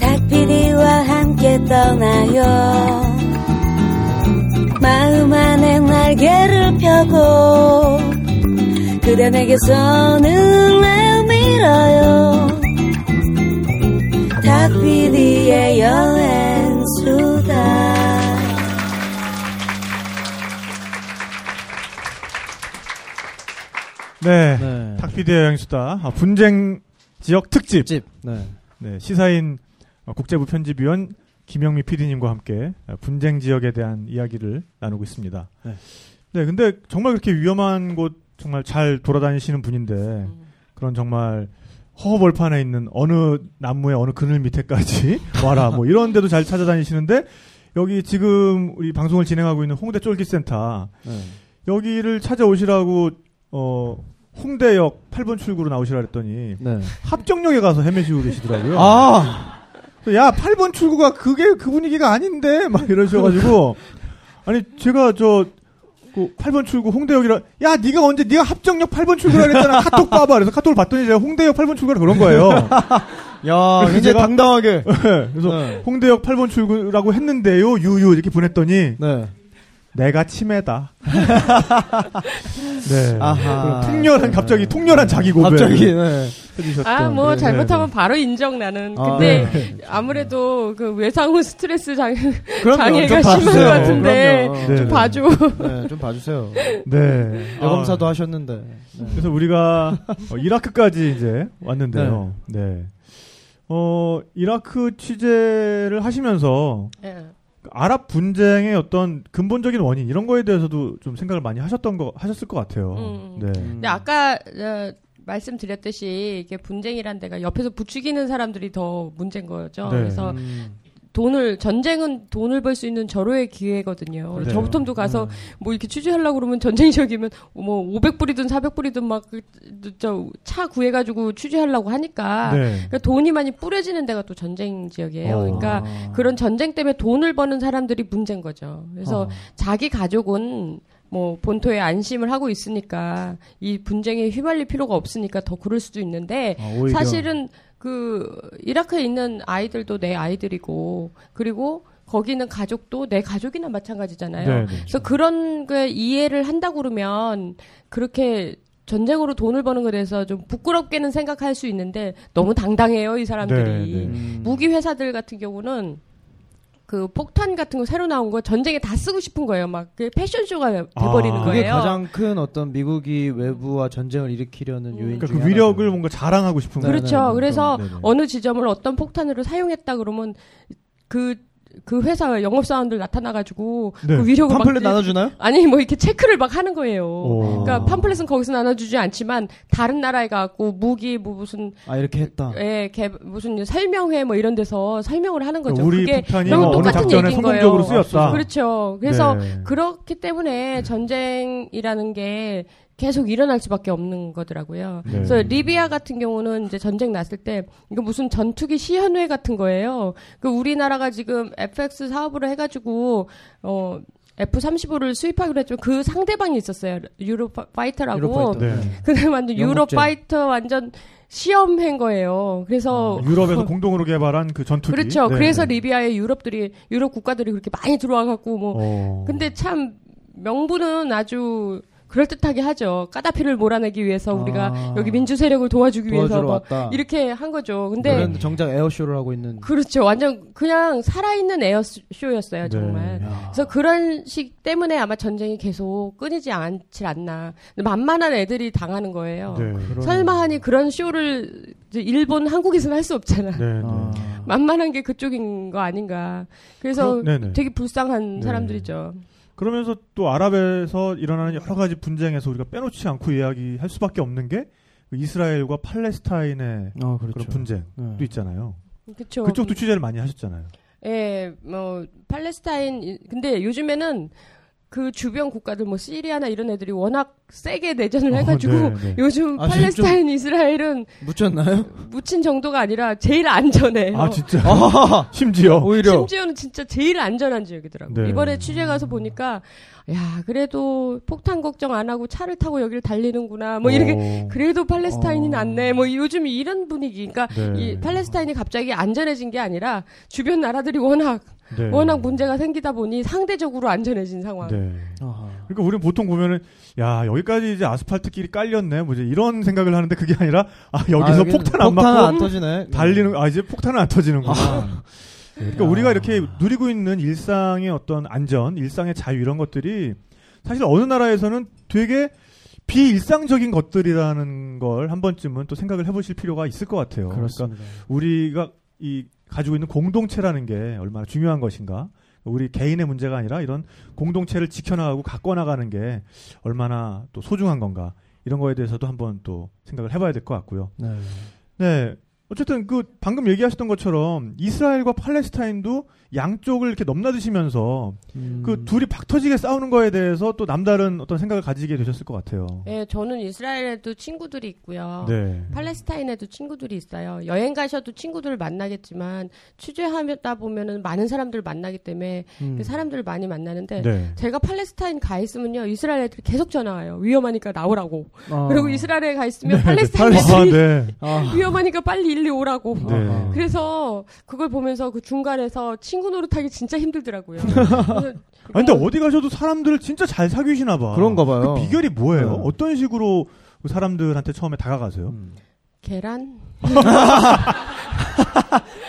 닭피디와 함께 떠나요 마음 안에 날개를 펴고 그대 내게서 눈을 밀어요 닭피디의 여행수다 네. 네. 탁피디의 여행수다. 아, 분쟁 지역 특집. 집. 네. 네, 시사인 어, 국제부 편집위원 김영미 PD님과 함께 어, 분쟁 지역에 대한 이야기를 나누고 있습니다. 네. 네, 근데 정말 그렇게 위험한 곳 정말 잘 돌아다니시는 분인데 음. 그런 정말 허허벌판에 있는 어느 나무의 어느 그늘 밑에까지 와라 뭐 이런 데도 잘 찾아다니시는데 여기 지금 우리 방송을 진행하고 있는 홍대 쫄깃센터 네. 여기를 찾아오시라고 어 홍대역 8번 출구로 나오시라 그랬더니 네. 합정역에 가서 헤매시고 계시더라고요. 아! 야, 8번 출구가 그게 그 분위기가 아닌데 막 이러셔가지고 아니 제가 저그 8번 출구 홍대역이라 야 네가 언제 네가 합정역 8번 출구라 그랬잖아 카톡 봐봐 그래서 카톡을 봤더니 제가 홍대역 8번 출구라 그런 거예요 야, 굉장히 제가- 당당하게. 네, 그래서 네. 홍대역 8번 출구라고 했는데요 유유 이렇게 보냈더니 네. 내가 치매다 네 아하. 통렬한 갑자기 통렬한 자기 고백 갑자기, 네. 해주셨던 아, 뭐, 네, 잘못하면 네, 바로 인정 나는. 아, 근데, 네. 아무래도 그 외상후 스트레스 장, 그럼요. 장애가 좀 심한 봐주세요. 것 같은데, 그럼요. 네. 좀 봐줘. 네, 좀 봐주세요. 네. 네. 여검사도 아, 하셨는데. 네. 그래서 우리가 어, 이라크까지 이제 왔는데요. 네. 어, 이라크 취재를 하시면서 예. 아랍 분쟁의 어떤 근본적인 원인 이런 거에 대해서도 좀 생각을 많이 하셨던 거 하셨을 것 같아요. 음. 네. 근데 아까, 어, 말씀드렸듯이, 이게 분쟁이란 데가 옆에서 부추기는 사람들이 더 문제인 거죠. 네. 그래서 음. 돈을, 전쟁은 돈을 벌 수 있는 절호의 기회거든요. 그렇죠. 저부터도 가서 뭐 이렇게 취재하려고 그러면 전쟁 지역이면 뭐 500불이든 400불이든 막, 그, 저, 차 구해 가지고 취재하려고 하니까. 네. 그러니까 돈이 많이 뿌려지는 데가 또 전쟁 지역이에요. 어. 그러니까 아. 그런 전쟁 때문에 돈을 버는 사람들이 문제인 거죠. 그래서 어. 자기 가족은 뭐 본토에 안심을 하고 있으니까 이 분쟁에 휘말릴 필요가 없으니까 더 그럴 수도 있는데 아. 사실은 그 이라크에 있는 아이들도 내 아이들이고 그리고 거기 있는 가족도 내 가족이나 마찬가지잖아요. 네, 네. 그래서 그런 게 이해를 한다고 그러면 그렇게 전쟁으로 돈을 버는 것에 대해서 좀 부끄럽게는 생각할 수 있는데 너무 당당해요, 이 사람들이. 네, 네. 음. 무기 회사들 같은 경우는 그 폭탄 같은 거 새로 나온 거 전쟁에 다 쓰고 싶은 거예요. 막 그 패션쇼가 돼버리는 아. 그게 거예요. 가장 큰 어떤 미국이 외부와 전쟁을 일으키려는 음. 요인 그러니까 중에 그 위력을 하나죠. 뭔가 자랑하고 싶은 네, 거예요. 그렇죠. 네, 네. 그래서 네, 네. 어느 지점을 어떤 폭탄으로 사용했다 그러면 그, 그 회사 영업사원들 나타나가지고 네. 그 위력을 막 팜플렛 나눠주나요? 아니 뭐 이렇게 체크를 막 하는 거예요. 오. 그러니까 팜플렛은 거기서 나눠주지 않지만 다른 나라에 가고 무기 뭐 무슨 아 이렇게 했다. 예, 개, 무슨 설명회 뭐 이런 데서 설명을 하는 거죠. 우리 그게 너무 뭐 똑같은 작전에 얘기인 거예요. 쓰였다. 그렇죠. 그래서 네. 그렇기 때문에 전쟁이라는 게 계속 일어날 수밖에 없는 거더라고요. 네. 그래서 리비아 같은 경우는 이제 전쟁 났을 때 이거 무슨 전투기 시연회 같은 거예요. 그 우리나라가 지금 FX 사업으로 해가지고 어 F-35를 수입하기로 했지만 그 상대방이 있었어요. 유로 파이터라고. 유로 파이터. 네. 근데 완전 영국제. 유로 파이터 완전 시험한 거예요. 그래서 유럽에서 공동으로 개발한 그 전투기. 그렇죠. 네. 그래서 리비아에 유럽들이 유럽 국가들이 그렇게 많이 들어와 갖고 뭐 어. 근데 참 명분은 아주 그럴듯하게 하죠. 까다피를 몰아내기 위해서 우리가 아. 여기 민주 세력을 도와주기 위해서 왔다. 이렇게 한 거죠. 근데 그런데 정작 에어쇼를 하고 있는. 그렇죠. 완전 그냥 살아있는 에어쇼였어요, 정말. 네. 야. 그래서 그런 식 때문에 아마 전쟁이 계속 끊이지 않지 않나. 만만한 애들이 당하는 거예요. 네. 그러네. 설마 하니 그런 쇼를 일본, 한국에서는 할 수 없잖아. 네. 네. 아. 만만한 게 그쪽인 거 아닌가. 그래서 그럼- 네네. 되게 불쌍한 네. 사람들이죠. 그러면서 또 아랍에서 일어나는 여러 가지 분쟁에서 우리가 빼놓지 않고 이야기할 수밖에 없는 게그 이스라엘과 팔레스타인의 아, 그런 그렇죠. 분쟁도 네. 있잖아요. 그렇죠. 그쪽도 취재를 많이 하셨잖아요. 예, 뭐 팔레스타인 근데 요즘에는 그 주변 국가들 뭐 시리아나 이런 애들이 워낙 세게 내전을 어, 해가지고 네, 네. 요즘 아, 팔레스타인 이스라엘은 묻혔나요? 묻힌 정도가 아니라 제일 안전해요. 아 진짜 아, 심지어 오히려 심지어는 진짜 제일 안전한 지역이더라고요. 네. 이번에 취재 가서 보니까 야 그래도 폭탄 걱정 안 하고 차를 타고 여기를 달리는구나. 뭐 이렇게 어, 그래도 팔레스타인이 어. 낫네. 뭐 요즘 이런 분위기. 그러니까 네. 이 팔레스타인이 갑자기 안전해진 게 아니라 주변 나라들이 워낙 네. 워낙 문제가 생기다 보니 상대적으로 안전해진 상황. 네. 그러니까 우리는 보통 보면은 야 여기까지 이제 아스팔트 길이 깔렸네 뭐 이제 이런 생각을 하는데 그게 아니라 아 여기서 아, 폭탄 안 폭탄은 맞고 안 터지네. 달리는 아 이제 폭탄은 안 터지는구나. 아. 그러니까 야. 우리가 이렇게 누리고 있는 일상의 어떤 안전, 일상의 자유 이런 것들이 사실 어느 나라에서는 되게 비일상적인 것들이라는 걸 한 번쯤은 또 생각을 해보실 필요가 있을 것 같아요. 그러니까 그렇습니다. 우리가 이 가지고 있는 공동체라는 게 얼마나 중요한 것인가. 우리 개인의 문제가 아니라 이런 공동체를 지켜나가고 가꿔 나가는 게 얼마나 또 소중한 건가. 이런 거에 대해서도 한번 또 생각을 해봐야 될 것 같고요. 네. 네. 어쨌든 그 방금 얘기하셨던 것처럼 이스라엘과 팔레스타인도 양쪽을 이렇게 넘나드시면서 음. 그 둘이 박터지게 싸우는 거에 대해서 또 남다른 어떤 생각을 가지게 되셨을 것 같아요. 예, 저는 이스라엘에도 친구들이 있고요. 네. 팔레스타인에도 친구들이 있어요. 여행 가셔도 친구들을 만나겠지만 취재하다 보면은 많은 사람들을 만나기 때문에 음. 그 사람들을 많이 만나는데 네. 제가 팔레스타인 가 있으면요 이스라엘 애들이 계속 전화 와요. 위험하니까 나오라고. 아. 그리고 이스라엘에 가 있으면 네, 팔레스타인 네. 아, 애들이 네. 아. 위험하니까 빨리 일리 오라고. 네. 그래서 그걸 보면서 그 중간에서 친구 노릇하기 진짜 힘들더라고요. 그래서 아, 근데 어디 가셔도 사람들을 진짜 잘 사귀시나 봐. 그런가 봐요. 그 비결이 뭐예요? 네. 어떤 식으로 그 사람들한테 처음에 다가가세요? 음. 계란?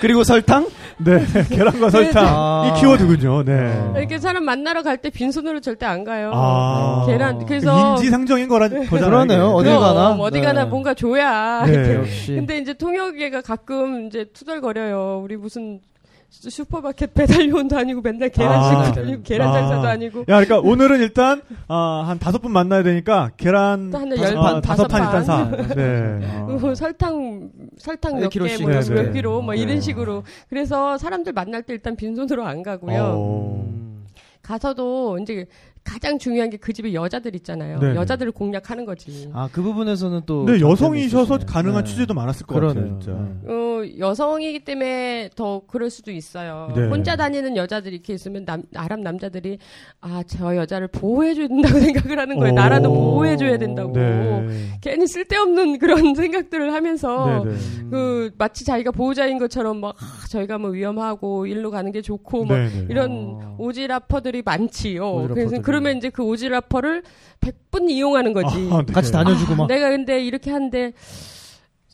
그리고 설탕? 네. 계란과 설탕. 아. 이 키워드군요. 네. 어. 이렇게 사람 만나러 갈 때 빈손으로 절대 안 가요. 아. 계란 그래서 인지상정인 거라 거잖아요. 그러네요. 어딜 그럼 가나? 어디 네. 가나 뭔가 줘야. 네. 근데 이제 통역애가 가끔 이제 투덜거려요. 우리 무슨 슈- 슈퍼마켓 배달요원도 아니고 맨날 계란씩 아. 돌리고 계란 아. 장사도 아니고. 야, 그러니까 오늘은 일단 아, 한 다섯 분 만나야 되니까 계란 한 다섯 열 판, 판, 다섯 판 일단 사. 판. 네. 아. 그리고 설탕 설탕 일몇 개, 킬로씩. 뭐 네, 네. 몇 킬로, 뭐 네. 이런 식으로. 그래서 사람들 만날 때 일단 빈손으로 안 가고요. 어. 음. 가서도 이제 가장 중요한 게 그 집에 여자들 있잖아요. 네, 네. 여자들을 공략하는 거지. 아, 그 부분에서는 또. 근데 장점이 여성이셔서. 가능한 네. 취재도 많았을 것 그러네요. 같아요, 진짜. 네. 어, 여성이기 때문에 더 그럴 수도 있어요. 네. 혼자 다니는 여자들이 이렇게 있으면 남, 아랍 남자들이 아, 저 여자를 보호해줘야 된다고 생각을 하는 거예요. 오. 나라도 보호해줘야 된다고. 네. 괜히 쓸데없는 그런 생각들을 하면서 네, 네. 그 마치 자기가 보호자인 것처럼 막 아, 저희가 뭐 위험하고 일로 가는 게 좋고 뭐 네, 네. 이런 어. 오지라퍼들이 많지요. 오지라퍼들이. 그래서 그 러면 이제 그 오지라퍼를 100분 이용하는 거지. 아, 네. 같이 다녀주고 막. 내가 근데 이렇게 하는데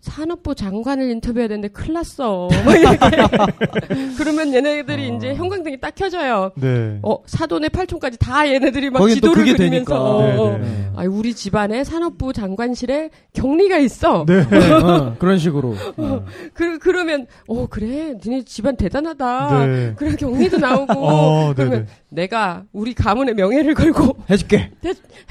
산업부 장관을 인터뷰해야 되는데 큰일 났어. 뭐. 그러면 얘네들이 아. 이제 형광등이 딱 켜져요. 네. 어, 사돈의 팔촌까지 다 얘네들이 막 지도를 그리면서. 어, 어. 네, 네. 아, 우리 집안에 산업부 장관실에 격리가 있어. 네. 어, 그런 식으로. 어. 그, 그러면, 어, 그래. 니네 집안 대단하다. 네. 그래, 격리도 나오고. 어, 네, 그러면 네. 내가 우리 가문의 명예를 걸고 해줄게.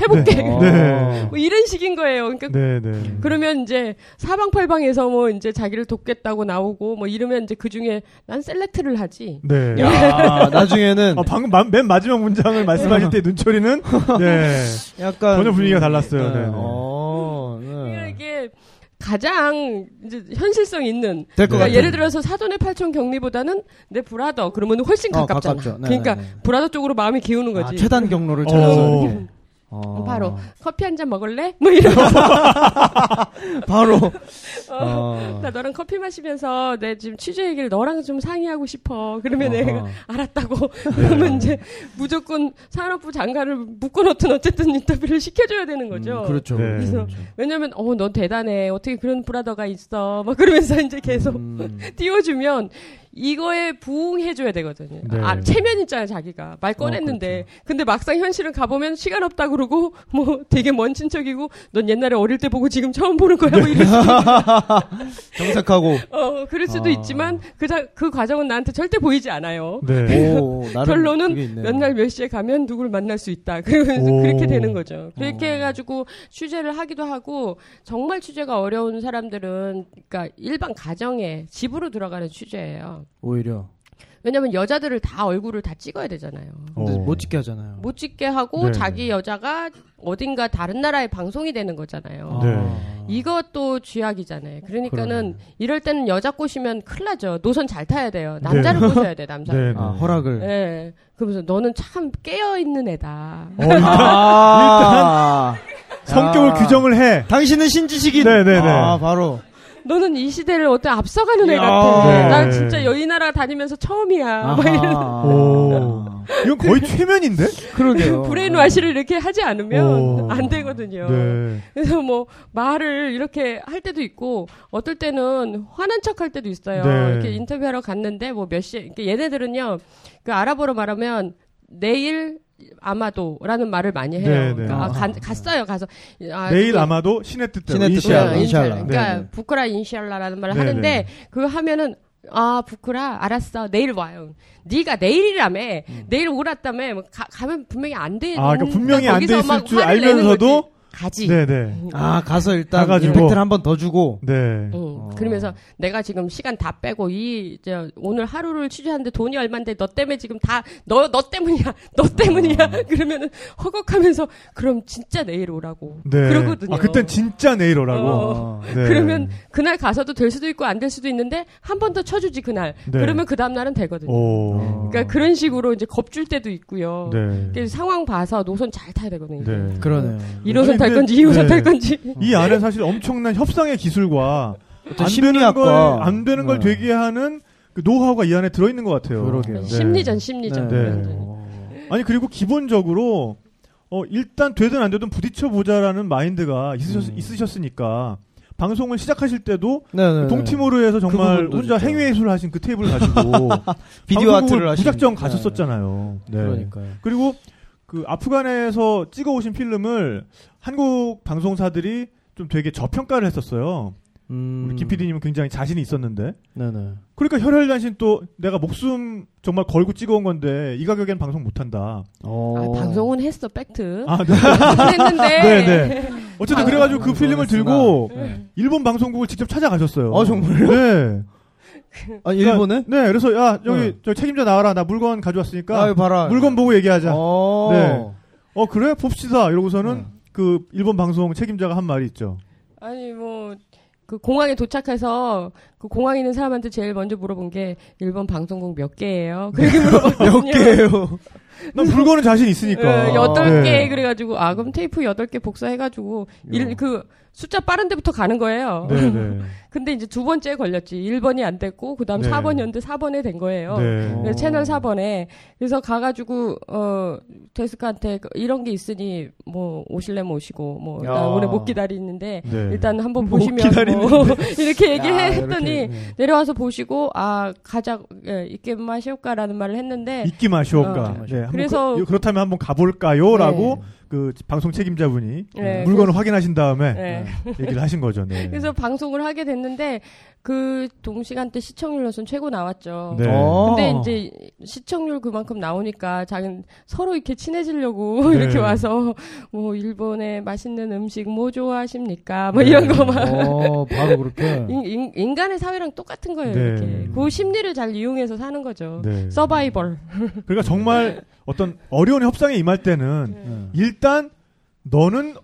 해볼게. 어. 네. 뭐 이런 식인 거예요. 그러니까 네, 네. 그러면 이제 사방팔방에서 뭐 이제 자기를 돕겠다고 나오고 뭐 이러면 이제 그 중에 난 셀렉트를 하지. 네. 야, 나중에는 아, 방금 마- 맨 마지막 문장을 말씀하실 때 눈초리는 네. 약간 전혀 분위기가 달랐어요. 네. 네, 네. 어, 그러니까 네. 이게 가장 이제 현실성 있는 그러니까. 예를 들어서 사돈의 팔촌 격리보다는 내 브라더 그러면 훨씬 어, 가깝잖아. 가깝죠. 네, 그러니까 네, 네. 브라더 쪽으로 마음이 기우는 아, 거지. 최단 경로를 어. 찾아서. 어. 바로 커피 한 잔 먹을래? 뭐 이런 거. 바로. 어, 어. 나 너랑 커피 마시면서 내 지금 취재 얘기를 너랑 좀 상의하고 싶어. 그러면 어허. 내가 알았다고. 그러면 이제 무조건 산업부 장관을 묶어놓든 어쨌든 인터뷰를 시켜줘야 되는 거죠. 음, 그렇죠. 네. 그래서 왜냐면 어넌 대단해. 어떻게 그런 브라더가 있어. 막 그러면서 이제 계속 음. 띄워주면 이거에 부응해줘야 되거든요. 네. 아, 체면 있잖아요, 자기가. 말 꺼냈는데. 근데 막상 현실은 가보면 시간 없다 그러고, 뭐 되게 먼 친척이고, 넌 옛날에 어릴 때 보고 지금 처음 보는 거야, 뭐 이럴 수도, 정색하고. 어, 그럴 수도 아. 있지만, 그, 자, 그 과정은 나한테 절대 보이지 않아요. 네. 오, 결론은. 몇 날 몇 시에 가면 누구를 만날 수 있다. 그러면서 오. 그렇게 되는 거죠. 그렇게 어. 해가지고 취재를 하기도 하고 정말 취재가 어려운 사람들은 그러니까 일반 가정에 집으로 들어가는 취재예요. 오히려. 왜냐면 여자들을 다 얼굴을 다 찍어야 되잖아요. 근데 어. 못 찍게 하잖아요. 못 찍게 하고 네. 자기 여자가 어딘가 다른 나라에 방송이 되는 거잖아요. 네. 아. 이것도 쥐약이잖아요. 그러니까는 그러네. 이럴 때는 여자 꼬시면 큰일 나죠. 노선 잘 타야 돼요. 남자를 꼬셔야 돼, 남자. 네. 를 네. 아, 허락을. 네. 그러면서 너는 참 깨어 있는 애다. 어, 일단 아. 성격을 아. 규정을 해. 당신은 신지식인. 네네네. 아, 바로. 너는 이 시대를 어때 앞서가는 애 야. 같아. 네. 난 진짜 여기 나라 다니면서 처음이야. 막 이런. 이건 거의 최면인데? 그러게요. brain wash를 이렇게 하지 않으면 오. 안 되거든요. 네. 그래서 뭐 말을 이렇게 할 때도 있고 어떨 때는 화난 척 할 때도 있어요. 네. 이렇게 인터뷰하러 갔는데 뭐 몇 시, 이렇게 얘네들은요, 그 아랍어로 말하면 내일 아마도라는 말을 많이 해요. 네, 네. 그러니까 아, 아. 가- 갔어요. 가서 아, 내일 아마도 신의 뜻대로. 인샬라. 그러니까 네, 네. 부크라 인샬라라는 말을 네, 하는데 네. 그거 하면은 아 부크라 알았어 내일 와요. 네가 내일이라며 내일 오랐다며 뭐 가, 가면 분명히 안 돼. 아, 그러니까 분명히 안돼 거기서 막 있을 줄 알면서도. 가지. 네네. 아, 가서 일단 가가지고. 임팩트를 한 번 더 주고. 네. 응. 어. 그러면서 내가 지금 시간 다 빼고 이 이제 오늘 하루를 취재하는데 돈이 얼마인데 너 때문에 지금 다 너 너 때문이야 너 때문이야 그러면은 허걱하면서 그럼 진짜 내일 오라고 네. 그러거든요. 아, 그땐 진짜 내일 오라고. 어. 네. 그러면 그날 가서도 될 수도 있고 안 될 수도 있는데 한 번 더 쳐주지 그날 네. 그러면 그 다음 날은 되거든요. 오. 그러니까 그런 식으로 이제 겁줄 때도 있고요. 네. 상황 봐서 노선 잘 타야 되거든요. 네. 그러네요. 1호선 아니, 탈 건지 2호선 네. 탈 건지. 이 안에 사실 엄청난 협상의 기술과 어떤 안 되는 심리학과. 걸, 안 되는 걸 네. 되게 하는 그 노하우가 이 안에 들어 있는 것 같아요. 그러게요. 네. 심리전 심리전. 네. 완전히. 아니, 그리고 기본적으로, 어, 일단 되든 안 되든 부딪혀 보자라는 마인드가 있으셨, 음. 있으셨으니까, 방송을 시작하실 때도 네네. 동티모르에서 그 정말 부분도 혼자 진짜. 행위 예술 하신 그 테이블 가지고 비디오 아트를 하신. 무작정 네. 가셨었잖아요. 네. 그러니까요. 그리고 그 아프간에서 찍어 오신 필름을 한국 방송사들이 좀 되게 저평가를 했었어요. 음. 우리 김 PD님은 굉장히 자신이 있었는데. 네네. 그러니까 혈혈단신 또 내가 목숨 정말 걸고 찍어온 건데 이 가격엔 방송 못한다. 어. 아, 방송은 했어 팩트. 아, 네. 했는데. 네, 네. 어쨌든 아, 그래가지고 그 필름을 들고 네. 일본 방송국을 직접 찾아가셨어요. 어, 정말요? 네. 아, 일본에? 네, 그래서 야 여기 네. 저 책임자 나와라. 나 물건 가져왔으니까 아, 봐라. 물건 보고 얘기하자. 어. 네. 어 그래 봅시다. 이러고서는 네. 그 일본 방송 책임자가 한 말이 있죠. 아니 뭐. 그 공항에 도착해서 그 공항에 있는 사람한테 제일 먼저 물어본 게 일본 방송국 몇 개예요? 그렇게 물어봤거든요. 몇 개예요? 난 물건은 자신 있으니까. 예, 여덟 네. 개 그래가지고 아 그럼 테이프 여덟 개 복사해가지고 일, 그 숫자 빠른 데부터 가는 거예요. 네, 네. 근데 이제 두 번째 걸렸지. 1번이 안 됐고 그다음 네. 4번이었는데 4번에 된 거예요. 네. 어. 그래서 채널 4번에 그래서 가가지고 어 데스크한테 그 이런 게 있으니 뭐 오실래면 오시고 뭐 야. 나 오늘 못 기다리는데 네. 일단 한번 못 보시면 뭐 이렇게 얘기했더니 네. 내려와서 보시고 아 가자 예, 있게 마시올까라는 말을 했는데 있기 마시오까. 어. 네, 그래서- 그, 렇다면 한번 가볼까요?라고 그 방송 책임자분이 네, 물건을 확인하신 다음에 네. 얘기를 하신 거죠. 네. 그래서 방송을 하게 됐는데 그 동시간대 시청률로선 최고 나왔죠. 네. 어. 근데 이제 시청률 그만큼 나오니까 자기는 서로 이렇게 친해지려고 네. 이렇게 와서 뭐 일본의 맛있는 음식 뭐 좋아하십니까? 뭐 이런 거만 어, 바로 그렇게. 인, 인, 간의 사회랑 똑같은 거예요. 네. 이렇게 그 심리를 잘 이용해서 사는 거죠. 네. 서바이벌. 그러니까 정말 어떤 어려운 협상에 임할 때는 네. 일단 너는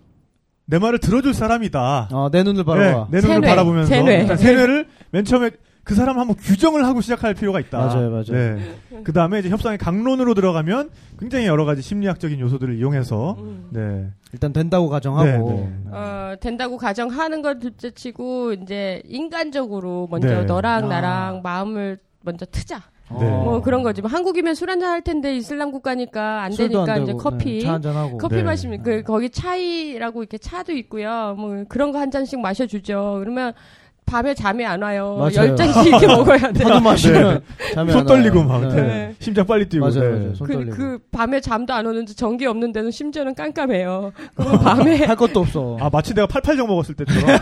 내 말을 들어줄 사람이다. 어, 내 눈을 네, 바라봐. 내 눈을 세뇌, 바라보면서 세뇌. 일단 세뇌를 맨 처음에 그 사람 한번 규정을 하고 시작할 필요가 있다. 맞아요, 맞아요. 네. 그 다음에 이제 협상의 강론으로 들어가면 굉장히 여러 가지 심리학적인 요소들을 이용해서 음. 네. 일단 된다고 가정하고. 네, 네. 어, 된다고 가정하는 걸 둘째치고 이제 인간적으로 먼저 네. 너랑 아. 나랑 마음을 먼저 트자. 네. 뭐 그런 거지. 뭐 한국이면 술 한잔 할 텐데 이슬람 국가니까 안 되니까 안 이제 되고, 커피. 네, 차한잔 하고. 커피 네. 마시면 그 거기 차이라고 이렇게 차도 있고요. 뭐 그런 거 한 잔씩 마셔 주죠. 그러면 밤에 잠이 안 와요. 맞아요. 열 잔씩 이렇게 먹어야 돼. 하도 마시면 잠이 손안 떨리고. 막 네. 네. 네. 심장 빨리 뛰고 맞아요, 네. 그, 떨리고. 그 밤에 잠도 안 오는데 전기 없는 데는 심지어는 깜깜해요. 그럼 밤에 할 것도 없어. 아 마치 내가 팔팔정 먹었을 때처럼 네.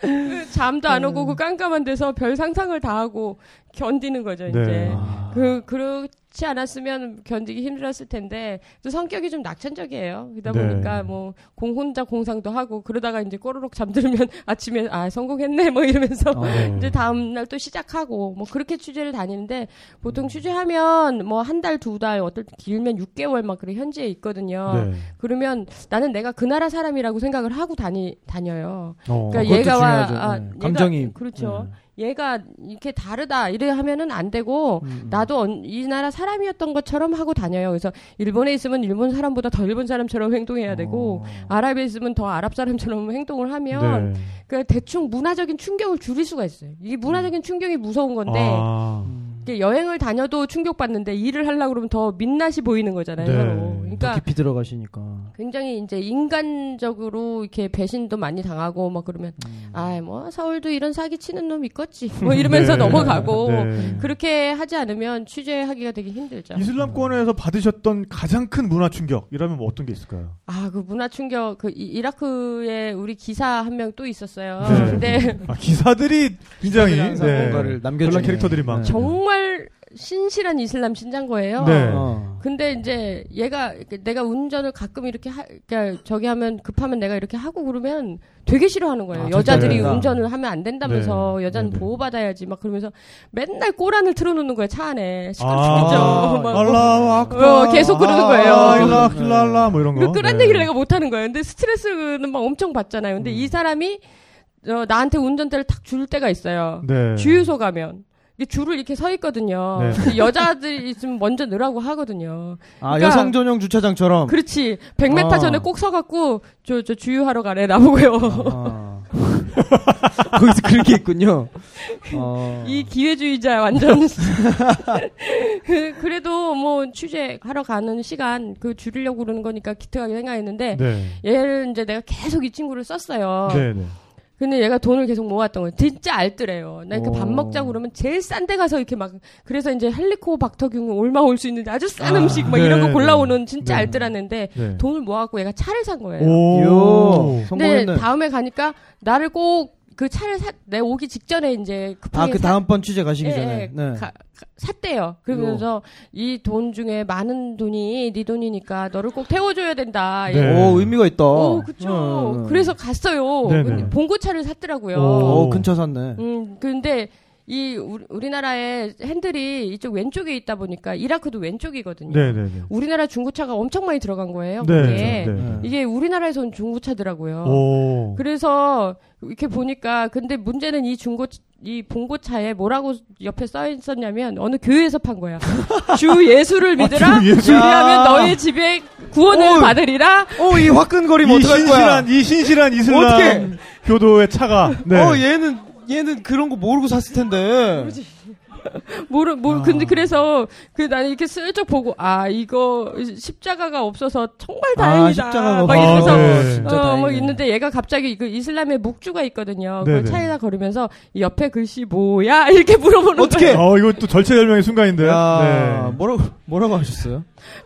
그 잠도 안 오고 그 깜깜한 데서 별 상상을 다 하고 견디는 거죠, 네. 이제. 아. 그, 그렇지 않았으면 견디기 힘들었을 텐데 또 성격이 좀 낙천적이에요. 그러다 네. 보니까 뭐 공 혼자 공상도 하고 그러다가 이제 꼬르륵 잠들면 아침에 아 성공했네 뭐 이러면서 어. 이제 다음 날 또 시작하고 뭐 그렇게 취재를 다니는데 보통 취재하면 뭐 한 달 두 달 어떨 때 길면 6개월 막 그래 현지에 있거든요. 네. 그러면 나는 내가 그 나라 사람이라고 생각을 하고 다니 다녀요. 어. 그러니까 얘가 와. 아, 네. 얘가- 감정이 그렇죠. 네. 얘가 이렇게 다르다 이래 하면은 안 되고 음. 나도 언- 이 나라 사람이었던 것처럼 하고 다녀요. 그래서 일본에 있으면 일본 사람보다 더 일본 사람처럼 행동해야 되고 어. 아랍에 있으면 더 아랍 사람처럼 행동을 하면 네. 그 대충 문화적인 충격을 줄일 수가 있어요. 이게 문화적인 충격이 무서운 건데 아. 음. 이게 여행을 다녀도 충격받는데 일을 하려고 그러면 더 민낯이 보이는 거잖아요. 네. 그러니까 깊이 들어가시니까. 굉장히 이제 인간적으로 이렇게 배신도 많이 당하고 막 그러면 음. 아이 뭐 서울도 이런 사기 치는 놈 있겠지 뭐 이러면서 네. 넘어가고 네. 그렇게 하지 않으면 취재하기가 되게 힘들죠. 이슬람권에서 받으셨던 가장 큰 문화 충격이라면 뭐 어떤 게 있을까요? 아 그 문화 충격 그 이- 이라크에 우리 기사 한 명 또 있었어요. 네. 근데 아, 기사들이 굉장히 네. 뭔가를 남겨주는 캐릭터들이 막. 정말 신실한 이슬람 신자인 거예요. 네. 어. 근데 이제 얘가 내가 운전을 가끔 이렇게 하, 그러니까 저기 하면 급하면 내가 이렇게 하고 그러면 되게 싫어하는 거예요. 아, 여자들이 안 운전을 하면 안 된다면서 네. 여자는 네, 네. 보호받아야지 막 그러면서 맨날 꼬란을 틀어놓는 거예요 차 안에 아, 죽겠죠. 막 알라우 악bar. 어, 계속 그러는 거예요. 아, 일라 킬랄라 뭐 이런 거. 그 끄란 네. 얘기를 내가 못 하는 거예요. 근데 스트레스는 막 엄청 받잖아요. 근데 음. 이 사람이 어, 나한테 운전대를 탁 줄 때가 있어요. 네. 주유소 가면. 줄을 이렇게 서 있거든요. 네. 여자들이 있으면 먼저 넣으라고 하거든요. 아, 그러니까- 여성 전용 주차장처럼. 그렇지. 100m 아. 전에 꼭 서갖고, 저, 저 주유하러 가래, 나보고요. 아. 거기서 그런 게 있군요. 어. 이 기회주의자, 완전. 그- 그래도 뭐, 취재하러 가는 시간, 그 줄이려고 그러는 거니까 기특하게 생각했는데, 네. 얘를 이제 내가 계속 이 친구를 썼어요. 네, 네. 근데 얘가 돈을 계속 모았던 거예요. 진짜 알뜰해요. 나 이렇게 밥 오. 먹자고 그러면 제일 싼 데 가서 이렇게 막, 그래서 이제 헬리코박터균 올마 올 수 있는데 아주 싼 아, 음식 막 이런 네, 거 골라오는 진짜 네. 알뜰한 애인데, 네. 돈을 모아갖고 얘가 차를 산 거예요. 오. 요. 근데 성공했네. 다음에 가니까 나를 꼭 그 차를 사, 내 오기 직전에 이제 급하게 아, 그 사- 다음번 취재 가시기 예, 전에. 예, 네. 가- 가- 샀대요. 그러면서 이 돈 중에 많은 돈이 네 돈이니까 너를 꼭 태워줘야 된다. 네. 오, 의미가 있다. 오, 그쵸. 어, 어. 그래서 갔어요. 네네. 봉고차를 샀더라고요. 오. 오, 근처 샀네. 음, 근데 이 우리, 우리나라의 핸들이 이쪽 왼쪽에 있다 보니까 이라크도 왼쪽이거든요. 네, 네, 네. 우리나라 중고차가 엄청 많이 들어간 거예요. 네, 거기에. 네. 이게 우리나라에서 온 중고차더라고요. 오. 그래서 이렇게 보니까 근데 문제는 이 중고 이 봉고차에 뭐라고 옆에 써 있었냐면 어느 교회에서 판 거야. 주 예수를 믿으라. 주 예수. 그리하면 야. 너의 집에 구원을 오. 받으리라. 어, 이 화끈거리면 이 어떡할 거야? 신실한 이 신실한 이슬람 어떡해. 교도의 차가 네. 어, 얘는, 얘는 그런 거 모르고 샀을 텐데. 모르 모 아. 근데 그래서 그 나는 이렇게 슬쩍 보고 아 이거 십자가가 없어서 정말 다행이다. 십자가가 막. 이러면서 아, 네. 진짜 어, 뭐. 있는데 얘가 갑자기 그 이슬람의 묵주가 있거든요. 네네. 그 차에다 걸으면서 이 옆에 글씨 뭐야 이렇게 물어보는 어떻게? 거예요. 어, 이거 또 절체절명의 순간인데. 야, 네. 뭐라고, 뭐라고 하셨어요?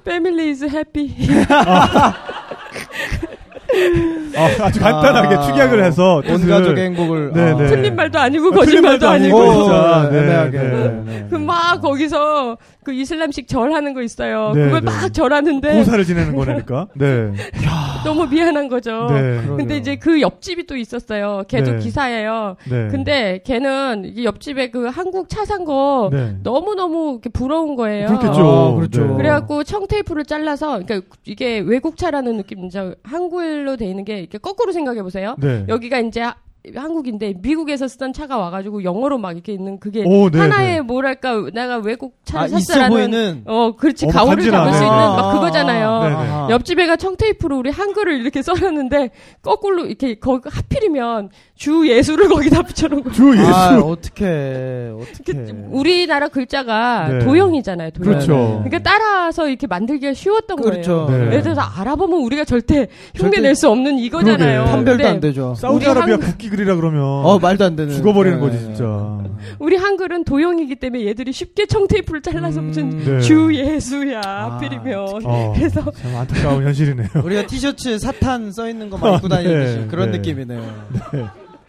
Family is happy. 아, 아주 간단하게 아, 축약을 해서 온 가족의 행복을. 네, 아. 네. 틀린 말도 아니고 아, 거짓말도 말도 아니고. 진짜. 네, 네, 애매하게. 네. 네. 그막 거기서 그 이슬람식 절하는 거 있어요. 네, 그걸 네. 막 절하는데 고사를 지내는 거니까. 네. 너무 미안한 거죠. 네. 근데 이제 그 옆집이 또 있었어요. 걔도 네. 기사예요. 네. 근데 걔는 이 옆집에 그 한국 차 산거 네. 너무 너무 부러운 거예요. 그렇겠죠. 아, 그렇죠. 네. 그래갖고 청테이프를 잘라서 그러니까 이게 외국 차라는 느낌이죠. 한글로 돼 있는 게 이렇게 거꾸로 생각해 보세요. 네. 여기가 이제 하- 한국인데 미국에서 쓰던 차가 와가지고 영어로 막 이렇게 있는 그게 오, 네, 하나의 네. 뭐랄까 내가 외국 차를 아, 샀어라는 보이는. 어 그렇지 어, 가오를 잡을 간지나네. 수 있는 아, 막 그거잖아요. 네, 네. 아하. 옆집 애가 청테이프로 우리 한글을 이렇게 써놨는데 거꾸로 이렇게 거 하필이면 주 예수를 거기다 붙여놓은 거. 주 예수. 아, 어떻게, 어떻게. 그 우리나라 글자가 네. 도형이잖아요. 도형. 그렇죠. 그러니까 따라서 이렇게 만들기가 쉬웠던 그렇죠. 거예요. 네. 예를 들어서 알아보면 우리가 절대 흉내 절대- 낼수 없는 이거잖아요. 그러게. 판별도 안 되죠. 사우디아라비아 우리 그리라 그러면 어, 말도 안 되는. 죽어버리는 네, 거지 네, 진짜. 우리 한글은 도형이기 때문에 얘들이 쉽게 청테이프를 잘라서 붙인 음, 네. 주 예수야 아, 하필이면. 어, 그래서 참 안타까운 현실이네요. 우리가 티셔츠에 사탄 써 있는 거만 입고 다니듯이 네, 그런 네. 느낌이네요.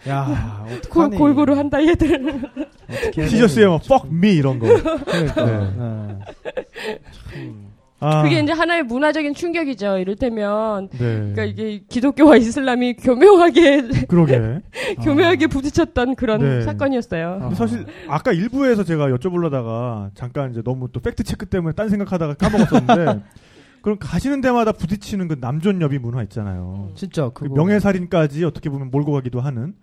야, 골, 어떡하니. 골고루 한다 얘들. 티셔츠에 뭐 되는지. fuck me 이런 거. 그러니까. 네. 네. 아, 그게 이제 하나의 문화적인 충격이죠. 이를테면 네. 그러니까 이게 기독교와 이슬람이 교묘하게 그러게. 교묘하게 부딪혔던 그런 네. 사건이었어요. 근데 사실 아까 일부에서 제가 여쭤보려다가 잠깐 이제 너무 또 팩트 체크 때문에 딴 생각하다가 까먹었었는데 그럼 가시는 데마다 부딪히는 그 남존여비 문화 있잖아요. 진짜 그 명예살인까지 어떻게 보면 몰고 가기도 하는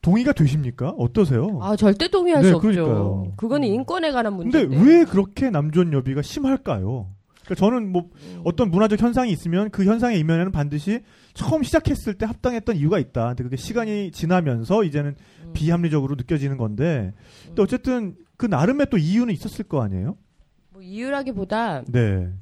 동의가 되십니까? 어떠세요? 아 절대 동의할 네, 수 없죠. 그러니까요. 그거는 인권에 관한 근데 문제인데. 왜 그렇게 남존여비가 심할까요? 그러니까 저는 뭐 어떤 문화적 현상이 있으면 그 현상의 이면에는 반드시 처음 시작했을 때 합당했던 이유가 있다. 근데 그게 시간이 지나면서 이제는 음. 비합리적으로 느껴지는 건데, 근데 어쨌든 그 나름의 또 이유는 있었을 거 아니에요? 뭐 이유라기보다 네.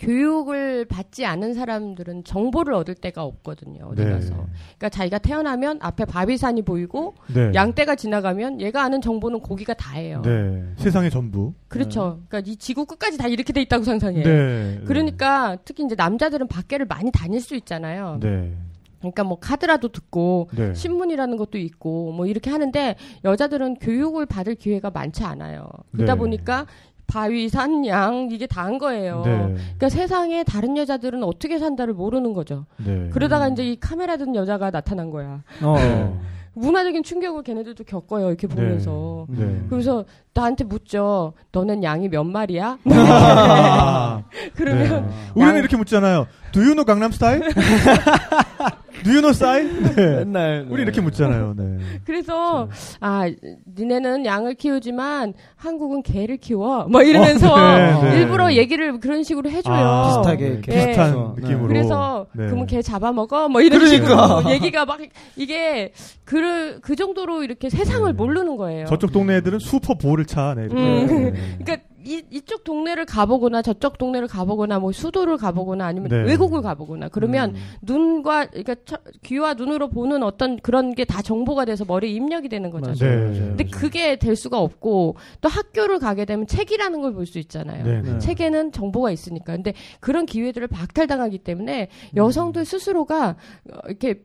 교육을 받지 않은 사람들은 정보를 얻을 데가 없거든요. 어디 네. 가서. 그러니까 자기가 태어나면 앞에 바위산이 보이고 네. 양떼가 지나가면 얘가 아는 정보는 고기가 다예요. 네. 세상의 전부. 그렇죠. 그러니까 이 지구 끝까지 다 이렇게 돼 있다고 상상해. 네. 그러니까 특히 이제 남자들은 밖에를 많이 다닐 수 있잖아요. 네. 그러니까 뭐 카드라도 듣고 네. 신문이라는 것도 있고 뭐 이렇게 하는데 여자들은 교육을 받을 기회가 많지 않아요. 그러다 네. 보니까 바위, 산, 양 이게 다 한 거예요. 네. 그러니까 세상에 다른 여자들은 어떻게 산다를 모르는 거죠. 네. 그러다가 이제 이 카메라 든 여자가 나타난 거야. 어. 네. 문화적인 충격을 걔네들도 겪어요. 이렇게 보면서. 네. 그래서 나한테 묻죠. 너넨 양이 몇 마리야? 아, 그러면 네. 우리는 양- 이렇게 묻잖아요. Do you know 강남 스타일? Do you know 스타일? 네. 맨날 우리 이렇게 묻잖아요. 네. 그래서 아 니네는 양을 키우지만 한국은 개를 키워 뭐 이러면서 어, 네, 네. 일부러 얘기를 그런 식으로 해줘요. 아, 비슷하게 네, 이렇게 비슷한. 느낌으로. 그래서 네. 그러면 개 잡아먹어 뭐 이런 그러니까. 식으로 얘기가 막 이게 그, 그 정도로 이렇게 세상을 네. 모르는 거예요. 저쪽 동네 애들은 슈퍼 볼을 차. 네. 음. 네. 그러니까 이, 이쪽 동네를 가보거나 저쪽 동네를 가보거나 뭐 수도를 가보거나 아니면 네. 외국을 가보거나 그러면 음. 눈과 그러니까 처- 귀와 눈으로 보는 어떤 그런 게 다 정보가 돼서 머리에 입력이 되는 거죠. 네. 맞아요. 근데 그게 될 수가 없고 또 학교를 가게 되면 책이라는 걸 볼 수 있잖아요. 네. 네. 책에는 정보가 있으니까. 근데 그런 기회들을 박탈당하기 때문에 음. 여성들 스스로가 어, 이렇게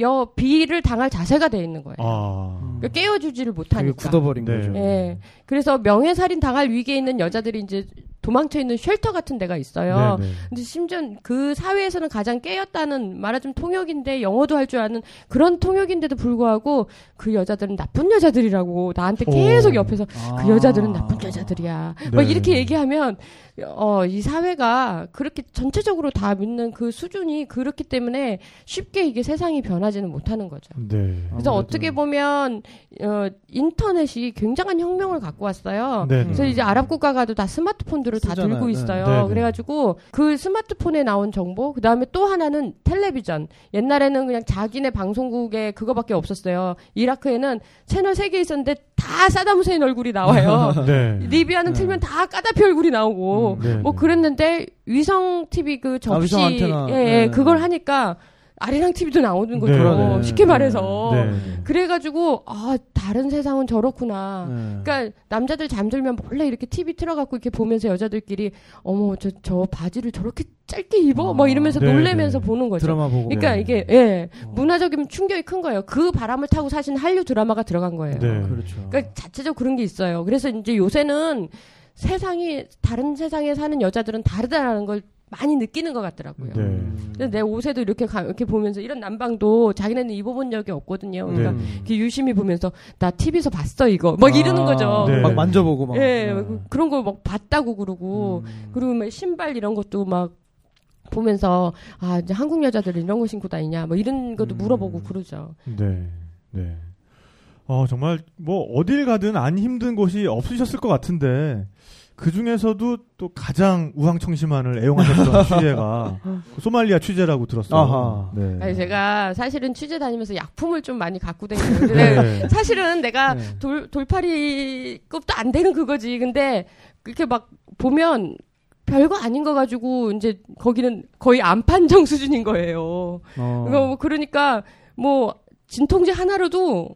여 비를 당할 자세가 돼 있는 거예요. 아. 그러니까 깨워주지를 못하니까. 굳어버린 네. 거죠. 예. 그래서 명예살인 당할 위기에 있는 여자들이 이제 도망쳐 있는 쉘터 같은 데가 있어요. 네, 네. 근데 심지어 그 사회에서는 가장 깨었다는 말하자면 통역인데 영어도 할 줄 아는 그런 통역인데도 불구하고 그 여자들은 나쁜 여자들이라고 나한테 계속 오. 옆에서 아. 그 여자들은 나쁜 여자들이야. 막 네. 이렇게 얘기하면 어, 이 사회가 그렇게 전체적으로 다 믿는 그 수준이 그렇기 때문에 쉽게 이게 세상이 변하지는 못하는 거죠. 네. 그래서 아무래도. 어떻게 보면 어, 인터넷이 굉장한 혁명을 갖고 왔어요. 네. 그래서 이제 아랍 국가 가도 다 스마트폰들을 다 쓰잖아요. 들고 네. 있어요. 네, 네. 그래가지고 그 스마트폰에 나온 정보, 그 다음에 또 하나는 텔레비전. 옛날에는 그냥 자기네 방송국에 그거밖에 없었어요. 이라크에는 채널 세 개 있었는데 다 사담 후세인 얼굴이 나와요. 네. 리비아는 네. 틀면 다 까다피 얼굴이 나오고 음, 네, 뭐 네. 그랬는데 위성 TV 그 접시 위성 안테나. 예, 예, 네. 그걸 하니까 아리랑 TV도 나오는 거죠. 네. 쉽게 네. 말해서. 네. 그래가지고 아 다른 세상은 저렇구나. 네. 그러니까 남자들 잠들면 몰래 이렇게 TV 틀어갖고 이렇게 보면서 여자들끼리 어머 저 저 바지를 저렇게 짧게 입어 아. 뭐 이러면서 네, 놀래면서 네. 보는 거죠. 드라마 보고. 그러니까 네. 이게 예 어. 문화적인 충격이 큰 거예요. 그 바람을 타고 사실 한류 드라마가 들어간 거예요. 네. 그렇죠. 그러니까 자체적으로 그런 게 있어요. 그래서 이제 요새는 세상이 다른 세상에 사는 여자들은 다르다라는 걸 많이 느끼는 것 같더라고요. 네. 내 옷에도 이렇게 가- 이렇게 보면서 이런 난방도 자기네는 입어본 적이 없거든요. 그러니까 네. 이렇게 유심히 보면서 나 TV에서 봤어 이거 막 이러는 거죠. 네. 막 만져보고 막. 예, 네. 그- 그런 거막 봤다고 그러고 음. 그리고 막 신발 이런 것도 막 보면서 아 이제 한국 여자들은 이런 거 신고 다니냐 뭐 이런 것도 음. 물어보고 그러죠. 네. 네. 어, 정말, 뭐, 어딜 가든 안 힘든 곳이 없으셨을 것 같은데, 그 중에서도 또 가장 우황청심환을 애용하셨던 취재가 그 소말리아 취재라고 들었어요. 아하. 네. 아니 제가 사실은 취재 다니면서 약품을 좀 많이 갖고 다니는데 네. 사실은 내가 네. 돌 돌팔이급도 안 되는 그거지. 근데 이렇게 막 보면 별거 아닌 거 가지고 이제 거기는 거의 안판정 수준인 거예요. 어. 뭐 그러니까 뭐 진통제 하나로도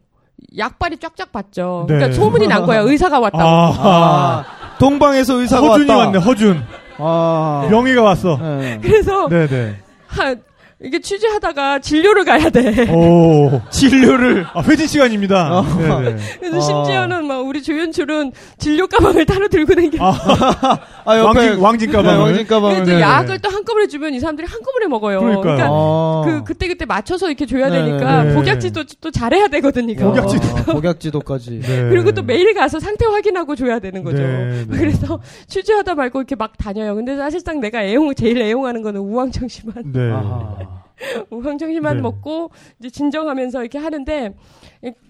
약발이 쫙쫙 받죠. 네. 그러니까 소문이 난 거야. 의사가 왔다고. 아, 아, 동방에서 의사가 허준이 왔다. 왔네, 허준. 아. 명의가 왔어. 네. 그래서 네네. 한 이게 취재하다가 진료를 가야 돼. 오. 진료를. 아, 회진 시간입니다. 어. 네네. 그래서 아. 심지어는 막 우리 조연출은 진료 가방을 따로 들고 다니고 아, 왕진, 왕진 가방을. 네, 왕진 가방을. 그래도 네. 약을 또 한꺼번에 주면 이 사람들이 한꺼번에 먹어요. 그러니까요. 그러니까 아. 그 그때 그때 맞춰서 이렇게 줘야 네, 되니까 네. 복약지도 또 잘해야 되거든요. 복약지도. 아, 복약지도까지. 네. 그리고 또 매일 가서 상태 확인하고 줘야 되는 거죠. 네, 네. 그래서 취재하다 말고 이렇게 막 다녀요. 근데 사실상 내가 애용 제일 애용하는 거는 우황청심환. 네. 네. 먹고 이제 진정하면서 이렇게 하는데 이-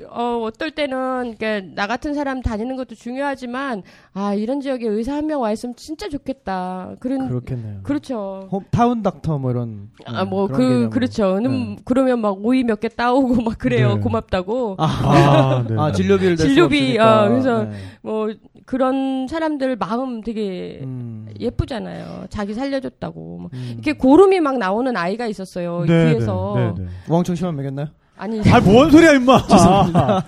어 어떨 때는 그러니까 나 같은 사람 다니는 것도 중요하지만 아 이런 지역에 의사 한 명 와 있으면 진짜 좋겠다. 그런 그렇겠네요. 그렇죠. 홈, 타운 닥터 뭐 이런. 아, 음, 뭐, 그런 그, 개념으로. 그렇죠. 음, 네. 그러면 막 오이 몇 개 따오고 막 그래요. 네. 고맙다고. 아, 아, 네. 아, 진료비를 진료비, 없으니까. 어, 그래서 네. 뭐, 그런 사람들 마음 되게 음. 예쁘잖아요. 자기 살려줬다고. 뭐. 음. 이렇게 고름이 막 나오는 아이가 있었어요. 네, 뒤에서. 네, 네, 네. 우왕청 심한 먹였나요? 아니, 아, 뭔 소리야, 임마!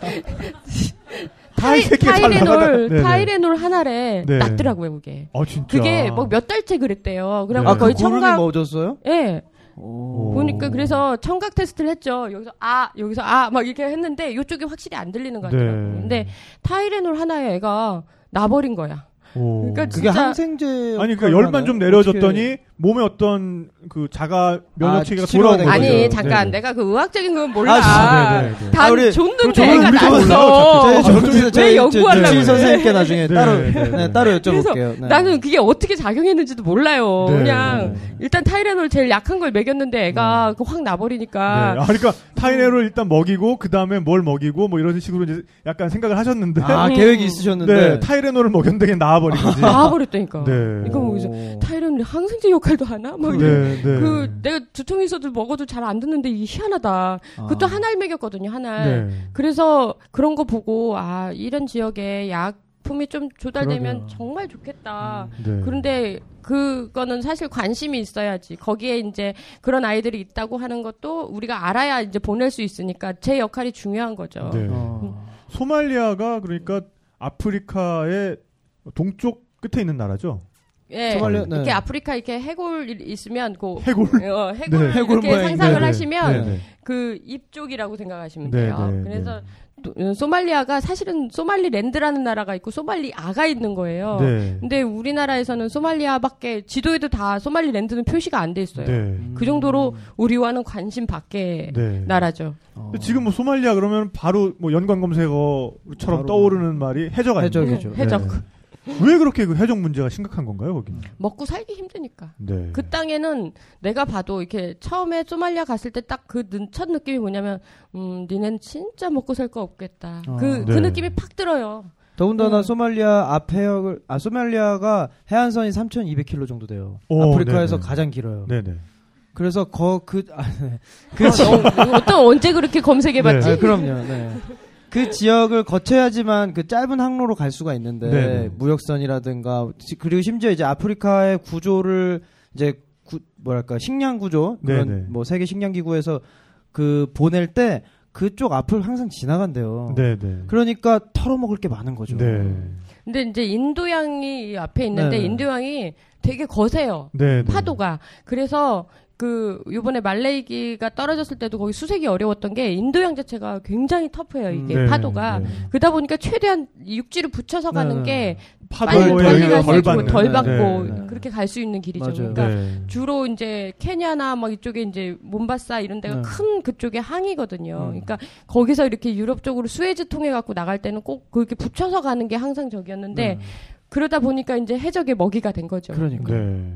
타이, 이 새끼가 잘 나가다. 타이레놀. 타이레놀 하나래 네. 낫더라고요, 그게. 아, 진짜. 그게 뭐 몇 달째 그랬대요. 그래갖고 네. 아, 거의 그 청각, 멎었어요? 예. 오. 보니까 그래서 청각 테스트를 했죠. 여기서 아, 여기서 아, 막 이렇게 했는데 이쪽이 확실히 안 들리는 거 같더라고요. 네. 근데 타이레놀 하나에 애가 나버린 거야. 오. 그러니까 그게 항생제. 아니, 그러니까 열만 좀 하나요? 내려줬더니 어떻게- 몸에 어떤 그 자가 면역 체계가 아, 치료가 돌아온 된 거죠. 아니. 잠깐 네. 내가 그 의학적인 건 몰라. 아, 네, 네, 네. 다 아, 우리- 그렇죠. 애가 저쪽에서 왜 연구하려고 질 그래? 선생님께 나중에 네, 따로 네, 네. 네, 따로 그래서 여쭤볼게요. 네. 나는 그게 어떻게 작용했는지도 몰라요. 네, 그냥 네, 일단 타이레놀 제일 약한 걸 먹였는데 애가 그확 나버리니까 네. 아, 그러니까 타이레놀 일단 먹이고 그 다음에 뭘 먹이고 뭐 이런 식으로 이제 약간 생각을 하셨는데 아, 음. 계획이 있으셨는데. 네, 타이레놀을 먹였는데 그냥 나와버린 거지. 나와버렸다니까. 네. 이거 뭐 오. 타이레놀이 항생제 역할 도 하나? 막 네, 네. 그 내가 두통이 있어도 먹어도 잘 안 듣는데 이게 희한하다. 아. 그것도 하나를 먹였거든요, 하나를. 네. 그래서 그런 거 보고 아 이런 지역에 약 품이 좀 조달되면 그러게요. 정말 좋겠다. 네. 그런데 그거는 사실 관심이 있어야지. 거기에 이제 그런 아이들이 있다고 하는 것도 우리가 알아야 이제 보낼 수 있으니까 제 역할이 중요한 거죠. 네. 어. 소말리아가 그러니까 아프리카의 동쪽 끝에 있는 나라죠. 예. 소말리아, 네. 이렇게 아프리카 이렇게 해골 있으면 그 해골. 어, 해골 네. 해골 이렇게 모양인데. 상상을 네, 네. 하시면 네, 네. 그 입쪽이라고 생각하시면 네, 돼요. 네, 그래서 또, 어, 소말리아가 사실은 소말리랜드라는 나라가 있고 소말리아가 있는 거예요. 네. 근데 우리나라에서는 소말리아밖에 지도에도 다 소말리랜드는 표시가 안 돼 있어요. 네. 그 정도로 우리와는 관심 밖의 네. 나라죠. 어. 지금 뭐 소말리아 그러면 바로 뭐 연관 검색어처럼 바로 떠오르는 말이 해적 아닙니까? 해적이죠. 네, 해적. 왜 그렇게 그 해적 문제가 심각한 건가요, 거기는? 먹고 살기 힘드니까. 네. 그 땅에는 내가 봐도 이렇게 처음에 소말리아 갔을 때 딱 그 첫 느낌이 뭐냐면 음 니넨 진짜 먹고 살 거 없겠다. 아. 그, 그 네. 느낌이 팍 들어요. 더군다나 음. 소말리아 앞 해역을 아 소말리아가 해안선이 3,200km 정도 돼요. 오, 아프리카에서 네네. 가장 길어요. 네네. 그래서 거 그 아, 네. 그 어떤 언제 그렇게 검색해봤지? 아, 그럼요. 네. 그 지역을 거쳐야지만 그 짧은 항로로 갈 수가 있는데 네네. 무역선이라든가 지- 그리고 심지어 이제 아프리카의 구조를 이제 구- 뭐랄까 식량 구조 그런 네네. 뭐 세계 식량 기구에서 그 보낼 때 그쪽 앞을 항상 지나간대요. 네네. 그러니까 털어먹을 게 많은 거죠. 네. 근데 이제 인도양이 앞에 있는데 네. 인도양이 되게 거세요. 네. 파도가. 그래서 그 요번에 말레이기가 떨어졌을 때도 거기 수색이 어려웠던 게 인도양 자체가 굉장히 터프해요. 이게 네, 파도가. 네. 그러다 보니까 최대한 육지를 붙여서 가는 네, 게 빨리 덜 빨리 갈수 덜 있고. 덜 네, 받고 네. 그렇게 갈 수 있는 길이죠. 맞아요. 그러니까 네. 주로 이제 케냐나 막 이쪽에 이제 몬바사 이런 데가 네. 큰 그쪽에 항이거든요. 음. 그러니까 거기서 이렇게 유럽 쪽으로 스웨즈 통해 갖고 나갈 때는 꼭 그렇게 붙여서 가는 게 항상 네. 그러다 보니까 이제 해적의 먹이가 된 거죠. 그러니까. 네.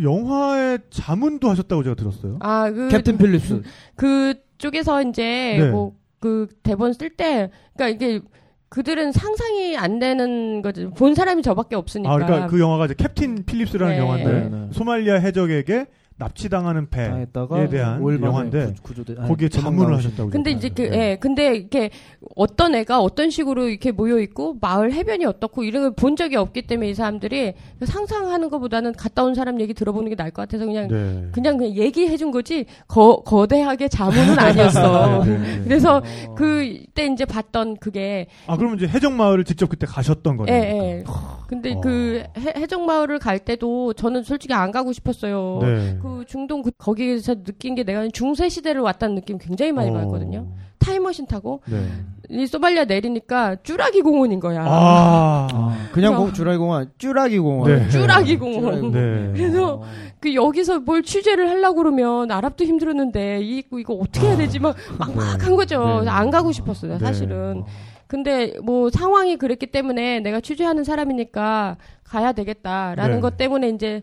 영화에 자문도 하셨다고 제가 들었어요. 아, 그 캡틴 필립스. 그 쪽에서 이제 네. 뭐그 대본 쓸 때 그러니까 이게 그들은 상상이 안 되는 거죠. 본 사람이 저밖에 없으니까. 아, 그러니까 그 영화가 이제 캡틴 필립스라는 네. 영화인데 네, 네. 소말리아 해적에게 납치당하는 배에 대한 영화인데 구- 구조돼. 아니, 거기에 자문을. 하셨다고. 근데 이제 그. 네. 예, 근데 이렇게 어떤 애가 어떤 식으로 이렇게 모여 있고 마을 해변이 어떻고 이런 걸 본 적이 없기 때문에 이 사람들이 상상하는 것보다는 갔다 온 사람 얘기 들어보는 게 나을 것 같아서 그냥 네. 그냥 그냥 얘기해 준 거지 거 거대하게 자문은 아니었어. 네, 네, 네. 그래서 어. 그때 이제 봤던 그게 아 그러면 이제 해적 마을을 직접 그때 가셨던 예, 거네요. 예. 근데 어. 그 해, 해적 마을을 갈 때도 저는 솔직히 안 가고 싶었어요. 네. 그 중동 그- 거기서 느낀 게 내가 중세 시대를 왔다는 느낌 굉장히 많이 어. 받거든요. 타임머신 타고 네. 이 소말리아 내리니까 쭈라기 공원인 거야. 아. 아, 그냥 공, 주라기 공원, 쭈라기 공원. 네. 쭈라기 공원. 네. 그래서 그 여기서 뭘 취재를 하려고 그러면 아랍도 힘들었는데 이 이거 어떻게 해야 되지 막 막막한 거죠. 네. 안 가고 싶었어요, 네. 사실은. 근데 뭐 상황이 그랬기 때문에 내가 취재하는 사람이니까 가야 되겠다라는 네. 것 때문에 이제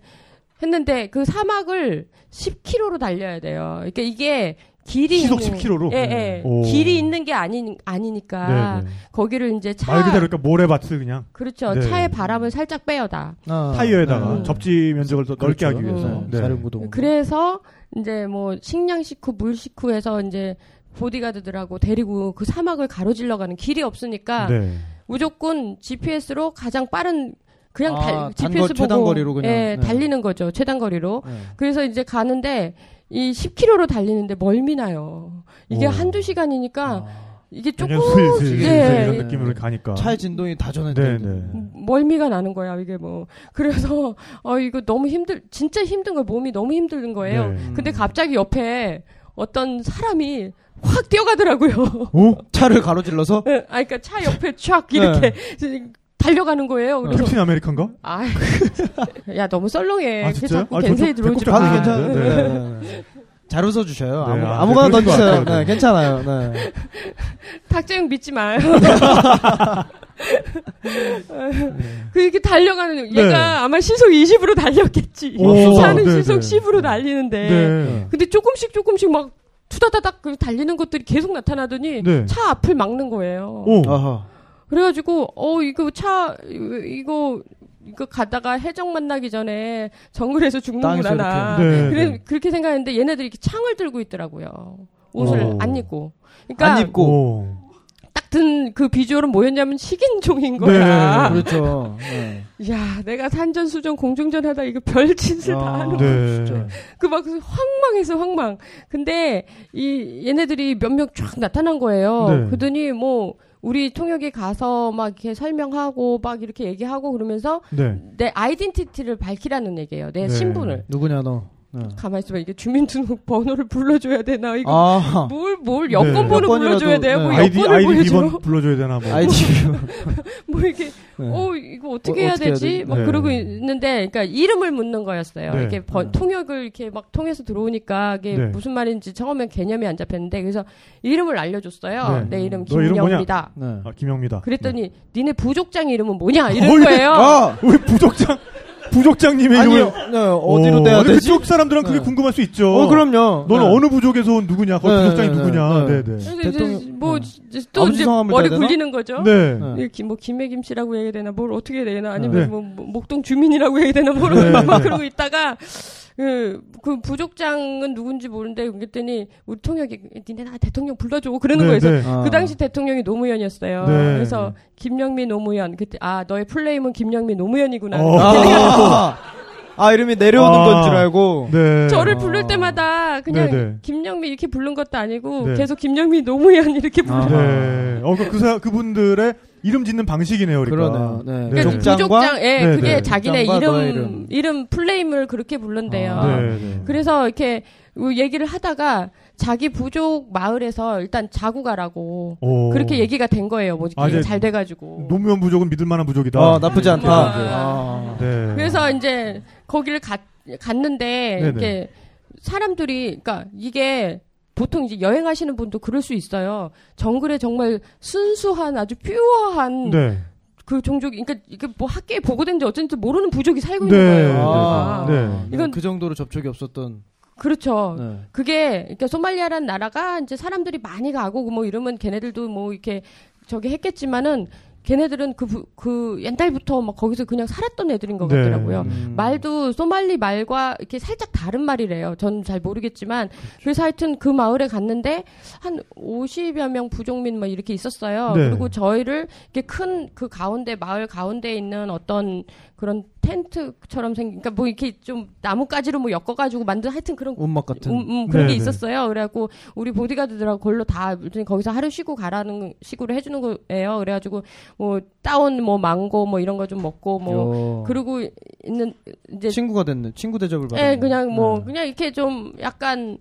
했는데 그 사막을 10km로 달려야 돼요. 그러니까 이게 길이 시속 있는 10km 로? 예, 예. 오. 길이 있는 게 아니 아니니까 네, 네. 거기를 이제 차 말 그대로 그러니까 모래밭을 그냥 그렇죠. 네. 차에 바람을 살짝 빼어다. 아, 타이어에다가 네. 접지 면적을 더 넓게 그렇죠. 하기 위해서. 음. 네. 사륜구동. 그래서 이제 뭐 식량 식후, 물 식후해서 이제 보디가드들하고 데리고 그 사막을 가로질러 가는 길이 없으니까 네. 무조건 GPS로 가장 빠른 그냥 아, 달, 단거- GPS 보고 최단거리로 그냥, 예, 네. 달리는 거죠. 최단 거리로. 네. 그래서 이제 가는데 이 10km로 달리는데 멀미 나요. 이게 오. 한두 시간이니까 아, 이게 조금 예, 이런 예. 느낌으로 가니까. 차의 진동이 다 네, 전해져. 네. 멀미가 나는 거야 이게 뭐 그래서 어 이거 너무 힘들 진짜 힘든 거예요 몸이 너무 힘든 거예요 네. 근데 갑자기 옆에 어떤 사람이 확 뛰어가더라고요 오? 차를 가로질러서 예, 아 그러니까 차 옆에 촥 이렇게 달려가는 거예요 그래서 캡틴 아메리칸가? 아 야 너무 썰렁해 아, 그 진짜요? 자꾸 아, 저 겐세이 좀 들어오지 마 아, 괜찮아요. 네. 네. 네. 잘 웃어주셔요. 네, 아무, 아, 네, 것 던지세요. 네, 괜찮아요. 네. 탁재영 믿지 마. 그 이렇게 달려가는 얘가 네. 아마 시속 20으로 달렸겠지. 오, 차는 네, 시속 네. 10으로 달리는데 네. 근데 조금씩 조금씩 막 투다다닥 그 달리는 것들이 계속 나타나더니 네. 차 앞을 막는 거예요. 오. 아하. 그래가지고 어 이거 차 이거 이거 가다가 해적 만나기 전에 정글에서 죽는구나 나. 이렇게. 네, 그래 네. 그렇게 생각했는데 얘네들이 이렇게 창을 들고 있더라고요. 옷을 오. 안 입고. 그러니까 안 입고. 오. 딱든 그 비주얼은 뭐였냐면 식인종인 네. 거야. 그렇죠. 네. 야, 내가 산전수전 공중전 하다 이거 별짓을 다 아, 하는 네. 진짜. 그막 황망해서 황망. 근데 이 얘네들이 몇 명 쫙 나타난 거예요. 네. 그러더니 뭐 우리 통역에 가서 막 이렇게 설명하고 막 이렇게 얘기하고 그러면서 네. 내 아이덴티티를 밝히라는 얘기예요. 내 네. 신분을. 누구냐 너? 네. 가만 있어봐. 이게 주민등록 번호를 불러줘야 되나? 이거 아, 뭘, 뭘, 여권 네. 번호 여권이라도, 불러줘야 돼요? 뭐 네. 아이디 여권을 아이디 보여줘. 불러줘야 되나 뭐. 아이디. 뭐 이게 네. 어 이거 어떻게 어, 해야 어떻게 되지? 막 네. 그러고 있는데 그러니까 이름을 묻는 거였어요. 네. 이렇게 번- 네. 통역을 이렇게 막 통해서 들어오니까 이게 네. 무슨 말인지 처음엔 개념이 안 잡혔는데 그래서 이름을 알려줬어요. 네. 내 이름 너 이름 김영미다. 네. 아, 김영미다. 그랬더니 니네 부족장 이름은 뭐냐 이런 어이, 거예요. 아, 왜 부족장 부족장님의 아니, 이름을 네, 어디로 어, 떼야 근데 되지? 그쪽 사람들은 그게 네. 궁금할 수 있죠. 어, 그럼요. 너는 네. 어느 부족에서 온 누구냐? 거기 네, 부족장이 네, 누구냐? 네, 네, 이제 뭐 네. 이제 또 이제 머리? 굴리는 거죠. 네. 네. 이렇게 뭐 김해김 씨라고 해야 되나 뭘 어떻게 해야 되나 아니면 네. 뭐, 뭐 목동 주민이라고 해야 되나 모르고 네, 막 네. 그러고 있다가 그, 그 부족장은 누군지 모르는데 그랬더니 우리 통역이 니네 나 대통령 불러줘 그러는 네, 거예요. 네. 아. 그 당시 대통령이 노무현이었어요. 네. 그래서 김영미 노무현 그때 아 너의 플레임은 김영미 노무현이구나. 어. 아, 아, 이름이 내려오는 아. 건줄 알고. 네. 저를 아. 부를 때마다 그냥 네, 네. 김영미 이렇게 부른 것도 아니고 네. 계속 김영미 노무현 이렇게 부르. 아. 네. 어, 그, 그, 사- 그분들의 이름 짓는 방식이네요, 그러니까. 그러네요. 네. 네. 그러니까 족장과 부족장, 예, 네, 그게 네. 자기네 이름, 이름, 이름. 플레임을 그렇게 부른대요. 아. 네, 네. 그래서 이렇게 얘기를 하다가 자기 부족 마을에서 일단 자고 가라고 오. 그렇게 얘기가 된 거예요. 뭐 아, 잘 돼가지고. 노무현 부족은 믿을 만한 부족이다. 어, 나쁘지 않다. 아. 아. 네. 그래서 이제 거기를 갔, 갔는데 네네. 이렇게 사람들이 그러니까 이게 보통 이제 여행하시는 분도 그럴 수 있어요. 정글에 정말 순수한 아주 퓨어한 네. 그 종족이 그러니까 이게 뭐 학계에 보고된 지 어쩐지 모르는 부족이 살고 네. 있는 거예요. 아. 네. 이건 이건- 그 정도로 접촉이 없었던. 그렇죠. 네. 그게 그러니까 소말리아라는 나라가 이제 사람들이 많이 가고 뭐 이러면 걔네들도 뭐 이렇게 저기 했겠지만은 걔네들은 그, 부- 그 옛날부터 막 거기서 그냥 살았던 애들인 것 네. 같더라고요. 음. 말도 소말리 말과 이렇게 살짝 다른 말이래요. 전 잘 모르겠지만 그래서 하여튼 그 마을에 갔는데 한 50여 명 부족민 막 이렇게 있었어요. 네. 그리고 저희를 이렇게 큰 그 가운데 마을 가운데 있는 어떤 그런 텐트처럼 생긴, 그러니까 뭐 이렇게 좀 나뭇가지로 뭐 엮어가지고 만든 하여튼 그런 운막 같은. 음, 음, 그런 게 네네. 있었어요. 그래갖고 우리 보디가드들하고 걸로 다 거기서 하루 쉬고 가라는 식으로 해주는 거예요. 그래가지고 뭐 따온 뭐 망고 뭐 이런 거 좀 먹고 뭐 야. 그러고 있는 이제 친구가 됐네. 친구 대접을 받았네. 예 그냥 뭐 네. 그냥 이렇게 좀 약간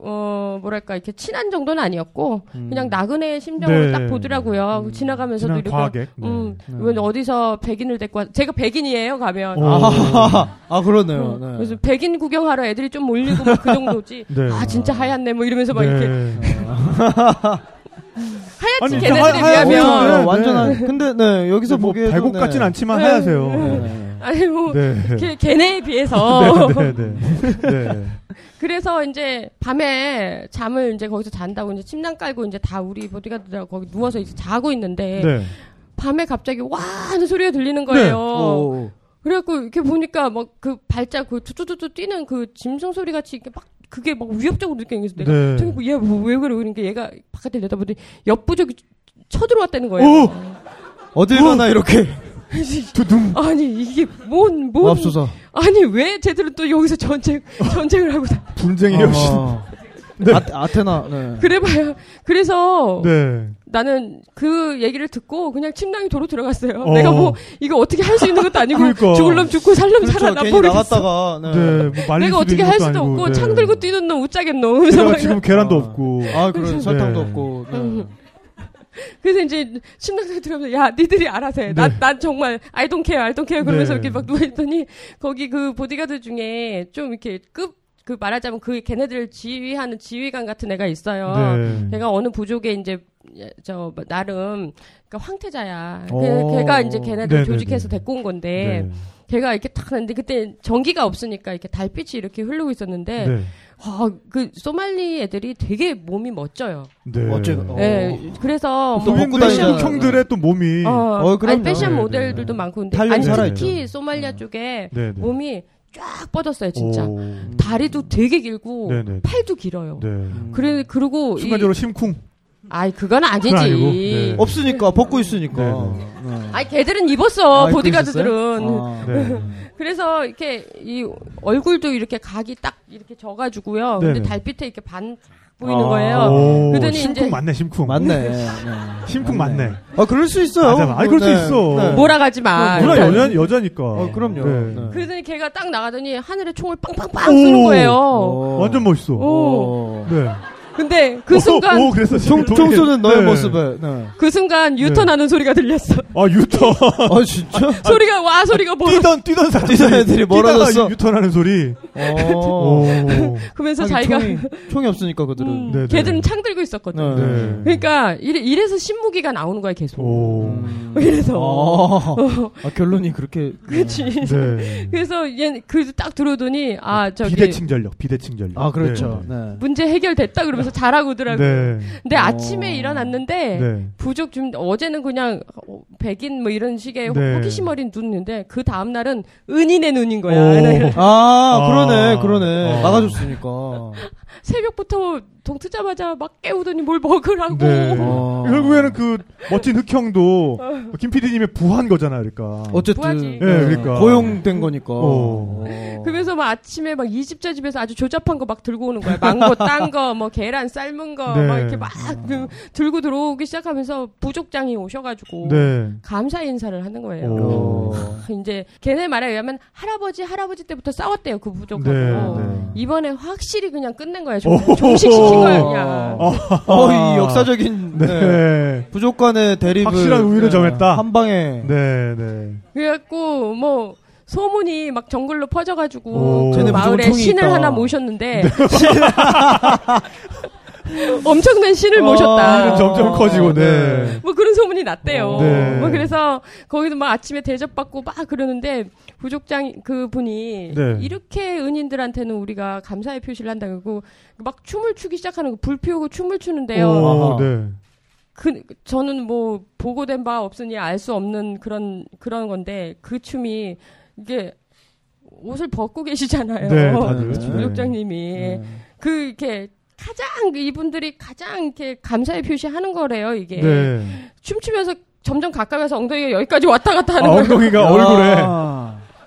어 뭐랄까 이렇게 친한 정도는 아니었고 음. 그냥 나그네의 심정으로 네. 딱 보더라고요. 음. 지나가면서도 지난 이렇게 과객. 네. 음, 네. 왜 어디서 백인을 데리고 와 제가 백인이에요 가면 오. 아, 아 그러네요. 음, 네. 그래서 백인 구경하러 애들이 좀 몰리고 막그 정도지. 네. 아 진짜 하얗네 뭐 이러면서 막 네. 이렇게 하얗지 하- 걔네들에. 비하면 네, 완전 네. 한 근데 네 여기서 뭐 발곡 네. 같진 않지만 네. 하얗세요. 네. 아니 뭐 네. 걔, 걔네에 비해서 네, 네, 네. 네. 그래서 이제 밤에 잠을 이제 거기서 잔다고 이제 침낭 깔고 이제 다 우리 보디가드들하고 거기 누워서 이제 자고 있는데 네. 밤에 갑자기 와 하는 소리가 들리는 거예요. 오. 그래갖고 이렇게 보니까 막 그 발짝 그 뚜뚜뚜뚜 뛰는 그 짐승 소리 같이 이렇게 막 그게 막 위협적으로 느껴져서 내가 네. 저기 뭐 얘왜 그래 그러니까 얘가 바깥에 내다보더니 옆부족이 쳐들어왔다는 거예요. 오! 어딜 가나 이렇게 두둥. 아니 이게 뭔 뭔 맙소사. 아니 왜 쟤들은 또 여기서 전쟁 전쟁을 하고 다 분쟁의 여신. 아, 네. 아, 아테나. 네. 그래봐요. 그래서 네. 나는 그 얘기를 듣고 그냥 침낭에 도로 들어갔어요. 어. 내가 뭐 이거 어떻게 할 수 있는 것도 아니고 그러니까. 죽을 놈 죽고 살놈 살아 그렇죠. 나 모르겠어. 나갔다가 네. 네. 뭐 말릴 내가 어떻게 할 수도 아니고, 없고 네. 창 들고 뛰는 놈 웃자겠노. 그래서 지금 계란도 아. 없고. 아, 그런 설탕도 네. 없고. 네. 음. 그래서 이제 침낭에 들어가면서 야 니들이 알아서 해. 난, 난 정말 I don't care, I don't care 그러면서 네. 이렇게 막 누워있더니 거기 그 보디가드 중에 좀 이렇게 급그 말하자면 그 걔네들을 지휘하는 지휘관 같은 애가 있어요. 네. 걔가 어느 부족에 이제 저 나름 그러니까 황태자야. 오. 그, 걔가 이제 걔네들 네네네. 조직해서 데리고 온 건데 네. 걔가 이렇게 탁 하는데 그때 전기가 없으니까 이렇게 달빛이 이렇게 흐르고 있었는데 네. 아, 그 소말리 애들이 되게 몸이 멋져요. 네. 어째- 어. 예. 그래서 또뭐 다니잖아요. 형들의 또 몸이. 어, 어. 아니, 패션 네, 모델들도 네. 많고 근데 아니 살아있죠. 특히 소말리아 쪽에 네. 네. 몸이 쫙 뻗었어요, 진짜. 오. 다리도 되게 길고 네네. 팔도 길어요. 네. 그래 그리고 이, 순간적으로 심쿵. 아이 그건 아니지. 그건 네. 없으니까 벗고 있으니까. 네, 네. 아이 걔들은 입었어 아, 보디가드들은. 아. 네. 그래서 이렇게 이 얼굴도 이렇게 각이 딱 이렇게 져가지고요. 근데. 달빛에 이렇게 반 보이는 아. 거예요. 오, 그러더니 심쿵 이제- 맞네, 심쿵. 맞네. 네. 심쿵 맞네. 아, 그럴 수 있어요. 맞아, 아니, 그럴 수 있어. 몰아가지 마. 누나 일단. 여자, 여자니까. 어, 그럼요. 네. 네. 그러더니 걔가 딱 나가더니 하늘에 총을 빵빵빵 쏘는 거예요. 어. 완전 멋있어. 오. 네. 근데 그 순간 오, 오, 그래서 총, 지금 총 동네- 쏘는 너의 네. 모습에. 네. 그 순간 유턴하는 소리가 들렸어. 아, 유턴. 아, 진짜? 소리가 와 소리가 뭐 뛰던, 뛰던 사람. 뛰던 애들이 멀어졌어? 유턴하는 소리. 어. 오. 그러면서 자기가 총이, 총이 없으니까 그들은. 음, 네, 네. 걔들은 창 들고 있었거든. 네. 네. 그러니까 이래, 이래 서 신무기가 나오는 거야 계속. 오. 음. 그래서 아, 아, 결론이 그렇게. 그렇지. 네. 그래서 얘 그 딱 들어오더니 아 저기 비대칭 전력, 비대칭 전력. 아, 그렇죠. 네. 네. 문제 해결됐다 그러면서 잘하고 오더라고. 요 네. 근데 어. 아침에 일어났는데 네. 부족 좀 어제는 그냥 어, 백인 뭐 이런 식의 네. 호기심 어린 눈인데 그 다음 날은 은인의 눈인 거야. 오. 아, 그러네, 아. 그러네. 어. 나가줬으니까. 새벽부터 동 트자마자 막 깨우더니 뭘 먹으라고. 네. 어. 결국에는 그 멋진 흑형도 김 PD님의 부한 거잖아, 그러니까. 어쨌든. 부하지. 예, 그러니까. 고용된 거니까. 어. 어. 그러면서 막 아침에 막 이 집저 집에서 아주 조잡한 거 막 들고 오는 거야. 망고 딴 거, 뭐 계란 삶은 거, 네. 막 이렇게 막 그- 들고 들어오기 시작하면서 부족장이 오셔가지고 네. 감사 인사를 하는 거예요. 오. 어. 이제 걔네 말에 의하면 할아버지 할아버지 때부터 싸웠대요 그 부족하고 네, 네. 이번에 확실히 그냥 끝낸 거야 종, 종식시킨 거야 그냥 어, 이 역사적인. 네. 네. 부족 간의 대립을. 확실한 우위를 네, 점했다. 한 방에. 네, 네. 그래갖고 뭐 소문이 막 정글로 퍼져가지고 오. 그 마을에 신을 있다. 하나 모셨는데 엄청난 신을 아, 모셨다. 일은 점점 커지고, 네. 네. 뭐 그런 소문이 났대요. 네. 뭐 그래서 거기도 막 아침에 대접받고 막 그러는데 부족장 그 분이 네. 이렇게 은인들한테는 우리가 감사의 표시를 한다 그러고 막 춤을 추기 시작하는 거 불 피우고 춤을 추는데요. 오. 네. 그 저는 뭐 보고된 바 없으니 알 수 없는 그런 그런 건데 그 춤이 이게 옷을 벗고 계시잖아요. 네, 다들. 네. 부족장님이 네. 그 이렇게 가장 이분들이 가장 이렇게 감사의 표시하는 거래요 이게 네. 춤추면서 점점 가까이서 엉덩이가 여기까지 왔다 갔다 하는 아, 거예요. 엉덩이가 야. 얼굴에.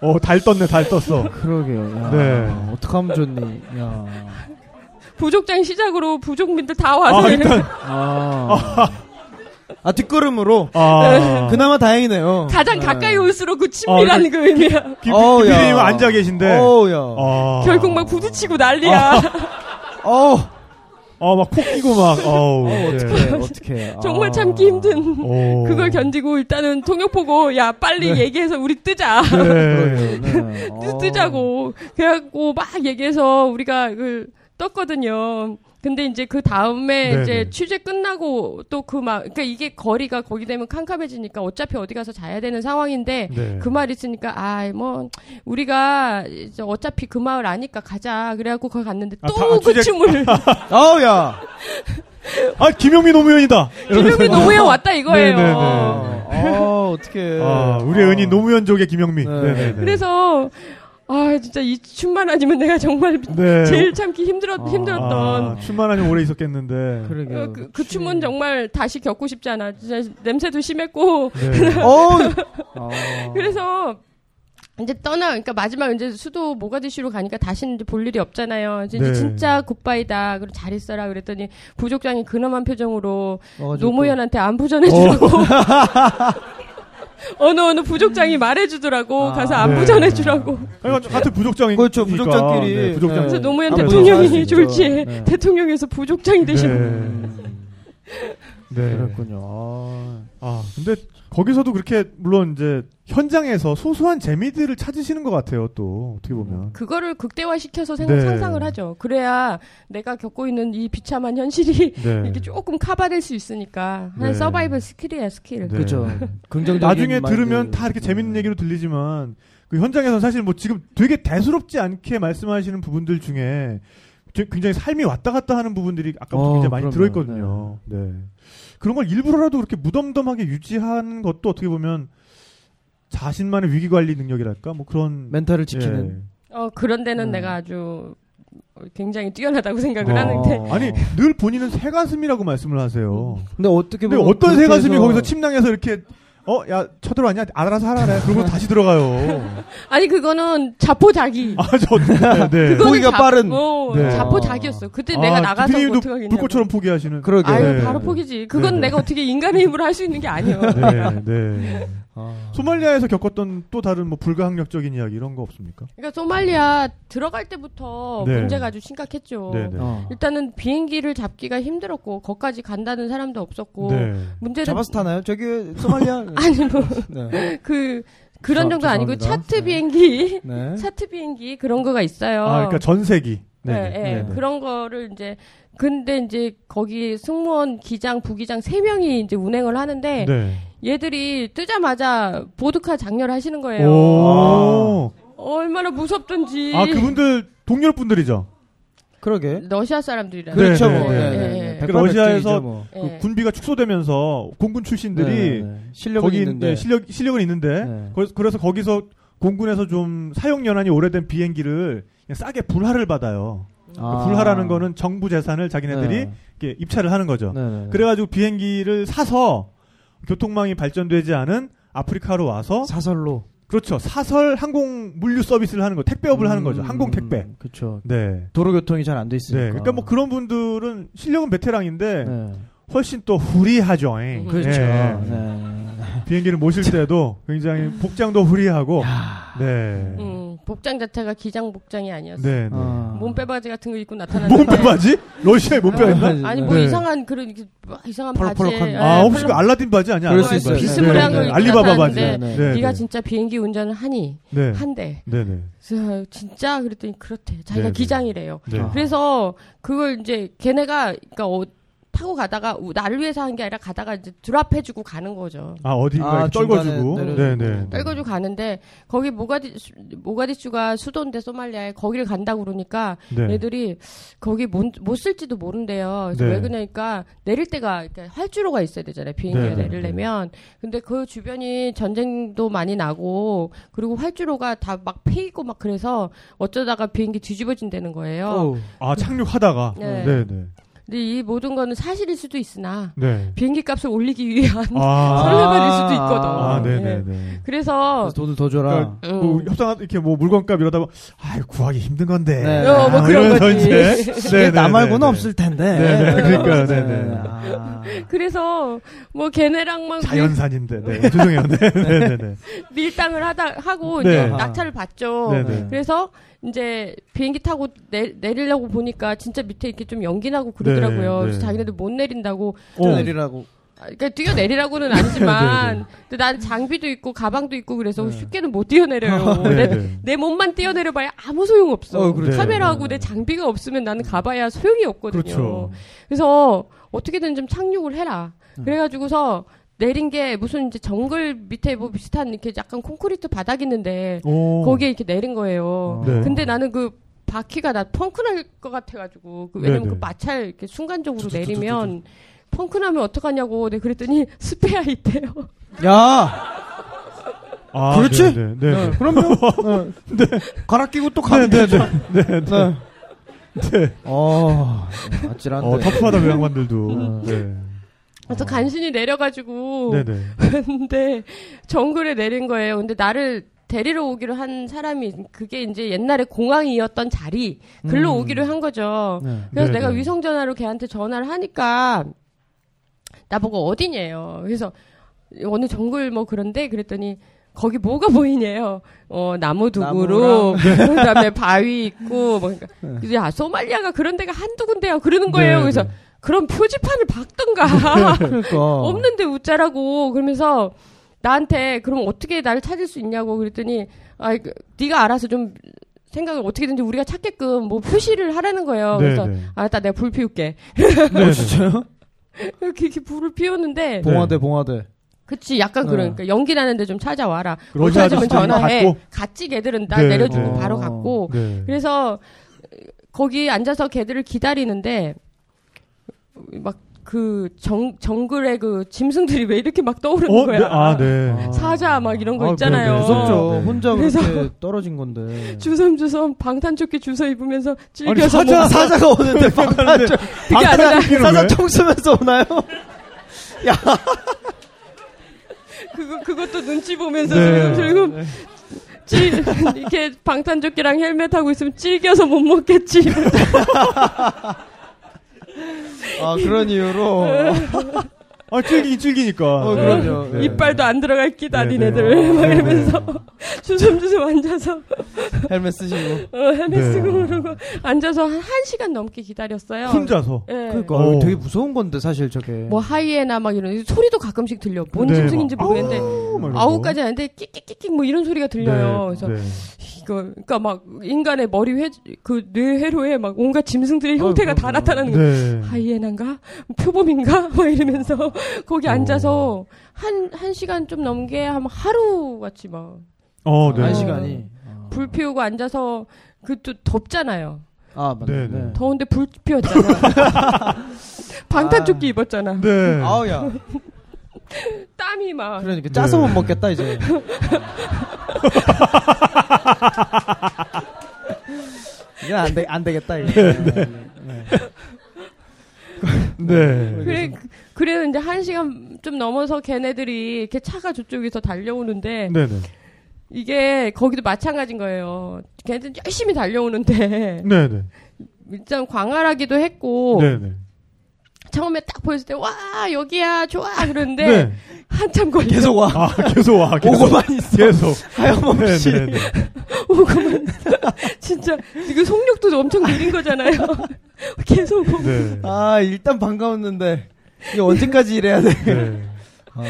어, 달 떴네, 달 떴어. 그러게요. 야, 네. 어떡하면 좋니? 야. 부족장 시작으로 부족민들 다 와서 아, 일단, 아. 아, 뒷걸음으로. 아. 그나마 다행이네요. 가장 네. 가까이 올수록 그 친밀한 아, 그- 그 의미야. 김. 김PD님 앉아 계신데. 어우, 야. 아. 결국 막 부딪히고 난리야. 어우. 어, 막콕 끼고 막, 어우. 어, 네. 어떡해, 어떡해. 정말 아. 참기 힘든. 오. 그걸 견디고 일단은 통역 보고 야 빨리 네. 얘기해서 우리 뜨자. 네. 어. 뜨자고 그래갖고 막 얘기해서 우리가 그 떴거든요. 근데 이제 그 다음에 네네. 이제 취재 끝나고 또 그 막 그러니까 이게 거리가 거기 되면 캄캄해지니까 어차피 어디 가서 자야 되는 상황인데 네. 그말 있으니까 아 뭐 우리가 이제 어차피 그 마을 아니까 가자 그래갖고 거기 갔는데 아, 또 다- 그 취재- 춤을 어우, 야. 아, 김영민 노무현이다! 김용민 노무현 왔다 이거예요. 네네네. 어, 어떡해. 아, 우리의 은인 노무현족의 김영민. 네. 네. 네 그래서 아 진짜 이 춤만 아니면 내가 정말 네. 제일 참기 힘들었 아, 힘들었던 아, 춤만 하면 오래 있었겠는데. 그러게요. 어, 그, 그 춤 은 정말 다시 겪고 싶지 않아. 진짜 냄새도 심했고. 네. 어우. 아. 그래서 이제 떠나, 그러니까 마지막 이제 수도 모가디슈로 가니까 다시는 이제 볼 일이 없잖아요. 이제 네. 진짜 굿바이다. 그리고 잘 있어라. 그랬더니 부족장이 근엄한 표정으로 와가지고 노무현한테 안부 전해주라고. 어느 어느 부족장이 말해주더라고. 아, 가서 안부 네. 전해주라고. 아니, 같은 부족장이. 그렇죠, 부족장끼리. 네, 부족장. 네. 그래서 노무현 대통령이 있죠. 졸지에 네. 대통령에서 부족장이 되신 네. 음, 네. 그랬군요. 아. 아, 근데 거기서도 그렇게 물론 이제 현장에서 소소한 재미들을 찾으시는 것 같아요. 또 어떻게 보면. 그거를 극대화시켜서 생각, 네. 상상을 하죠. 그래야 내가 겪고 있는 이 비참한 현실이 네. 이렇게 조금 커버될 수 있으니까 하나의 네. survival skill이야 skill. 네. 그죠. 긍정적인 나중에. 들으면 다 이렇게 재밌는 얘기로 들리지만 그 현장에서는 사실 뭐 지금 되게 대수롭지 않게 말씀하시는 부분들 중에 저- 굉장히 삶이 왔다 갔다 하는 부분들이 아까부터 어, 굉장히 많이 그럼요. 들어있거든요. 네. 그런 걸 일부러라도 그렇게 무덤덤하게 유지하는 것도 어떻게 보면 자신만의 위기 관리 능력이랄까 뭐 그런 멘탈을 지키는. 어 그런 데는 음. 내가 아주 굉장히 뛰어나다고 생각을 어. 하는데 아니 늘 본인은 새 가슴이라고 말씀을 하세요. 근데 어떻게 근데 보면 어떤 새 그렇게 가슴이 해서 거기서 침낭에서 이렇게 어 야 쳐들어왔냐 알아서 하라 그래 그러고 다시 들어가요. 아니 그거는 자포자기. 아 저 네, 네. 그거는 보기가 자- 빠른. 어, 네. 자포자기였어. 그때 아, 내가 나가서 뭐 김PD님도 어떡하겠냐고. 불꽃처럼 포기하시는. 그러게. 아유 네. 바로 포기지. 그건 네, 네. 내가 어떻게 인간의 힘으로 할 수 있는 게 아니에요. 네, 네. 아. 소말리아에서 겪었던 또 다른 뭐 불가항력적인 이야기 이런 거 없습니까? 그러니까 소말리아 들어갈 때부터 네. 문제가 아주 심각했죠. 네, 네. 어. 일단은 비행기를 잡기가 힘들었고 거기까지 간다는 사람도 없었고 네. 문제는 잡아서 타나요? 저기 소말리아. 아니 뭐 네. 그 그런 정도 아니고. 차트 네. 비행기 네. 차트 비행기 그런 거가 있어요. 아, 그러니까 전세기. 네, 네, 네, 네, 네. 그런 거를 이제 근데 이제 거기 승무원 기장 부기장 세 명이 이제 운행을 하는데 네. 얘들이 뜨자마자 보드카 장렬 하시는 거예요. 오. 얼마나 무섭던지. 아, 그분들 동료 분들이죠. 그러게. 러시아 사람들이라. 그렇죠, 네, 뭐. 네, 네, 네, 네, 네. 네. 그 백발 러시아에서 뭐. 그 예. 군비가 축소되면서 공군 출신들이 네, 네. 실력은 거기 있는데. 네, 실력 실력은 있는데 네. 거- 그래서 거기서 공군에서 좀 사용 연한이 오래된 비행기를 그냥 싸게 불하를 받아요. 아. 불하라는 거는 정부 재산을 자기네들이 네. 입찰을 하는 거죠. 네, 네. 그래가지고 비행기를 사서 교통망이 발전되지 않은 아프리카로 와서 사설로 그렇죠 사설 항공 물류 서비스를 하는 거 택배업을 하는 거죠 항공 택배. 그렇죠. 네. 도로 교통이 잘 안 돼 있으니까. 네. 그러니까 뭐 그런 분들은 실력은 베테랑인데 네. 훨씬 또 후리하죠. 잉. 그렇죠. 네. 네. 비행기를 모실 때도 굉장히 복장도 후리하고. 네. 음, 복장 자체가 기장 복장이 아니었어. 네. 네. 아. 몸빼바지 같은 거 입고 나타났는데. 몸빼 바지? 러시아에 몸빼? 아, 아니 뭐 네. 이상한 그런 막 이상한 바지에 거. 아, 예, 혹시 그 알라딘 바지 아니야? 그럴 수 알라딘 있어요. 바지. 비스무리한 네, 거 네. 알리바바 바지. 나타났는데 네. 네가 네. 진짜 비행기 운전을 하니 네. 한대. 네, 네. 그래서 진짜 그랬더니 그렇대. 자기가 네, 네. 기장이래요. 네. 아. 그래서 그걸 이제 걔네가 그러니까 어, 타고 가다가 우- 나를 위해서 한 게 아니라 가다가 이제 드랍해주고 가는 거죠. 아, 어디인가에 아, 떨궈주고. 중간에 네, 내려주고. 네. 떨궈주고 가는데 거기 모가디 모가디슈가 수도인데 소말리아에 거기를 간다고 그러니까 네. 애들이 거기 못, 못 쓸지도 모른대요. 그래서 네. 왜 그러니까 내릴 때가 이렇게 활주로가 있어야 되잖아요. 비행기에 네, 네, 내리려면. 근데 그 주변이 전쟁도 많이 나고 그리고 활주로가 다 막 패이고 막 그래서 어쩌다가 비행기 뒤집어진다는 거예요. 어우. 아, 착륙하다가. 네. 네, 네. 근데 이 모든 거는 사실일 수도 있으나 네. 비행기 값을 올리기 위한 아, 설레발일 수도 있거든. 아, 예. 네네 네. 그래서 그래서 돈을 더 줘라. 그러니까 뭐 협상 이렇게 뭐 물건값 이러다 보면 아 구하기 힘든 건데. 네. 어, 뭐 아, 그런 거지. 이제 네, 나 네, 말고는 네, 없을 텐데. 네, 네, 그러니까요, 네, 네. 아. 그래서 뭐 걔네랑만 자연산인데. 네. 죄송해요. 네, 네, 네, 네. 밀당을 하다 하고 네. 이제 아. 낙찰을 받죠. 네, 네. 그래서 이제 비행기 타고 내, 내리려고 보니까 진짜 밑에 이렇게 좀 연기 나고 그러더라고요. 네, 그래서 네. 자기네들 못 내린다고. 어. 내리라고. 아, 그러니까 뛰어내리라고는 아니지만, 근데 난 장비도 있고 가방도 있고 그래서 네. 쉽게는 못 뛰어내려요. 네, 내, 네. 내 몸만 뛰어내려봐야 아무 소용 없어. 어, 그렇죠. 카메라하고 네. 내 장비가 없으면 나는 가봐야 소용이 없거든요. 그렇죠. 그래서 어떻게든 좀 착륙을 해라. 음. 그래가지고서 내린 게 무슨 이제 정글 밑에 뭐 비슷한 이렇게 약간 콘크리트 바닥 있는데 오. 거기에 이렇게 내린 거예요. 네. 근데 나는 그 바퀴가 나 펑크 날 것 같아가지고 그 왜냐면 네네. 그 마찰 이렇게 순간적으로 내리면 펑크 나면 어떡하냐고 내가 그랬더니 스페어 있대요. 야, 아, 그렇지? 네, 네, 네. 그럼요. 네. 갈아 끼고 또 가면 네, 네, 되죠. 네, 네, 네. 네. 어, 아찔한데. 어, 터프하다 그 양반들도. 음. 네. 그래서 간신히 내려가지고 네, 네. 근데 정글에 내린 거예요. 근데 나를 데리러 오기로 한 사람이 그게 이제 옛날에 공항이었던 자리 글로 음. 오기로 한 거죠. 네. 그래서 네, 내가 네. 위성 전화로 걔한테 전화를 하니까 나보고 어디냐요. 그래서 어느 정글 뭐 그런데 그랬더니 거기 뭐가 보이냐요. 어 나무 두구로 그다음에 바위 있고 뭐 그러니까 야 소말리아가 그런 데가 한두 군데야 그러는 거예요. 네, 그래서 네. 그럼 표지판을 박던가 그러니까. 없는데 웃자라고 그러면서 나한테 그럼 어떻게 나를 찾을 수 있냐고 그랬더니 아 그, 네가 알아서 좀 생각을 어떻게든지 우리가 찾게끔 뭐 표시를 하라는 거예요. 네, 그래서 네. 알았다 내가 불 피울게. 네, 네. 진짜요? 이렇게, 이렇게 불을 피웠는데 봉화대, 봉화대. 그치 약간 네. 그러니까 연기 나는데 좀 찾아와라. 못 러시아 찾으면 전화해. 갔지 걔들은 나 네, 내려주고 네. 바로 어. 갔고 네. 그래서 거기 앉아서 걔들을 기다리는데 막 그 정 정글의 그 짐승들이 왜 이렇게 막 떠오르는 어, 거야. 네. 아, 네. 사자 막 이런 거 아, 있잖아요. 네, 무섭죠. 네. 혼자 그래서- 그렇게 떨어진 건데. 주섬주섬 방탄조끼 주워 입으면서 아니, 찔겨서 사자, 뭐 사자가 오는데 방탄 그게 아니라 사자 총 쏘면서 오나요? 그거 그것도 눈치 보면서 네. 슬금 슬금 찔 이렇게 방탄조끼랑 헬멧 하고 있으면 찔겨서 못 먹겠지. 아 그런 이유로. 아, 찔기긴 찔기니까. 어, 그럼요. 네. 이빨도 안 들어갈 끼다 네, 니네들 네. 막 네, 이러면서 주섬주섬 앉아서 헬멧 쓰시고. 어, 헬멧 네. 쓰고 그러고 앉아서 한 1시간 넘게 기다렸어요. 혼자서. 예. 그러니까 오. 되게 무서운 건데 사실 저게. 뭐 하이에나 막 이런 소리도 가끔씩 들려. 뭔 네, 짐승인지 막 모르겠는데 아우. 아우까지 아닌데 끽끽끽끽 뭐 이런 소리가 들려요. 네, 그래서 네. 이거 그러니까 막 인간의 머리 회 그 뇌회로에 막 온갖 짐승들의 형태가 다 그럼요. 나타나는 거예요. 네. 하이에나인가 표범인가 막 이러면서 거기 어. 앉아서 한 한 시간 좀 넘게 하면 하루 같이 막불 어, 네. 한 어. 시간이. 피우고 앉아서 그 또 덥잖아요. 아 맞네. 네, 네. 네. 더운데 불 피웠잖아. 방탄조끼 입었잖아. 네. 아우 야. 땀이 막. 그러니까 짜서 네. 못 먹겠다 이제. 이건 안, 되, 안 되겠다 이거. 네. 네. 그래 그- 그래도 이제 한 시간 좀 넘어서 걔네들이 이렇게 차가 저쪽에서 달려오는데 네, 네. 이게 거기도 마찬가지인 거예요. 걔네들 열심히 달려오는데 네, 네. 일단 광활하기도 했고 네, 네. 처음에 딱 보였을 때 와 여기야 좋아 그러는데 네. 한참 걸려 계속 와. 아, 계속 와. 계속. 오고만 있어. 계속. 하염없이. 네, 네, 네. 오고만 진짜 이거 속력도 엄청 느린 거잖아요. 계속 오고. 네. 아 일단 반가웠는데 이게 언제까지 이래야 돼? 네. 아,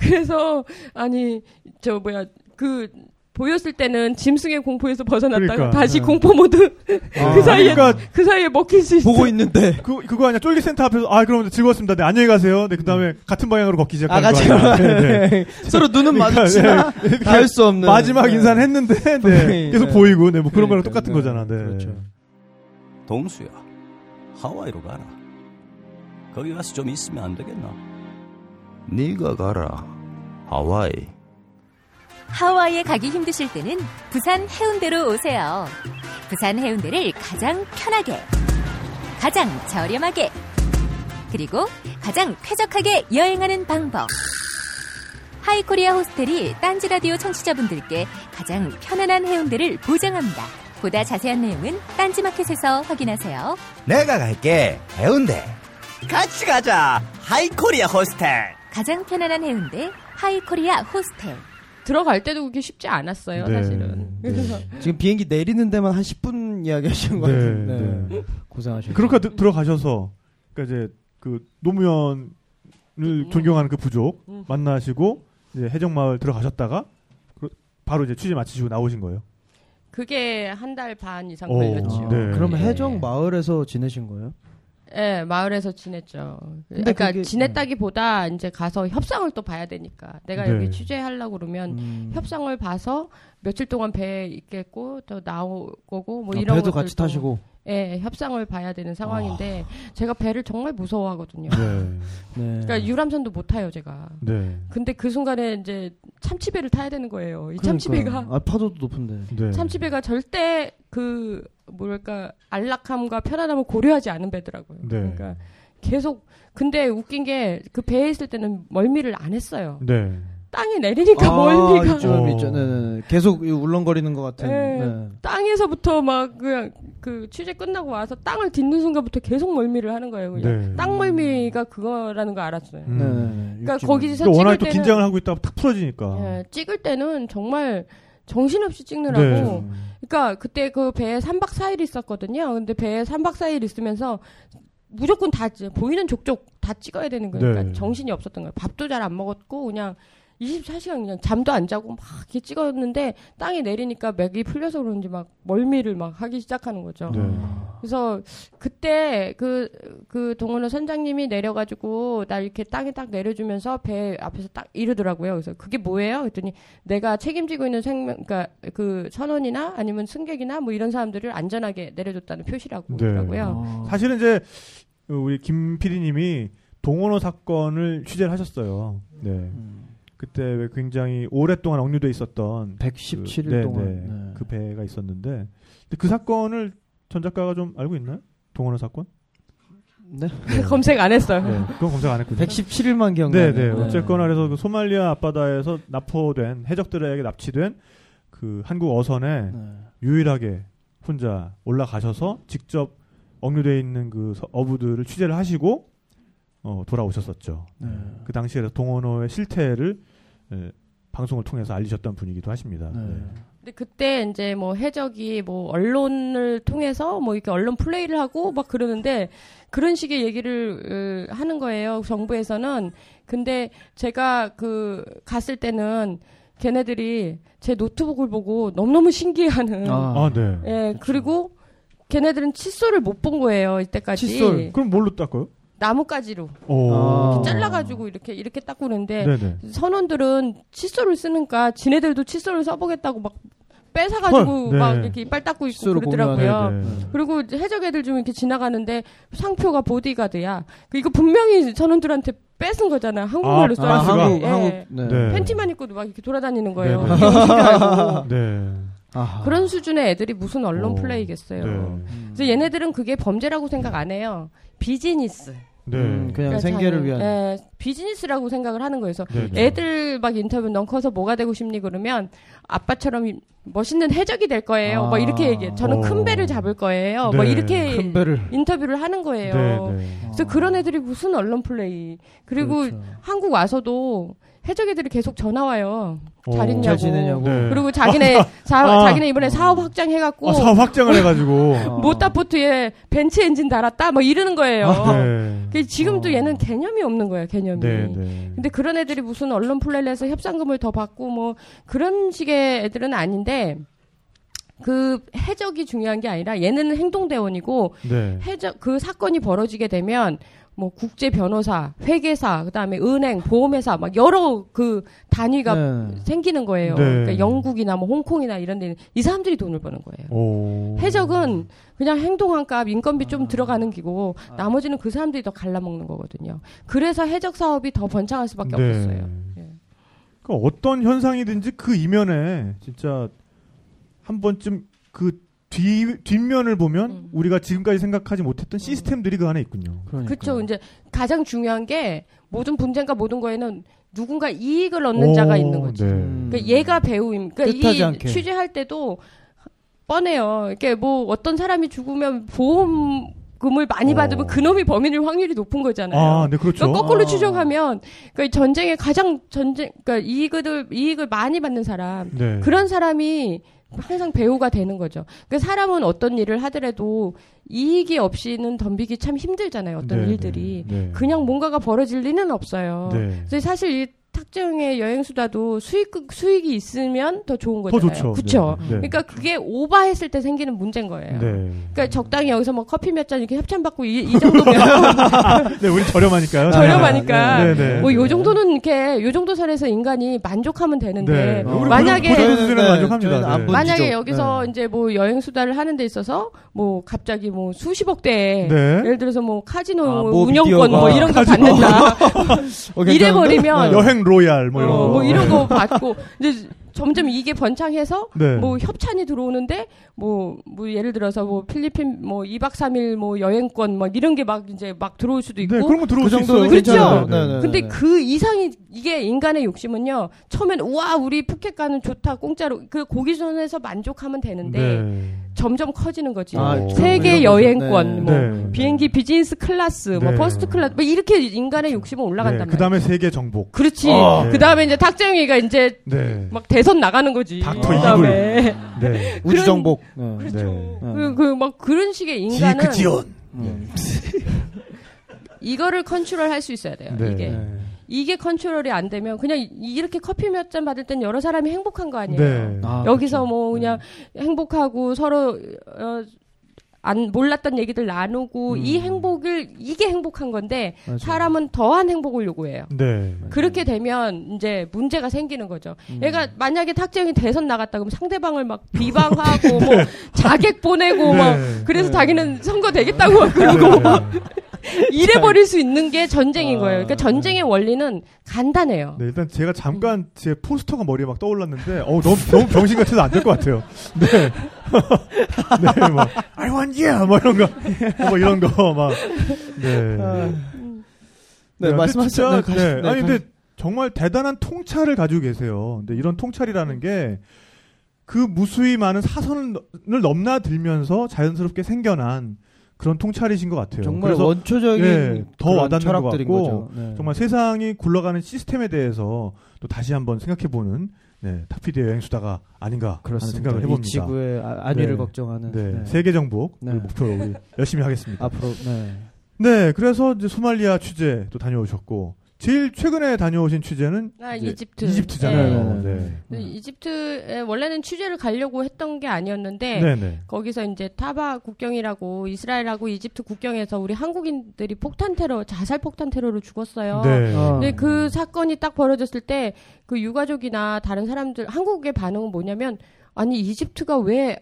그래서 아니 저 뭐야 그 보였을 때는 짐승의 공포에서 벗어났다가 그러니까, 다시 네. 공포 모드 아, 그 사이에 그러니까 그 사이에 먹힐 수 있어. 보고 있는데. 그, 그거 아니야. 쫄기 센터 앞에서, 아, 그럼 즐거웠습니다. 네, 안녕히 가세요. 네, 그 다음에 같은 방향으로 걷기 아 시작하는 같이 거 아니야. 네, 네. 서로 눈은 그러니까, 마주치나 네. 닿을 수 없는 마지막 네. 인사는 했는데, 네. 네. 계속 네. 보이고, 네, 뭐 그런 거랑 그러니까, 똑같은 네. 거잖아, 네. 그렇죠. 동수야, 하와이로 가라. 거기 가서 좀 있으면 안 되겠나? 네가 가라. 하와이. 하와이에 가기 힘드실 때는 부산 해운대로 오세요. 부산 해운대를 가장 편하게, 가장 저렴하게, 그리고 가장 쾌적하게 여행하는 방법. 하이코리아 호스텔이 딴지 라디오 청취자분들께 가장 편안한 해운대를 보장합니다. 보다 자세한 내용은 딴지 마켓에서 확인하세요. 내가 갈게. 해운대. 같이 가자. 하이코리아 호스텔. 가장 편안한 해운대 하이코리아 호스텔. 들어갈 때도 그게 쉽지 않았어요, 네. 사실은. 그래서 지금 비행기 내리는 데만 한 10분 이야기 하신 것 네, 같은데. 네. 고생하셨어요. 그렇게 드- 들어가셔서 그러니까 이제 그 노무현을 존경하는 그 부족 음. 만나시고 이제 해적마을 들어가셨다가 그- 바로 이제 취재 마치시고 나오신 거예요. 그게 한 달 반 이상 오, 걸렸죠. 네. 그럼 예. 해적 마을에서 지내신 거예요? 예, 마을에서 지냈죠. 근데 그러니까 그게- 지냈다기보다 이제 가서 협상을 또 봐야 되니까. 내가 네. 여기 취재하려고 그러면 음. 협상을 봐서 며칠 동안 배에 있겠고 또 나올 거고 뭐 아, 이런 배도 것들도 같이 타시고. 예, 협상을 봐야 되는 상황인데 제가 배를 정말 무서워하거든요. 네. 네. 그러니까 유람선도 못 타요, 제가. 네. 근데 그 순간에 이제 참치배를 타야 되는 거예요. 이 그러니까. 참치배가 아, 파도도 높은데. 네. 참치배가 절대 그 뭐랄까 안락함과 편안함을 고려하지 않은 배더라고요. 네. 그러니까 계속 근데 웃긴 게 그 배에 있을 때는 멀미를 안 했어요. 네. 땅에 내리니까 아, 멀미가 있죠, 어. 있죠. 네네. 계속 이 울렁거리는 것 같은. 네. 네. 땅에서부터 막 그냥 그 취재 끝나고 와서 땅을 딛는 순간부터 계속 멀미를 하는 거예요. 그냥 네. 땅 멀미가 그거라는 거 알았어요. 음. 네. 네. 그러니까 거기서 워낙에 찍을 또 긴장을 하고 있다가 탁 풀어지니까. 예, 찍을 때는 정말 정신없이 찍느라고 네. 그러니까 그때 그 배에 3박 4일 있었거든요. 근데 배에 3박 4일 있으면서 무조건 다 보이는 족족 다 찍어야 되는 거예요. 네. 그러니까 정신이 없었던 거예요. 밥도 잘 안 먹었고 그냥 24시간 그냥 잠도 안 자고 막 이렇게 찍었는데 땅에 내리니까 맥이 풀려서 그런지 막 멀미를 막 하기 시작하는 거죠. 네. 그래서 그때 그, 그 동원호 선장님이 내려가지고 나 이렇게 땅에 딱 내려주면서 배 앞에서 딱 이러더라고요. 그래서 그게 뭐예요? 그랬더니 내가 책임지고 있는 생명, 그러니까 그 선원이나 아니면 승객이나 뭐 이런 사람들을 안전하게 내려줬다는 표시라고 네. 그러더라고요. 아. 사실은 이제 우리 김 PD님이 동원호 사건을 취재를 하셨어요. 네. 음. 그때 왜 굉장히 오랫동안 억류돼 있었던 117일 그, 네, 동안. 네. 네. 그 배가 있었는데 근데 그 사건을 전 작가가 좀 알고 있나요? 동원호 사건? 네. 검색 안 했어요. 네, 그건 검색 안 했군요. 117일만 네, 기억나요. 네. 어쨌거나 그래서 그 소말리아 앞바다에서 납포된 해적들에게 납치된 그 한국 어선에 네. 유일하게 혼자 올라가셔서 직접 억류돼 있는 그 서- 어부들을 취재를 하시고 어, 돌아오셨었죠. 네. 그 당시에 동원호의 실태를 에, 방송을 통해서 알리셨던 분이기도 하십니다. 네. 네. 근데 그때 이제 뭐 해적이 뭐 언론을 통해서 뭐 이렇게 언론 플레이를 하고 막 그러는데 그런 식의 얘기를 으, 하는 거예요. 정부에서는. 근데 제가 그 갔을 때는 걔네들이 제 노트북을 보고 너무너무 신기해하는. 아, 네. 예, 그리고 걔네들은 칫솔을 못 본 거예요, 이때까지. 칫솔. 그럼 뭘로 닦아요? 나뭇가지로 오. 아. 잘라가지고 이렇게 이렇게 닦고 그러는데 네네. 선원들은 칫솔을 쓰니까 지네들도 칫솔을 써보겠다고 막 뺏어가지고 헐, 네. 막 이렇게 이빨 닦고 있고 그러더라고요. 네, 네. 그리고 이제 해적 애들 좀 이렇게 지나가는데 상표가 보디가드야. 그 이거 분명히 선원들한테 뺏은 거잖아요. 한국말로 아, 써야 아, 아, 한국, 예. 한국, 네. 네. 팬티만 입고도 막 이렇게 돌아다니는 거예요. 네. 그런 수준의 애들이 무슨 언론 오, 플레이겠어요. 그래서 얘네들은 그게 범죄라고 생각 안 해요. 비즈니스. 네. 음, 그냥 그러니까 생계를 위한. 예, 비즈니스라고 생각을 하는 거예요. 그래서 네, 네. 애들 막 인터뷰 넌 커서 뭐가 되고 싶니 그러면 아빠처럼 이- 멋있는 해적이 될 거예요. 아. 뭐 이렇게 얘기해. 저는 어. 큰 배를 잡을 거예요. 뭐 네. 이렇게 큰 배를. 인터뷰를 하는 거예요. 네, 네. 그래서 그런 애들이 무슨 언론 플레이. 그리고 그렇죠. 한국 와서도 해적 애들이 계속 전화 와요. 잘 오. 있냐고. 잘 지내냐고. 네. 그리고 자기네 사, 아. 자기네 이번에 사업 확장 해갖고 아, 사업 확장을 해가지고. 어. 모타보트에 벤츠 엔진 달았다. 뭐 이러는 거예요. 네. 그 지금도 어. 얘는 개념이 없는 거예요. 개념이. 네, 네. 근데 그런 애들이 무슨 언론 플레이를 해서 협상금을 더 받고 뭐 그런 식의 애들은 아닌데 그 해적이 중요한 게 아니라 얘네는 행동 대원이고 네. 해적 그 사건이 벌어지게 되면 뭐 국제 변호사, 회계사, 그다음에 은행, 보험회사 막 여러 그 단위가 네. 생기는 거예요. 네. 그러니까 영국이나 뭐 홍콩이나 이런 데는 이 사람들이 돈을 버는 거예요. 오. 해적은 그냥 행동한 값, 인건비 아. 좀 들어가는 기고 나머지는 그 사람들이 더 갈라먹는 거거든요. 그래서 해적 사업이 더 번창할 수밖에 네. 없었어요. 예. 그러니까 어떤 현상이든지 그 이면에 진짜 한 번쯤 그 뒤 뒷면을 보면 음. 우리가 지금까지 생각하지 못했던 시스템들이 그 안에 있군요. 그렇죠. 이제 가장 중요한 게 모든 분쟁과 모든 거에는 누군가 이익을 얻는 오, 자가 있는 거지. 네. 음. 그러니까 얘가 배우임. 그러니까 이 않게. 취재할 때도 뻔해요. 이렇게 뭐 어떤 사람이 죽으면 보험 금을 많이 어. 받으면 그놈이 범인일 확률이 높은 거잖아요. 아, 네, 그렇죠. 그러니까 거꾸로 아. 추정하면 그러니까 전쟁에 가장 전쟁 그러니까 이익을 이익을 많이 받는 사람 네. 그런 사람이 항상 배우가 되는 거죠. 그 사람은 어떤 일을 하더라도 이익이 없이는 덤비기 참 힘들잖아요. 어떤 네, 일들이 네, 네. 그냥 뭔가가 벌어질 리는 없어요. 네. 그래서 사실 이 탁정의 여행 수다도 수익 수익이 있으면 더 좋은 더 거잖아요. 좋죠. 그렇죠. 네, 네. 그러니까 그게 오버했을 때 생기는 문제인 거예요. 네. 그러니까 적당히 여기서 뭐 커피 몇 잔 이렇게 협찬 받고 이, 이 정도면 네, 우리 저렴하니까요. 저렴하니까 네, 네. 뭐요 정도는 이렇게 요 정도 선에서 인간이 만족하면 되는데 네. 우리 만약에 네. 본- 만약에. 여기서 네. 이제 뭐 여행 수다를 하는 데 있어서 뭐 갑자기 뭐 수십억대 네. 예를 들어서 뭐 카지노 아, 뭐 운영권 뭐 미디어가 이런 거. 받는다 어, 괜찮은데? 이래 버리면 네. 여행 로얄 뭐 이런 어, 거. 뭐 이런 거 받고 이제 점점 이게 번창해서 네. 뭐 협찬이 들어오는데 뭐, 뭐 예를 들어서 뭐 필리핀 뭐 2박 3일 뭐 여행권 막 이런 게 막 이제 막 들어올 수도 있고 네, 그런 거 들어올 그 수 있어요. 그렇죠. 네, 네. 네, 네. 근데 그 이상이 이게 인간의 욕심은요. 처음엔 우와 우리 푸켓 가는 좋다 공짜로 그 거기 선에서 만족하면 되는데 네. 점점 커지는 거지. 아, 세계 거죠. 여행권 네. 뭐 네. 비행기 비즈니스 클래스 뭐 네. 퍼스트 클래스 뭐 이렇게 인간의 욕심은 올라간단 네, 그 말이야. 다음에 세계 정복. 그렇지. 아. 그 다음에 이제 탁정이가 이제 네. 막 대선 나가는 거지. 닥터 그다음에 네. 우주 정복. 네. 그렇죠. 네. 그, 그, 막 그런 식의 인간은 음. 이거를 컨트롤 할 수 있어야 돼요. 네. 이게. 네. 이게 컨트롤이 안 되면 그냥 이- 이렇게 커피 몇 잔 받을 땐 여러 사람이 행복한 거 아니에요. 네. 아, 여기서 그렇죠. 뭐 그냥 행복하고 서로 어, 안 몰랐던 얘기들 나누고 음. 이 행복을 이게 행복한 건데 맞아요. 사람은 더한 행복을 요구해요. 네. 그렇게 되면 이제 문제가 생기는 거죠. 음. 얘가 만약에 탁정이 대선 나갔다 그러면 상대방을 막 비방하고 뭐 자객 보내고 막 네. 그래서 네. 자기는 선거 되겠다고 막 그러고 막 네. 이래 버릴 수 있는 게 전쟁인 아, 거예요. 그러니까 전쟁의 원리는 간단해요. 네, 일단 제가 잠깐 제 포스터가 머리에 막 떠올랐는데, 어 너무, 너무 병신 같아서 안 될 것 같아요. 네. 네, 뭐, I want you! 뭐 이런 거, 뭐 이런 거, 막. 네. 네, 근데 말씀하시죠. 진짜, 네, 가시- 네. 네, 아니, 가- 근데 정말 대단한 통찰을 가지고 계세요. 근데 이런 통찰이라는 게, 그 무수히 많은 사선을 넘나들면서 자연스럽게 생겨난 그런 통찰이신 것 같아요. 정말 그래서 원초적인 네, 더 와닿는 것 같고. 네. 정말 세상이 굴러가는 시스템에 대해서 또 다시 한번 생각해보는 네, 탁피디의 여행 수다가 아닌가 하는 그렇습니다. 생각을 이 해봅니다. 지구의 아- 안위를 네. 걱정하는 네, 네. 세계 정복 네. 목표로 열심히 하겠습니다. 앞으로 네. 네, 그래서 이제 소말리아 취재 또 다녀오셨고 제일 최근에 다녀오신 취재는 아, 이집트. 이집트잖아요. 네. 네. 네, 이집트에 원래는 취재를 가려고 했던 게 아니었는데 네, 네. 거기서 이제 타바 국경이라고 이스라엘하고 이집트 국경에서 우리 한국인들이 폭탄 테러, 자살 폭탄 테러로 죽었어요. 네. 어. 근데 그 사건이 딱 벌어졌을 때 그 유가족이나 다른 사람들 한국의 반응은 뭐냐면 아니 이집트가 왜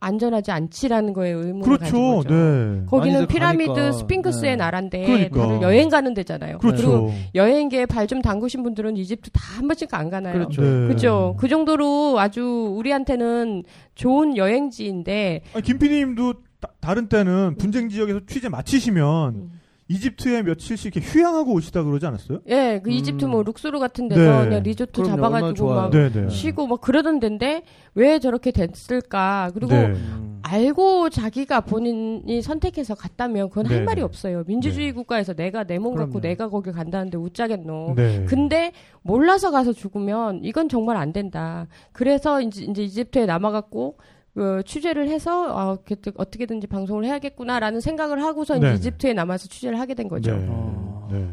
안전하지 않지라는 거에 의문을 가진 그렇죠. 거죠. 네. 거기는 피라미드 가니까. 스핑크스의 네. 나라인데 그러니까. 다들 여행 가는 데잖아요. 리고 그렇죠. 여행계에 발 좀 담그신 분들은 이집트 다 한 번씩 안 가나요? 그렇죠. 네. 그죠. 그 정도로 아주 우리한테는 좋은 여행지인데 김 PD님도 다 른 때는 분쟁 지역에서 취재 마치시면 음. 이집트에 며칠씩 이렇게 휴양하고 오시다 그러지 않았어요? 예, 그 음. 이집트 뭐 룩소르 같은 데서 네. 그냥 리조트 잡아가지고. 막 네, 네. 쉬고 막 그러던 데인데 왜 저렇게 됐을까? 그리고 네. 음. 알고 자기가 본인이 선택해서 갔다면 그건 네, 할 말이 네. 없어요. 민주주의 국가에서 내가 내 몸 갖고. 내가 거길 간다는데 웃자겠노. 네. 근데 몰라서 가서 죽으면 이건 정말 안 된다. 그래서 이제, 이제 이집트에 남아갖고 그 취재를 해서 아, 어떻게- 어떻게든지 방송을 해야겠구나라는 생각을 하고서 이제 네. 이집트에 남아서 취재를 하게 된 거죠. 네. 어. 네.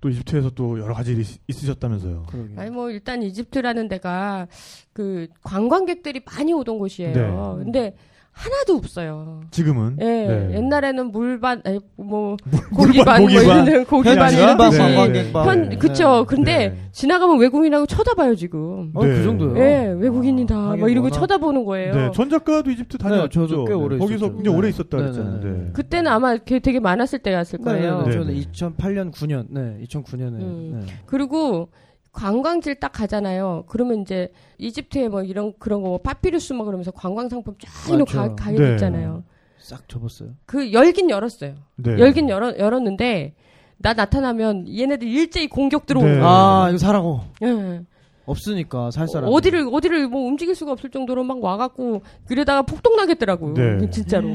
또 이집트에서 또 여러 가지 일이 있- 있으셨다면서요. 그러게요. 아니 뭐 일단 이집트라는 데가 그 관광객들이 많이 오던 곳이에요. 네. 근데 하나도 없어요. 지금은 예, 네. 옛날에는 물반, 아니, 뭐 물반, 고기반, 뭐 고기반. 이런 고기반 이런 뜻이 관광객반. 현, 네. 그쵸. 근데 네. 지나가면 외국인이라고 쳐다봐요 지금. 어, 네. 그 정도요? 예, 외국인이다. 아, 막 이러고 워낙- 쳐다보는 거예요. 네, 전 작가도 이집트 다녀왔죠. 네, 저도 꽤 오래 거기서 있었죠. 굉장히 오래 네. 있었다 네, 그랬잖아요. 네, 네. 네. 그때는 아마 그 되게 많았을 때였을 네, 네, 거예요. 네. 네, 저는 네. 2008년 9년, 네, 2009년에. 음. 네. 그리고 관광지를 딱 가잖아요. 그러면 이제 이집트에 뭐 이런 그런 거 뭐 파피루스 막 그러면서 관광 상품 쫙. 가, 가게 네. 있잖아요. 싹 접었어요. 그 열긴 열었어요. 네. 열긴 열어, 열었는데 나 나타나면 얘네들 일제히 공격 들어오는 네. 아 이거 사라고 예. 없으니까 살 사람. 어 디를 어디를 뭐 움직일 수가 없을 정도로 막 와갖고 그러다가 폭동 나겠더라고요. 네. 진짜로.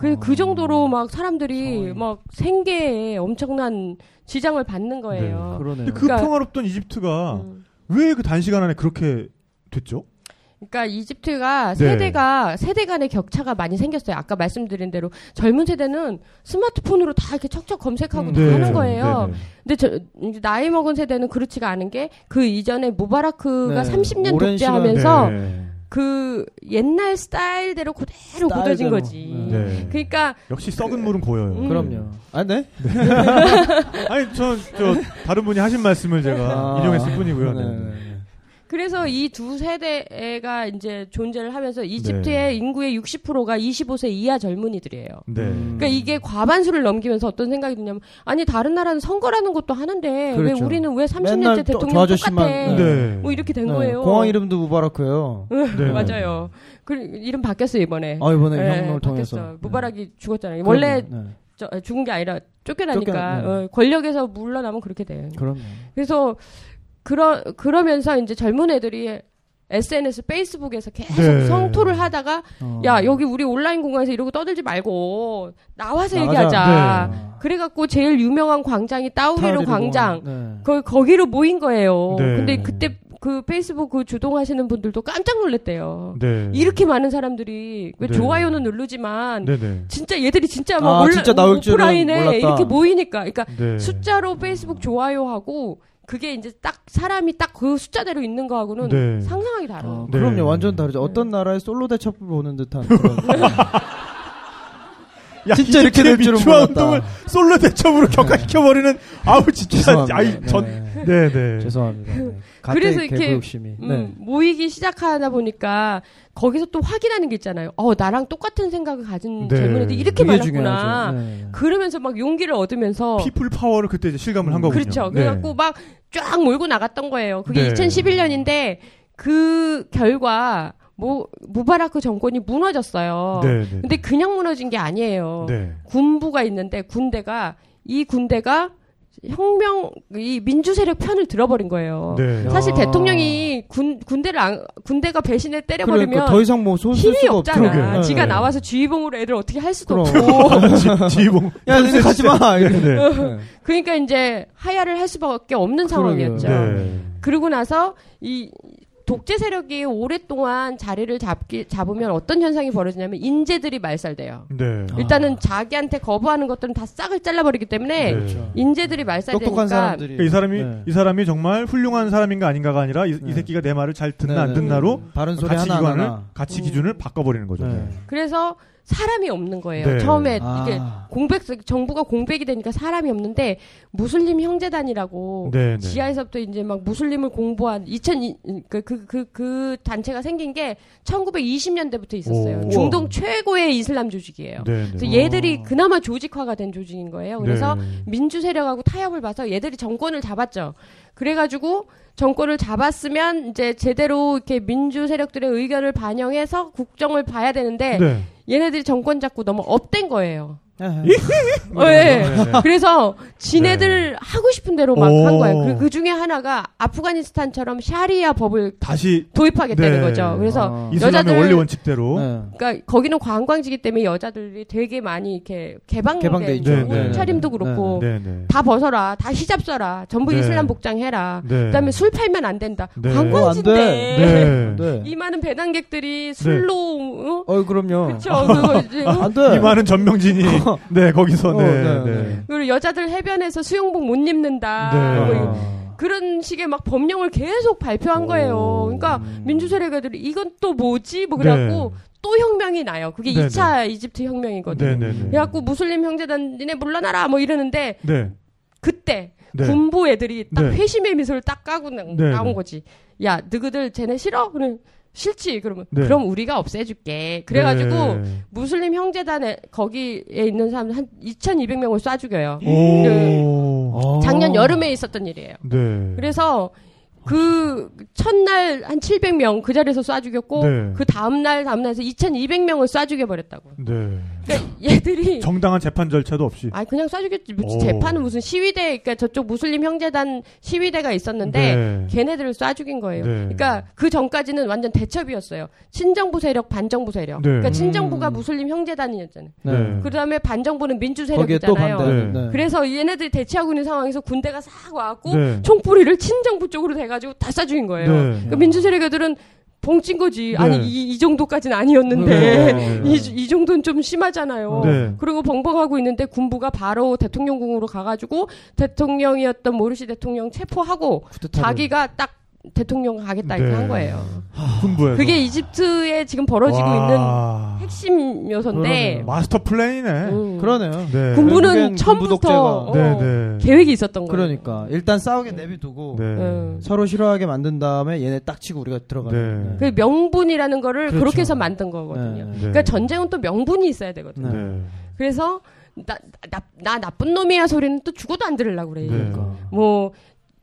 그, 그 정도로 막 사람들이 막 생계에 엄청난 지장을 받는 거예요. 그러네요. 근데 그 그러니까- 평화롭던 이집트가 음. 왜그 단시간 안에 그렇게 됐죠? 그러니까 이집트가 네. 세대가 세대 간의 격차가 많이 생겼어요. 아까 말씀드린 대로 젊은 세대는 스마트폰으로 다 이렇게 척척 검색하고 음, 다 네. 하는 거예요. 네, 네. 근데 저 나이 먹은 세대는 그렇지가 않은 게 그 이전에 무바라크가 네. 30년 오랜 독재하면서 네. 그 옛날 스타일대로 그대로 굳어진 스타일대로. 거지. 네. 그러니까 역시 썩은 물은 고여요. 음. 그럼요. 아 네? 아니 저, 저 다른 분이 하신 말씀을 제가 아. 인용했을 뿐이고요. 네, 네. 네, 네. 그래서 이 두 세대가 이제 존재를 하면서 네. 이집트의 인구의 60%가 25세 이하 젊은이들이에요. 네. 음. 그러니까 이게 과반수를 넘기면서 어떤 생각이 드냐면 아니 다른 나라는 선거라는 것도 하는데 그렇죠. 왜 우리는 왜 30년째 맨날 저- 대통령 저 아저씨만, 똑같아? 네. 뭐 이렇게 된 네. 거예요. 공항 이름도 무바라크예요. 네. 맞아요. 그 이름 바뀌었어요 이번에. 아 이번에 네, 혁명을 통해서. 바뀌었어. 무바락이 죽었잖아요. 원래 네. 저- 죽은 게 아니라 쫓겨나니까 쫓겨- 네. 어, 권력에서 물러나면 그렇게 돼. 그럼요. 그래서 그러 그러면서 이제 젊은 애들이 SNS, 페이스북에서 계속 네. 성토를 하다가 어. 야 여기 우리 온라인 공간에서 이러고 떠들지 말고 나와서 나가자. 얘기하자. 네. 그래갖고 제일 유명한 광장이 따우리로 광장. 네. 거, 거기로 모인 거예요. 네. 근데 그때 그 페이스북 그 주동하시는 분들도 깜짝 놀랐대요. 네. 이렇게 많은 사람들이 왜 네. 좋아요는 누르지만 네네. 진짜 얘들이 진짜 막 아, 온라- 진짜 오프라인에 몰랐다. 이렇게 모이니까 그러니까 네. 숫자로 페이스북 좋아요하고 그게 이제 딱 사람이 딱 그 숫자대로 있는 거하고는 네. 상상하기 다르. 어, 네. 그럼요. 완전 다르죠. 어떤 나라의 솔로 대첩을 보는 듯한 그런. 야, 진짜 이렇게 될 줄은 몰랐다. 운동을 솔로 대첩으로 격화시켜 버리는 아우 진짜 죄송합니다. 아이 전 네. 네 네 죄송합니다. 네. 그래서 이렇게. 음, 네. 모이기 시작하다 보니까 거기서 또 확인하는 게 있잖아요. 어 나랑 똑같은 생각을 가진 네. 젊은 애들이 이렇게 많았구나. 네. 그러면서 막 용기를 얻으면서 피플 파워를 그때 이제 실감을 한 거군요. 그렇죠. 네. 그래갖고 막 쫙 몰고 나갔던 거예요. 그게 네. 2011년인데 그 결과 뭐 무바라크 정권이 무너졌어요. 네, 네. 근데 그냥 무너진 게 아니에요. 네. 군부가 있는데 군대가 이 군대가 혁명 이 민주 세력 편을 들어버린 거예요. 네. 사실 야. 대통령이 군 군대를 안, 군대가 배신을 때려버리면 그러니까 더 이상 쓸 힘이 수가 없잖아. 그러게. 지가 네. 나와서 지휘봉으로 애들 어떻게 할 수도 그럼. 없고. 지- 지휘봉. 야, 너네 가지 마. 네. 네. 네. 그러니까 이제 하야를 할 수밖에 없는 그러게요. 상황이었죠. 네. 그러고 나서 이 독재 세력이 오랫동안 자리를 잡기 잡으면 어떤 현상이 벌어지냐면 인재들이 말살돼요. 네. 일단은 자기한테 거부하는 것들은 다 싹을 잘라버리기 때문에 네. 그렇죠. 인재들이 똑똑한 말살되니까 사람들이. 그러니까 이 사람이 네. 이 사람이 정말 훌륭한 사람인가 아닌가가 아니라 이, 이 네. 새끼가 내 말을 잘 듣나 네, 안 네. 듣나로 바른 소리 가치 하나 기관을 하나. 가치 음. 기준을 바꿔버리는 거죠. 네. 그래서 사람이 없는 거예요. 네. 처음에 아. 이게 공백 정부가 공백이 되니까 사람이 없는데 무슬림 형제단이라고 네, 네. 지하에서부터 이제 막 무슬림을 공부한 2000 그 그 그 그 단체가 생긴 게 1920년대부터 있었어요. 오. 중동 최고의 이슬람 조직이에요. 네, 그래서 네. 얘들이 그나마 조직화가 된 조직인 거예요. 그래서 네. 민주 세력하고 타협을 봐서 얘들이 정권을 잡았죠. 그래가지고 정권을 잡았으면 이제 제대로 이렇게 민주 세력들의 의견을 반영해서 국정을 봐야 되는데 네. 얘네들이 정권 잡고 너무 up된 거예요. 네. 어, 예. 네, 네. 그래서 지네들 하고 싶은 대로 막 오. 한 거예요. 그, 그 중에 하나가 아프가니스탄처럼 샤리아 법을 다시 도입하겠다는 네. 거죠. 그래서 아. 이슬람의 여자들- 원리 원칙대로 네. 그러니까 거기는 관광지기 때문에 여자들이 되게 많이 이렇게 개방돼 개방돼 있죠. 네, 네, 차림도 네, 그렇고 네, 네. 다 벗어라, 다 히잡 써라, 전부 네. 이슬람 복장 해라. 네. 그다음에 술 팔면 안 된다. 네. 관광지인데 네. 네. 이 많은 배낭객들이 술로 어, 그럼요. 그렇죠. 그거 이제 어? 안 돼. 이 많은 전명진이 네 거기서 어, 네, 네, 네. 네. 그리고 여자들 해변에서 수영복 못 입는다. 네. 뭐 이- 아. 그런 식의 막 법령을 계속 발표한 오. 거예요. 그러니까 음. 민주세력애들이 이건 또 뭐지? 뭐 그래갖고 또 혁명이 나요. 그게 네, 2차 이집트 혁명이거든요. 네, 네, 네. 그래갖고 무슬림 형제단 니네 물러나라 뭐 이러는데 네. 그때 네. 군부 애들이 딱 네. 회심의 미소를 딱 까고 나, 네, 나온 네. 거지. 야, 너희들 쟤네 싫어? 그럼 싫지. 그러면 네. 그럼 우리가 없애줄게. 그래가지고 네. 무슬림 형제단에 거기에 있는 사람 한 2,200명을 쏴 죽여요. 오. 어. 작년 여름에 있었던 일이에요. 네. 그래서 그 첫날 한 700명 그 자리에서 쏴 죽였고 네. 그 다음 날 다음 날에서 2,200명을 쏴 죽여 버렸다고. 네. 그러니까 얘들이 정당한 재판 절차도 없이. 아 그냥 쏴 죽였지. 무슨 오. 재판은 무슨 시위대 그러니까 저쪽 무슬림 형제단 시위대가 있었는데 네. 걔네들을 쏴 죽인 거예요. 네. 그러니까 그 전까지는 완전 대첩이었어요. 친정부 세력, 반정부 세력. 네. 그러니까 친정부가 음. 무슬림 형제단이었잖아요. 네. 그다음에 반정부는 민주 세력이잖아요. 네. 네. 그래서 얘네들이 대치하고 있는 상황에서 군대가 싹 와갖고 네. 총뿌리를 친정부 쪽으로 대가지고 다 쏴 죽인 거예요. 네. 그 민주 세력 애들은 봉찐 거지. 네. 아니 이, 이 정도까지는 아니었는데 네. 이, 이 정도는 좀 심하잖아요. 네. 그리고 벙벙하고 있는데 군부가 바로 대통령궁으로 가가지고 대통령이었던 모르시 대통령 체포하고 쿠데타를. 자기가 딱 대통령 가겠다 이렇게 네. 한 거예요. 군부에서. 그게 이집트에 지금 벌어지고 있는 와. 핵심 요소인데 마스터 플랜이네. 음. 그러네요. 네. 군부는 처음부터 군부 어, 네, 네. 계획이 있었던 거예요. 그러니까 일단 싸우게 내비두고 네. 음. 서로 싫어하게 만든 다음에 얘네 딱 치고 우리가 들어가는. 네. 그 명분이라는 거를 그렇죠. 그렇게 해서 만든 거거든요. 네. 그러니까 전쟁은 또 명분이 있어야 되거든요. 네. 네. 그래서 나, 나, 나 나쁜 놈이야 소리는 또 죽어도 안 들으려고 그래. 네. 그러니까. 뭐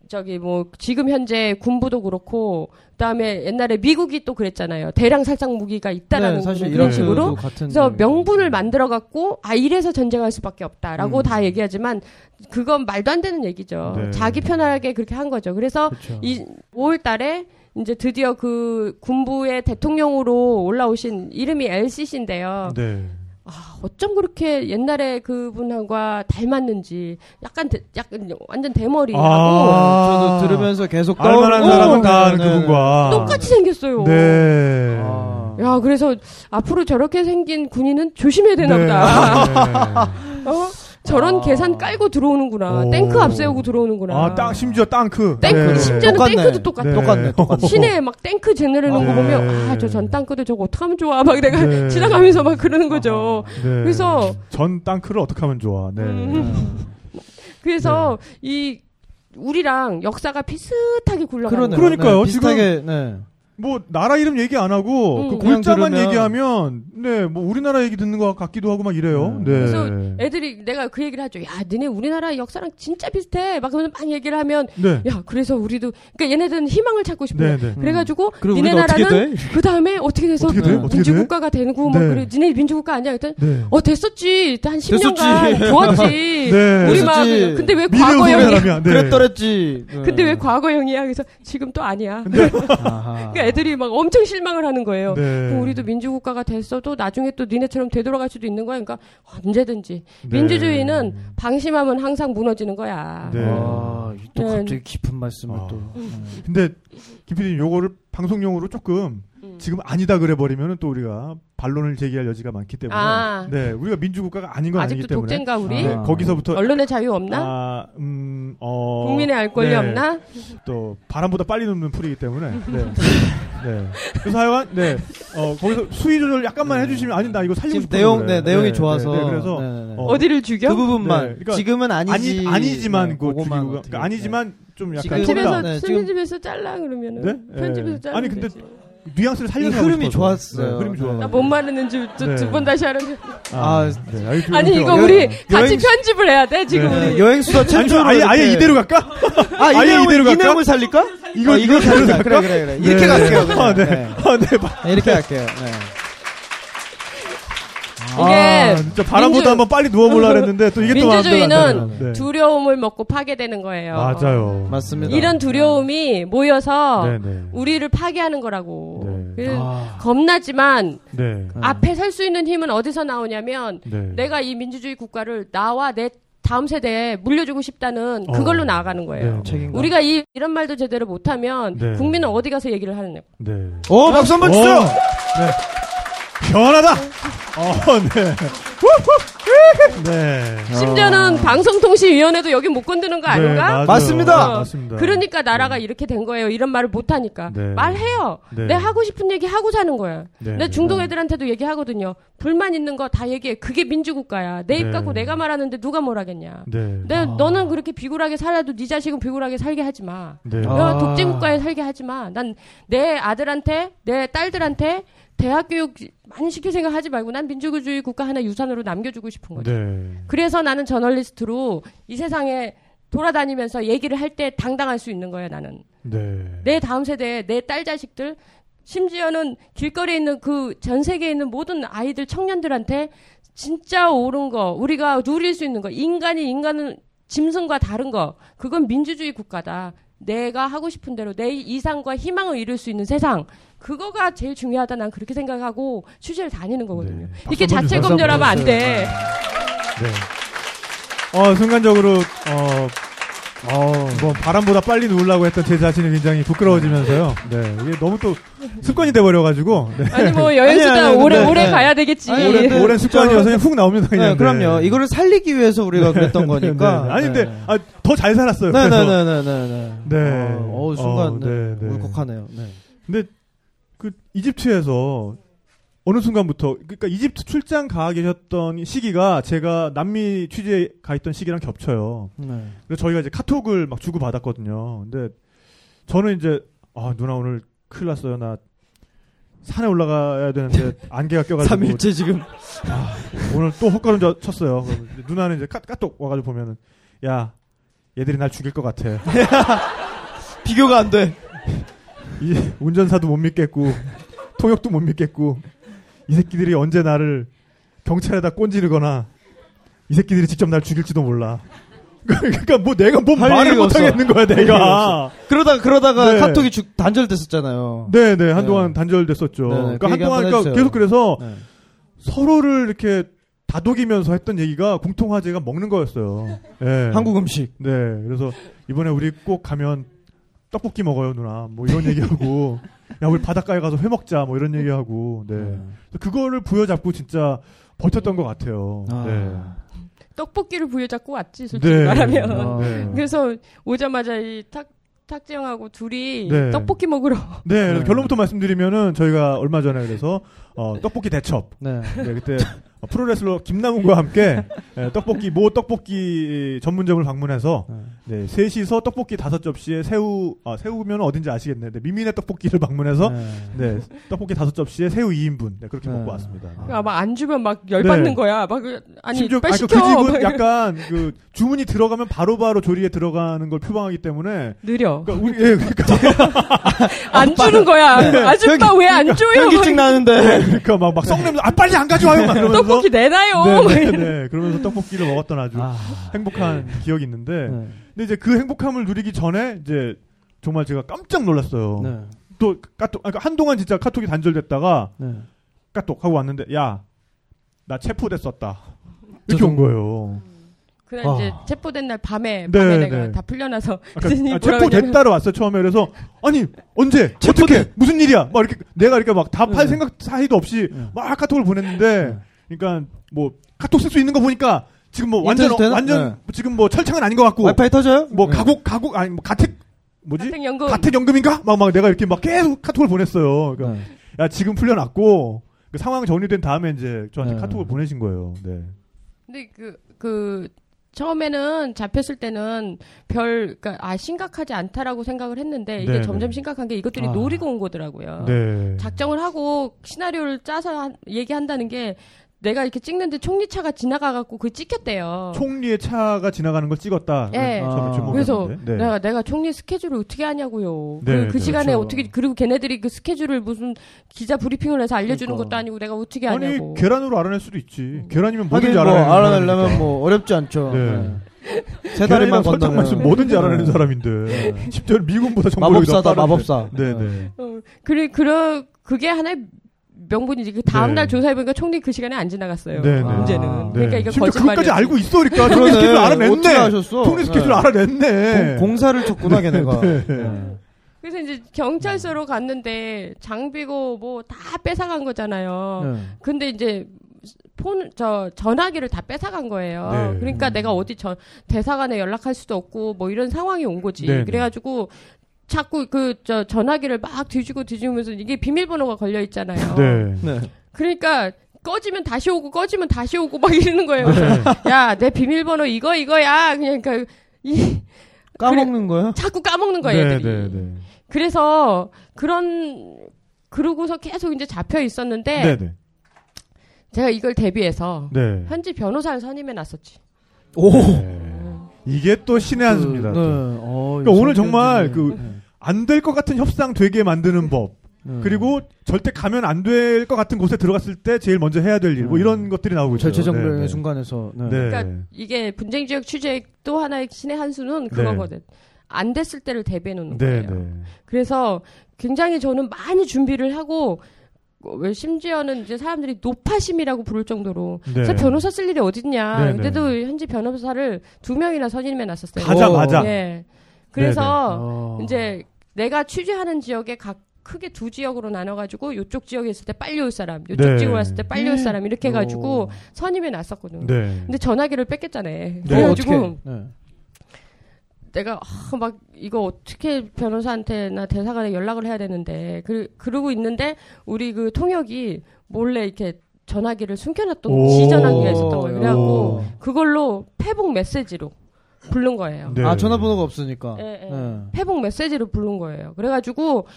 저기 뭐 지금 현재 군부도 그렇고 그다음에 옛날에 미국이 또 그랬잖아요. 대량 살상 무기가 있다라는 네, 사실 그런 이런 식으로. 그래서 명분을 만들어 갖고 아 이래서 전쟁할 수밖에 없다라고 음. 다 얘기하지만 그건 말도 안 되는 얘기죠. 네. 자기 편하게 그렇게 한 거죠. 그래서 그렇죠. 이 5월 달에 이제 드디어 그 군부의 대통령으로 올라오신 이름이 LCC인데요. 네. 아, 어쩜 그렇게 옛날에 그분과 닮았는지 약간 대- 약간 완전 대머리하고 아. 저도 들으면서 계속 떠오르고. 사람은 다 네, 네. 그분과. 똑같이 생겼어요. 네. 아. 야, 그래서 앞으로 저렇게 생긴 군인은 조심해야 되나 네. 보다. 어? 저런 아. 계산 깔고 들어오는구나. 오. 탱크 앞세우고 들어오는구나. 아, 땅, 심지어 땅크. 탱크, 네. 심지어는 똑같네. 탱크도 똑같아. 네. 똑같네, 똑같네. 시내에 막 탱크 제네르는 아, 거 보면, 네. 아, 저전 탱크도 저거 어떡하면 좋아. 막 내가 네. 지나가면서 막 그러는 거죠. 네. 그래서, 전 땅크를 어떻게 하면 좋아. 네. 음. 그래서 이, 우리랑 역사가 비슷하게 굴러가는. 그러니까요. 네, 비슷하게 네. 뭐 나라 이름 얘기 안 하고 음. 그 골자만 들으면- 얘기하면 네뭐 우리나라 얘기 듣는 것 같기도 하고 막 이래요. 음. 네. 그래서 애들이 내가 그 얘기를 하죠. 야, 너네 우리나라 역사랑 진짜 비슷해. 막 그러면서 막 얘기를 하면, 네. 야, 그래서 우리도, 그러니까 얘네들은 희망을 찾고 싶어요. 네, 네. 그래가지고, 그리고 니네 나라는 돼? 그 다음에 어떻게 돼서 어떻게 돼? 음, 민주국가가 되고, 뭐, 네. 그래, 니네 민주국가 아니야? 그랬더니, 네. 어, 됐었지. 한 10년간 됐었지. 좋았지. 네. 우리 막. 근데 왜 과거형이야? 네. 그랬더랬지. 네. 근데 왜 과거형이야? 그래서 지금 또 아니야. 그러니까 애들이 막 엄청 실망을 하는 거예요. 네. 그럼 우리도 민주국가가 됐어도 나중에 또 니네처럼 되돌아갈 수도 있는 거야. 그러니까 언제든지. 네. 민주주의는 방심하면 항상 무너지는 거야. 네. 와, 또 네. 갑자기 깊은 말씀을 아. 또. 근데 김PD님 요거를 방송용으로 조금 음. 지금 아니다 그래 버리면은 또 우리가 반론을 제기할 여지가 많기 때문에 아. 네 우리가 민주국가가 아닌 건 아니기 아직도 때문에 독재인가 우리? 네, 아. 거기서부터 언론의 자유 없나? 아, 음, 어, 국민의 알 권리 네, 없나? 또 바람보다 빨리 눕는 풀이기 때문에 네. 네. 그래서 하여간 네. 어, 거기서 수위 조절 약간만 해주시면 아니 나 이거 살리고 싶어 내용, 네, 내용이 좋아서. 네, 그래서 네, 네, 네. 어, 어, 디를 죽여? 그 부분만. 네, 그러니까 지금은 아니지. 아니 아니지만 네, 그 죽이고 그러니까 아니지만 좀 약간 편집에서 좀 네, 편집에서 잘라 그러면은 네? 편집에서 네. 잘라. 아니, 근데 뉘앙스를 이 살려서 흐름이. 좋았어요. 네, 흐름이 좋아. 네. 나뭔 말했는지 네. 두번 다시 하는데. 아, 네. 아니, 그- 아니 그- 이거 여- 우리 여행- 같이 편집을 해야 돼 지금 네. 우리. 여행 수다 아니, 저 최초로. 아예 아예 이렇게- 이대로 갈까? 아, 이 아예 내용을, 이대로 이 갈까? 내용을 살릴까? 이거 어, 이거 살릴까? 갈까? 그래, 그래, 그래. 이렇게 네. 갈게요. 그냥. 아, 네. 네. 아, 네. 봐. 네, 이렇게 갈게요. 네. 이게 아, 진짜 바람보다 민주- 한번 빨리 누워보려 했는데 또 이게 또 민주주의는. 네. 두려움을 먹고 파괴되는 거예요. 맞아요. 맞습니다. 이런 두려움이 모여서 네, 네. 우리를 파괴하는 거라고. 네. 그래서 아. 겁나지만 네. 앞에 설 수 있는 힘은 어디서 나오냐면 네. 내가 이 민주주의 국가를 나와 내 다음 세대에 물려주고 싶다는 어. 그걸로 나아가는 거예요. 네. 우리가 이, 이런 말도 제대로 못하면 네. 국민은 어디 가서 얘기를 하느냐. 네. 오, 박수 한번 주세요! 오, 네. 편하다. 어, 네. 네. 심지어는 방송통신위원회도 여기 못 건드는 거 아닌가? 네, 맞아요. 맞습니다. 어, 맞습니다. 그러니까 나라가 이렇게 된 거예요. 이런 말을 못 하니까. 네. 말해요. 네. 내 하고 싶은 얘기 하고 사는 거야. 네. 내 중동 애들한테도 얘기하거든요. 불만 있는 거 다 얘기해. 그게 민주국가야. 내입 네. 갖고 내가 말하는데 누가 뭘 하겠냐. 네. 내, 너는 그렇게 비굴하게 살아도 네 자식은 비굴하게 살게 하지 마. 네. 아. 야, 독재국가에 살게 하지 마. 난 내 아들한테, 내 딸들한테 대학 교육 많이 시킬 생각 하지 말고 난 민주주의 국가 하나 유산으로 남겨주고 싶은 거지. 네. 그래서 나는 저널리스트로 이 세상에 돌아다니면서 얘기를 할 때 당당할 수 있는 거야, 나는. 네. 내 다음 세대, 내딸 자식들, 심지어는 길거리에 있는 그 전 세계에 있는 모든 아이들, 청년들한테 진짜 옳은 거, 우리가 누릴 수 있는 거, 인간이 인간은 짐승과 다른 거, 그건 민주주의 국가다. 내가 하고 싶은 대로 내 이상과 희망을 이룰 수 있는 세상. 그거가 제일 중요하다. 난 그렇게 생각하고 취재를 다니는 거거든요. 네. 한번 자체. 검열하면 안 돼. 네. 어, 순간적으로, 어, 뭐, 바람보다 빨리 누우려고 했던 제 자신이 굉장히 부끄러워지면서요. 네. 이게 너무 또 습관이 돼버려가지고. 네. 아니 뭐 여행수다 오래 근데, 오래 네. 가야 되겠지. 아니, 오랜, 네. 오랜 습관이어서 그냥 훅 나옵니다, 그냥. 네, 그럼요. 이거를 살리기 위해서 우리가 그랬던 거니까. 네, 네. 아니, 근데, 네. 아, 더 잘 살았어요. 그래서. 네네네네네. 네. 어, 어, 순간 어, 네. 네, 네. 울컥하네요. 네. 근데 그 이집트에서 어느 순간부터 그러니까 이집트 출장 가 계셨던 시기가 제가 남미 취재에 가 있던 시기랑 겹쳐요. 네. 그래서 저희가 이제 카톡을 막 주고 받았거든요. 근데 저는 이제 아 누나 오늘 큰일 났어요. 나 산에 올라가야 되는데 안개가 껴가지고 3일째 지금. 오늘 또 헛걸음 져- 쳤어요. 누나는 이제 카, 카톡 와가지고 보면은 야 얘들이 날 죽일 것 같아. 비교가 안 돼. 이 운전사도 못 믿겠고 통역도 못 믿겠고 이 새끼들이 언제 나를 경찰에다 꼰지르거나 이 새끼들이 직접 날 죽일지도 몰라. 그러니까 뭐 내가 뭔할 말을 못 없어. 하겠는 거야 내가. 그러다가, 그러다가 네. 카톡이 쭉 단절됐었잖아요. 네네 한동안 네. 단절됐었죠. 네, 네. 그러니까 그 한동안 그러니까. 계속 그래서 네. 서로를 이렇게 다독이면서 했던 얘기가 공통 화제가 먹는 거였어요. 예. 한국 음식. 네, 그래서 이번에 우리 꼭 가면 떡볶이 먹어요, 누나. 뭐 이런 얘기하고, 야 우리 바닷가에 가서 회 먹자, 뭐 이런 얘기하고, 네. 그래서 그거를 부여잡고 진짜 버텼던 것 같아요. 아. 네. 떡볶이를 부여잡고 왔지 솔직히 네. 말하면. 아. 네. 그래서 오자마자 이 탁, 탁지영하고 둘이 네. 떡볶이 먹으러 네, 그래서 네. 결론부터 말씀드리면은 저희가 얼마 전에 그래서 어, 떡볶이 대첩. 네. 네, 그때 프로레슬러 김남훈과 함께 예, 떡볶이 모 떡볶이 전문점을 방문해서 네, 셋이서 떡볶이 다섯 접시에 새우 아, 새우면 어딘지 아시겠네. 네, 미미네 떡볶이를 방문해서 네. 네, 떡볶이 다섯 접시에 새우 2인분 네, 그렇게 네. 먹고 왔습니다. 네. 아마 안 주면 막 열받는 네. 거야. 막 그- 아니 심지어 아니, 그. 집은 막 약간 그 주문이 들어가면 바로 바로 조리에 들어가는 걸 표방하기 때문에 느려. 그러니까 우리 예 그러니까 안 주는 거야. 아줌마 왜 안 줘요? 현기증 나는데. 그러니까 막, 막 썩냄새 아 빨리 안 가져와요 막 이러면서 떡볶이 내놔요. 네, 네, 네. 그러면서 떡볶이를 먹었던 아주 아. 행복한 기억이 있는데 네. 근데 이제 그 행복함을 누리기 전에 이제 정말 제가 깜짝 놀랐어요. 네. 또 카톡 아, 그러니까 한동안 진짜 카톡이 단절됐다가 네. 카톡 하고 왔는데 야 나 체포됐었다 이렇게 온 거예요. 그날 아. 이제 체포된 날 밤에 네, 밤에 네. 내가 다 풀려나서 아, 뭐라 그러냐면 체포됐다로 왔어요 처음에 그래서 아니 언제. 어떻게 무슨 일이야 막 이렇게 내가 이렇게 막 답할 네. 생각 사이도 없이 네. 막 카톡을 보냈는데 그러니까 뭐 카톡 쓸 수 있는 거 보니까 지금 뭐 완전 되나? 완전 네. 지금 뭐 철창은 아닌 것 같고 와이파이 터져요? 뭐 네. 가곡 가곡 아니 뭐 가택 뭐지 같은 연금 가택연금인가 막 막 내가 이렇게 막 계속 카톡을 보냈어요. 그러니까 네. 야 지금 풀려났고 그 상황 정리된 다음에 이제 저한테 네. 카톡을 보내신 거예요. 네. 근데 그, 그, 처음에는 잡혔을 때는 별, 그니까, 아, 심각하지 않다라고 생각을 했는데, 이게 네, 점점 네. 심각한 게 이것들이 아. 노리고 온 거더라고요. 네. 작정을 하고 시나리오를 짜서 한- 얘기한다는 게 내가 이렇게 찍는데 총리 차가 지나가갖고 그 찍혔대요. 총리의 차가 지나가는 걸 찍었다. 예. 처음에 아. 그래서 네. 내가 내가 총리 스케줄을 어떻게 하냐고요. 네, 그, 그 네. 시간에 그렇죠. 어떻게 그리고 걔네들이 그 스케줄을 무슨 기자 브리핑을 해서 알려주는 그러니까. 것도 아니고 내가 어떻게 아니 하냐고. 계란으로 알아낼 수도 있지. 계란이면 뭐든지 뭐 알아내는 알아내려면 사람이니까. 뭐 어렵지 않죠. 네. 네. 세 다리만 건너면 있으면 뭐든지 알아내는 네. 사람인데. 심지어 미군보다 정보력이 더 마법사다. 마법사. 네, 네. 어, 그래 그러 그게 하나의 명분이지. 그 다음 네. 날 조사해 보니까 총리 그 시간에 안 지나갔어요. 네, 네. 문제는. 아. 그러니까 이거 심지어 거짓말이야. 그것까지 알고 있어, 그러니까. 총리. 스케줄 알아냈네. 총리 스케줄 네. 알아냈네. 공, 공사를 쳤구나 걔네가. 네. 네. 그래서 이제 경찰서로 갔는데 장비고 뭐 다 뺏어간 거잖아요. 네. 근데 이제 폰, 저, 전화기를 다 뺏어간 거예요. 네. 그러니까 내가 어디 전, 대사관에 연락할 수도 없고, 뭐 이런 상황이 온 거지. 네, 네. 그래가지고, 자꾸 그, 저, 전화기를 막 뒤지고 뒤지면서 이게 비밀번호가 걸려 있잖아요. 네. 네. 그러니까, 꺼지면 다시 오고, 꺼지면 다시 오고, 막 이러는 거예요. 네. 그래서 야, 내 비밀번호 이거, 이거야. 그러니까, 이, 까먹는 거예요? 자꾸 까먹는 거예요, 네, 애들이. 네, 네. 그래서, 그런, 그러고서 계속 이제 잡혀 있었는데, 네, 네. 제가 이걸 대비해서, 네. 현지 변호사를 선임해 놨었지. 오. 네. 이게 또 신의 한 수입니다. 네. 또. 어, 그러니까 오늘 정말 그 네. 안 될 것 같은 협상 되게 만드는 법. 음. 그리고 절대 가면 안 될 것 같은 곳에 들어갔을 때 제일 먼저 해야 될 일. 뭐 음. 이런 것들이 나오고 있어요. 절체정명의 네, 네. 순간에서 네. 네. 그러니까 이게 분쟁 지역 취재 또 하나의 신의 한 수는 그거거든. 안 됐을 때를 대비해 놓는 네, 거예요. 네. 그래서 굉장히 저는 많이 준비를 하고 어, 왜 심지어는 이제 사람들이 노파심이라고 부를 정도로 네. 그래서 변호사 쓸 일이 어딨냐. 네, 네. 근데도 현지 변호사를 두 명이나 선임해 놨었어요. 가자마자. 예. 그래서 어. 이제 내가 취재하는 지역에 각 크게 두 지역으로 나눠가지고 요쪽 지역에 있을 때 빨리 올 사람, 요쪽 네. 지역에 왔을 때 빨리 올 사람 이렇게 해가지고 오. 선임해 놨었거든. 네. 근데 전화기를 뺐겠잖아. 네. 그래가지고? 네. 내가 아, 막 이거 어떻게 변호사한테나 대사관에 연락을 해야 되는데 그, 그러고 있는데 우리 그 통역이 몰래 이렇게 전화기를 숨겨놨던 오. 지전화기가 있었던 거예요. 그래갖고 오. 그걸로 페북 메시지로 부른 거예요. 네. 아 전화번호가 없으니까. 예, 예. 네. 페북 메시지로 부른 거예요. 그래가지고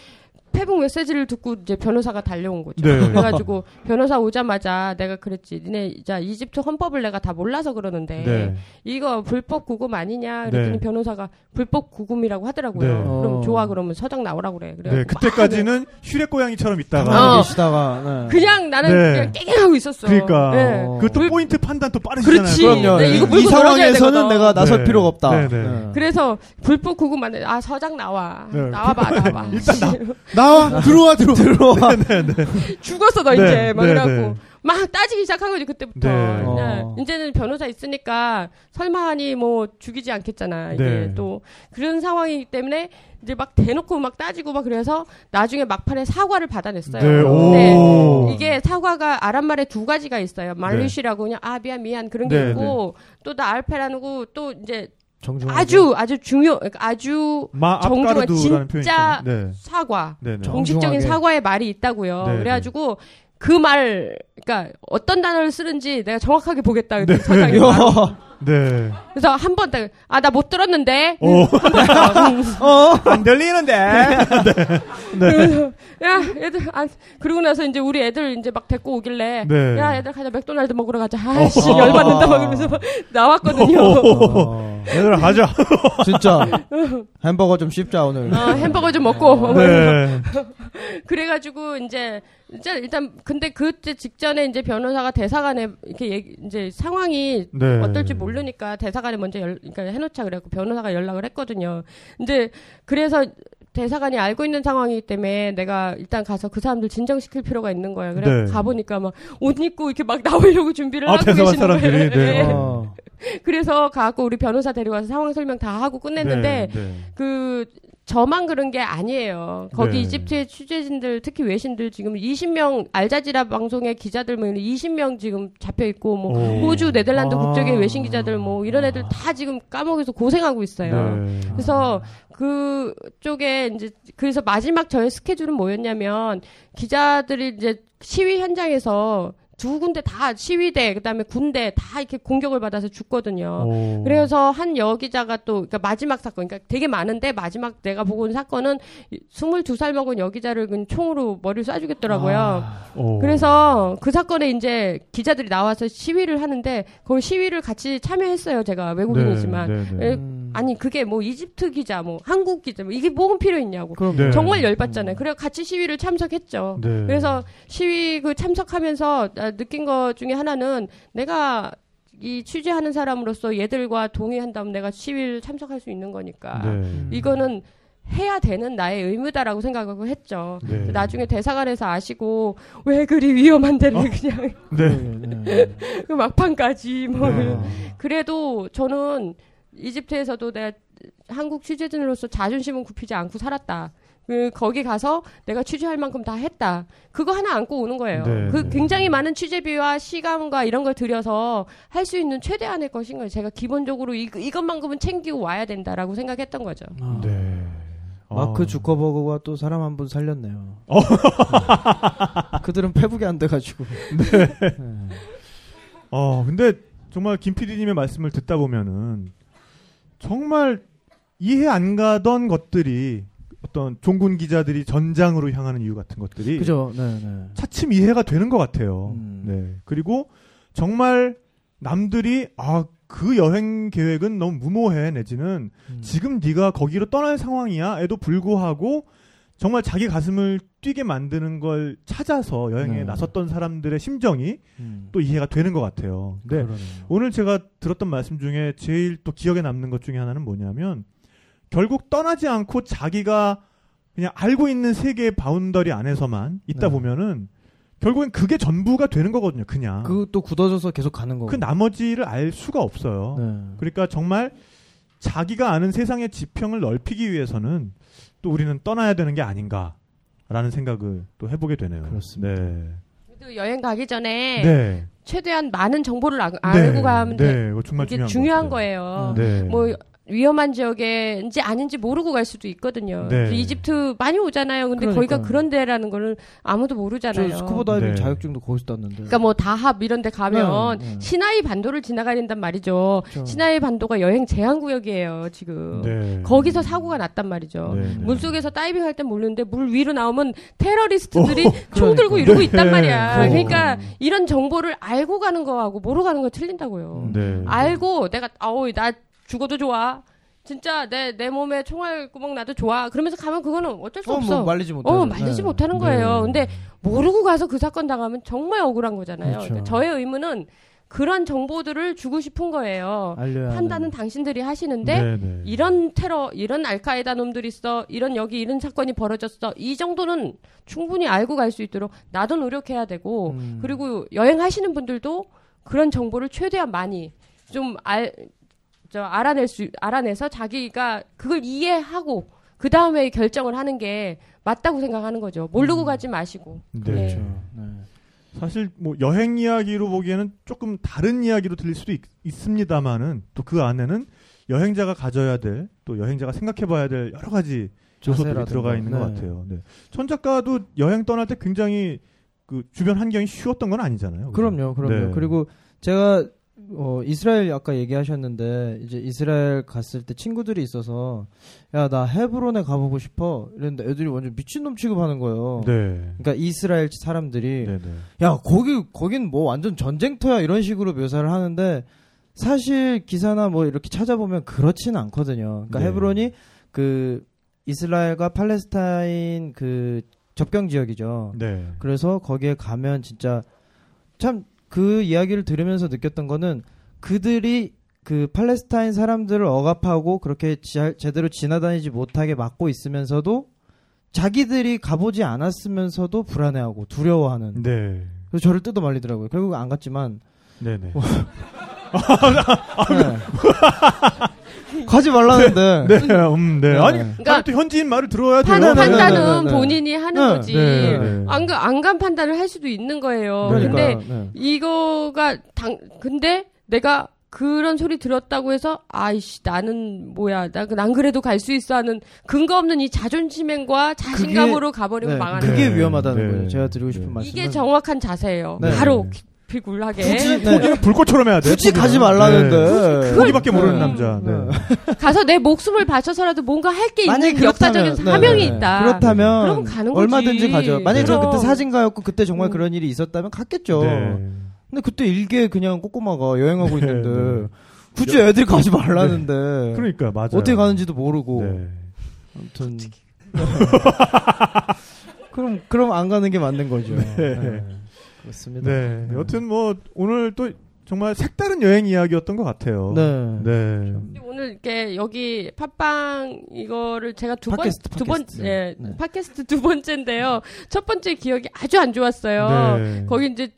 페북 메시지를 듣고 이제 변호사가 달려온 거죠. 네. 그래가지고 변호사 오자마자 내가 그랬지. 니네 자 이집트 헌법을 내가 다 몰라서 그러는데 네. 이거 불법 구금 아니냐? 그랬더니 네. 변호사가 불법 구금이라고 하더라고요. 네. 그럼 어. 좋아 그러면 서장 나오라 그래. 그래. 네. 그때까지는 슈렉 고양이처럼 있다가 어. 계시다가 네. 그냥 나는 네. 그냥 깽깽하고 있었어. 그러니까. 네. 어. 그것도 그- 포인트 판단 또 빠르시잖아요. 그렇지. 그럼요. 네, 이거 이, 물고 이 상황에서는. 내가 나설 네. 필요가 없다. 네, 네. 그래서 불법 구금 안 돼. 아 서장 나와. 네. 나와봐 나와봐. 일단 나, 나와 들어와 들어와 들어와. 죽었어 너 네, 이제 막 네, 이래갖고 네. 막 따지기 시작한 거지 그때부터. 네. 네. 어. 이제는 변호사 있으니까 설마 하니 뭐 죽이지 않겠잖아. 이게 네. 또 그런 상황이기 때문에 이제 막 대놓고 막 따지고 막 그래서 나중에 막판에 사과를 받아냈어요. 네. 근데 오. 이게 사과가 아랍말에 두 가지가 있어요. 말리시라고 그냥 아 미안 미안 그런 게 네, 있고 또 나 알페라는 거 또 이제 정중. 아주 아주 중요 그러니까 아주 마 정중한 진짜 있잖아요. 네. 사과 네, 네. 정- 공식적인 정중하게. 사과의 말이 있다고요. 네, 그래가지고 그 말, 그러니까 어떤 단어를 쓰는지 내가 정확하게 보겠다. 네. 서장이. 네. 그래서 한 번 딱, 아, 나 못 들었는데. 오. 음. 안 들리는데. 그래서, 야, 애들, 아, 그러고 나서 이제 우리 애들 이제 막 데리고 오길래. 네. 야, 애들 가자, 맥도날드 먹으러 가자. 아이씨, 열받는다. 막 그러면서 막 나왔거든요. 어, 얘들아 가자. 진짜 햄버거 좀 씹자 오늘. 어, 햄버거 좀 먹고. 네. 그래가지고 이제 이제 일단 근데 그때 직전에 이제 변호사가 대사관에 이렇게 얘기, 이제 상황이 네. 어떨지 모르니까 대사관에 먼저 연, 그러니까 해놓자 그래갖고 변호사가 연락을 했거든요. 근데 그래서 대사관이 알고 있는 상황이기 때문에 내가 일단 가서 그 사람들 진정시킬 필요가 있는 거예요. 그래 네. 가보니까 막 옷 입고 이렇게 막 나오려고 준비를 아, 하고 계시는 사람들이, 거예요. 네. 네. 어. 그래서 가갖고 우리 변호사 데려와서 상황 설명 다 하고 끝냈는데 네, 네. 그 저만 그런 게 아니에요. 거기 네. 이집트의 취재진들 특히 외신들 지금 20명 알자지라 방송의 기자들 뭐 20명 지금 잡혀 있고 뭐 오. 호주 네덜란드 아. 국적의 외신 기자들 뭐 이런 애들 다 지금 감옥에서 고생하고 있어요. 네. 그래서 그쪽에 이제 그래서 마지막 저의 스케줄은 뭐였냐면 기자들이 이제 시위 현장에서 두 군데 다 시위대 그다음에 군대 다 이렇게 공격을 받아서 죽거든요. 오. 그래서 한 여기자가 또 그러니까 마지막 사건 그러니까 되게 많은데 마지막 내가 보고 온 사건은 22살 먹은 여기자를 총으로 머리를 쏴주겠더라고요. 오. 그래서 그 사건에 이제 기자들이 나와서 시위를 하는데 거기 시위를 같이 참여했어요. 제가 외국인이지만. 네, 네, 네. 에, 음. 아니 그게 뭐 이집트 기자 뭐 한국 기자 뭐 이게 뭐가 필요 있냐고. 그럼 네. 정말 열받잖아요. 그래서 같이 시위를 참석했죠. 네. 그래서 시위 그 참석하면서 나 느낀 것 중에 하나는 내가 이 취재하는 사람으로서 얘들과 동의한다면 내가 시위를 참석할 수 있는 거니까 네. 이거는 해야 되는 나의 의무다라고 생각하고 했죠. 네. 나중에 대사관에서 아시고 왜 그리 위험한 데를 그냥 네. 네. 그 막판까지 뭐 네. 그래도 저는 이집트에서도 내가 한국 취재진으로서 자존심은 굽히지 않고 살았다. 그 거기 가서 내가 취재할 만큼 다 했다. 그거 하나 안고 오는 거예요. 네, 그 네. 굉장히 많은 취재비와 시간과 이런 걸 들여서 할 수 있는 최대한의 것인 거예요. 제가 기본적으로 이, 이것만큼은 챙기고 와야 된다라고 생각했던 거죠. 아. 네. 마크 어. 주커버그가 또 사람 한 분 살렸네요. 어. 그들은 페북이 안 돼가지고. 어, 근데 정말 김 PD님의 말씀을 듣다 보면은 정말 이해 안 가던 것들이 어떤 종군 기자들이 전장으로 향하는 이유 같은 것들이 그죠. 네, 네. 차츰 이해가 되는 것 같아요. 음. 네. 그리고 정말 남들이 아 그 여행 계획은 너무 무모해 내지는 음. 지금 네가 거기로 떠날 상황이야 에도 불구하고 정말 자기 가슴을 뛰게 만드는 걸 찾아서 여행에 네. 나섰던 사람들의 심정이 음. 또 이해가 되는 것 같아요. 네. 그러네요. 오늘 제가 들었던 말씀 중에 제일 또 기억에 남는 것 중에 하나는 뭐냐면 결국 떠나지 않고 자기가 그냥 알고 있는 세계의 boundary 안에서만 있다 네. 보면은 결국엔 그게 전부가 되는 거거든요. 그냥 그, 그또 굳어져서 계속 가는 거고. 나머지를 알 수가 없어요. 네. 그러니까 정말 자기가 아는 세상의 지평을 넓히기 위해서는 또 우리는 떠나야 되는 게 아닌가라는 생각을 또 해보게 되네요. 그렇습니다. 네. 또 여행 가기 전에 네. 최대한 많은 정보를 아- 알고 네. 가면 돼. 네. 이거 정말 이게 중요한, 중요한. 거예요. 네. 뭐 위험한 지역인지 아닌지 모르고 갈 수도 있거든요. 네. 이집트 많이 오잖아요. 근데 거기가 그러니까요. 그런 데라는 거를 아무도 모르잖아요. 저 스쿠버 다이빙 네. 자격증도 거기서 땄는데. 그러니까 뭐 다합 이런 데 가면 네, 네. 시나이 반도를 지나가야 된단 말이죠. 그렇죠. 시나이 반도가 여행 제한 구역이에요, 지금. 네. 거기서 사고가 났단 말이죠. 네, 네. 물속에서 다이빙 할 땐 모르는데 물 위로 나오면 테러리스트들이 오, 총 들고 그러니까. 이러고 있단 말이야. 네. 그러니까 이런 정보를 알고 가는 거하고 모르고 가는 거 틀린다고요. 네. 알고 내가 아우 나 죽어도 좋아. 진짜 내 내 몸에 총알 구멍 나도 좋아. 그러면서 가면 그거는 어쩔 수 어, 없어. 뭐 말리지 못해. 어, 말리지 못하는 거예요. 네. 근데 모르고 가서 그 사건 당하면 정말 억울한 거잖아요. 그렇죠. 그러니까 저의 의무는 그런 정보들을 주고 싶은 거예요. 판단은. 당신들이 하시는데 네, 네. 이런 테러, 이런 알카에다 놈들 있어, 이런 여기 이런 사건이 벌어졌어. 이 정도는 충분히 알고 갈 수 있도록 나도 노력해야 되고 음. 그리고 여행하시는 분들도 그런 정보를 최대한 많이 좀 알, 저 알아낼 수, 알아내서 자기가 그걸 이해하고 그 다음에 결정을 하는 게 맞다고 생각하는 거죠. 모르고 음. 가지 마시고. 네. 그렇죠. 네. 네. 사실 뭐 여행 이야기로 보기에는 조금 다른 이야기로 들릴 수도 있, 습니다마는 또그 안에는 여행자가 가져야 될 또 여행자가 생각해봐야 될 여러 가지 요소들이. 들어가 있는 것 네. 같아요. 네. 천 작가도 여행 떠날 때 굉장히 그 주변 환경이 쉬웠던 건 아니잖아요. 그럼요, 그럼요. 네. 그리고 제가 어, 이스라엘 아까 얘기하셨는데 이제 이스라엘 갔을 때 친구들이 있어서 야 나 헤브론에 가보고 싶어 이랬는데 애들이 완전 미친놈 취급하는 거예요. 네. 그러니까 이스라엘 사람들이 네, 네. 야 거기 거긴 뭐 완전 전쟁터야 이런 식으로 묘사를 하는데 사실 기사나 뭐 이렇게 찾아보면 그렇지는 않거든요. 그러니까 네. 헤브론이 그 이스라엘과 팔레스타인 그 접경 지역이죠. 네. 그래서 거기에 가면 진짜 참 그 이야기를 들으면서 느꼈던 거는 그들이 그 팔레스타인 사람들을 억압하고 그렇게 지- 제대로 지나다니지 못하게 막고 있으면서도 자기들이 가보지 않았으면서도 불안해하고 두려워하는 네. 그래서 저를 뜯어 말리더라고요. 결국 안 갔지만 네, 네. 네. 가지 말라는데. 네, 음, 네. 네. 아니, 그러니까 또 현지인 말을 들어야 돼요. 판, 네, 네, 네, 판단은 네, 네. 본인이 하는 네, 거지. 네, 네. 안, 가- 안간 판단을 할 수도 있는 거예요. 그러니까, 근데 네. 이거가 당 근데 내가 그런 소리 들었다고 해서 아이씨 나는 뭐야 나, 난 그래도 갈 수 있어 하는 근거 없는 이 자존심과 자신감으로 가버리면 네, 망하는 그게 네, 위험하다는 네. 거예요. 제가 드리고 싶은 네. 말씀은 이게 정확한 자세예요. 네. 바로 깊이 굴하게 굳이 네. 포기는 불꽃처럼 해야 돼. 굳이 포기는. 가지 말라는데. 네. 포기밖에 모르는 네. 남자. 네. 가서 내 목숨을 바쳐서라도 뭔가 할게 만약에 있는 역사적인 그렇다면, 사명이 네, 네. 있다. 그렇다면 그럼 가는 거지. 얼마든지 가죠. 만약에 제가 그럼. 그때 사진가였고 그때 정말 음. 그런 일이 있었다면 갔겠죠. 네. 근데 그때 일개 그냥 꼬꼬마가 여행하고 네, 있는데 네. 굳이 애들이 가지 말라는데 그러니까 맞아요. 어떻게 가는지도 모르고 네. 아무튼 그럼 그럼 안 가는 게 맞는 거죠. 네. 그렇습니다. 네. 여튼 뭐 오늘 또 정말 색다른 여행 이야기였던 것 같아요. 네. 네. 오늘 이렇게 여기 팟빵 이거를 제가 두번 팟캐스트, 두번 팟캐스트. 예, 네. 팟캐스트 두 번째인데요. 첫 번째 기억이 아주 안 좋았어요. 네. 거기 이제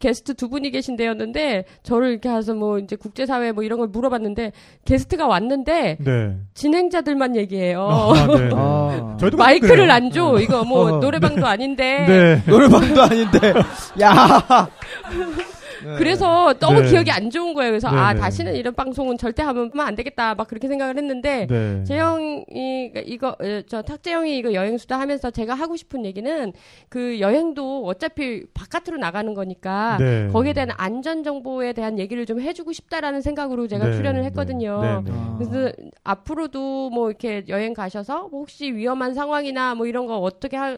게스트 두 분이 계신 데였는데 저를 이렇게 해서 뭐 이제 국제사회 뭐 이런 걸 물어봤는데 게스트가 왔는데 네. 진행자들만 얘기해요. 아, 네. 아. 저희도 마이크를 그래요. 안 줘. 이거 뭐 어. 노래방도 아닌데. 네. 노래방도 아닌데 야. 그래서 너무 네. 기억이 안 좋은 거예요. 그래서 네, 아 네. 다시는 이런 방송은 절대 하면 안 되겠다. 막 그렇게 생각을 했는데 네. 재영이 그러니까 이거 어, 저 탁재영이 이거 여행 수다 하면서 제가 하고 싶은 얘기는 그 여행도 어차피 바깥으로 나가는 거니까 네. 거기에 대한 안전 정보에 대한 얘기를 좀 해주고 싶다라는 생각으로 제가 네, 출연을 네. 했거든요. 네, 네. 아. 그래서 앞으로도 뭐 이렇게 여행 가셔서 뭐 혹시 위험한 상황이나 뭐 이런 거 어떻게 하,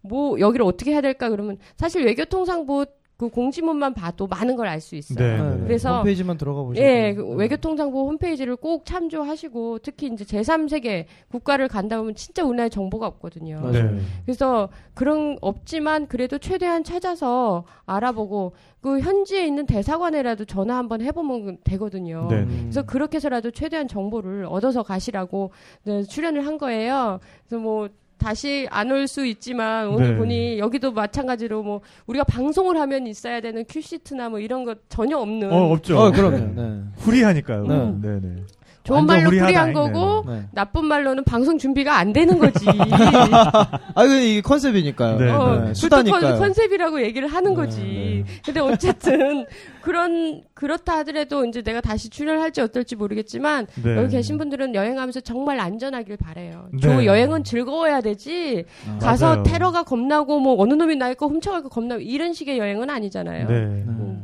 뭐 여기를 어떻게 해야 될까 그러면 사실 외교통상부 그 공지문만 봐도 많은 걸 알 수 있어요. 네. 네, 그래서- 홈페이지만 들어가 보시면 예, 그 외교통상부 홈페이지를 꼭 참조하시고 특히 이제 제3세계 국가를 간다 보면 진짜 우리나라에 정보가 없거든요. 네. 그래서 그런 없지만 그래도 최대한 찾아서 알아보고 그 현지에 있는 대사관에라도 전화 한번 해보면 되거든요. 네. 그래서 그렇게 해서라도 최대한 정보를 얻어서 가시라고 네, 출연을 한 거예요. 그래서 뭐 다시 안 올 수 있지만 오늘 네. 보니 여기도 마찬가지로 뭐 우리가 방송을 하면 있어야 되는 큐시트나 뭐 이런 거 전혀 없는 어, 없죠. 어, 그럼요. 네. free하니까요. 네. 네, 네. 좋은 말로 네. 거고 네. 나쁜 말로는 방송 준비가 안 되는 거지. 아, 이게 컨셉이니까요. 네, 어, 네. 수다니까요. 컨- 컨셉이라고 얘기를 하는 네, 거지. 네. 근데 어쨌든 그런 그렇다 하더라도 이제 내가 다시 출연할지 어떨지 모르겠지만 네. 여기 계신 분들은 여행하면서 정말 안전하길 바래요. 네. 저 여행은 즐거워야 되지. 아, 가서 맞아요. 테러가 겁나고 뭐 어느 놈이 나의 거 훔쳐갈 거 겁나고 이런 식의 여행은 아니잖아요. 네. 네.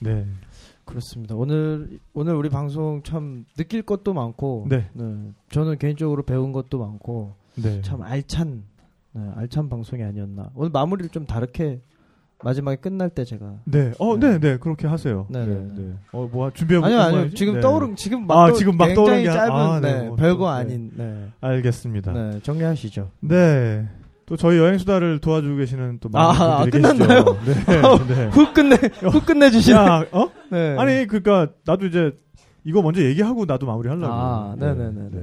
네. 그렇습니다. 오늘 오늘 우리 방송 참 느낄 것도 많고, 네. 저는 개인적으로 배운 것도 많고, 네. 참 알찬, 네, 알찬 방송이 아니었나. 오늘 마무리를 좀 다르게 마지막에 끝날 때 제가 네. 어, 네. 네, 네. 그렇게 하세요. 네, 네, 네. 어, 뭐 준비해 아니요 본 아니요? 지금 네. 떠오른 지금 막 아, 떠- 지금 막 굉장히 떠오른 게 아- 짧은 아, 네. 네, 뭐 별거 또, 아닌 네. 알겠습니다. 네, 정리하시죠. 네. 또 저희 여행 수다를 도와주고 계시는 또 많은 아, 분들이 아, 끝났나요? 계시죠. 네. 네. 훅 끝내 훅 끝내 주시네. 야, 어? 네. 아니 그러니까 나도 이제 이거 먼저 얘기하고 나도 마무리하려고. 아, 네 네 네 네.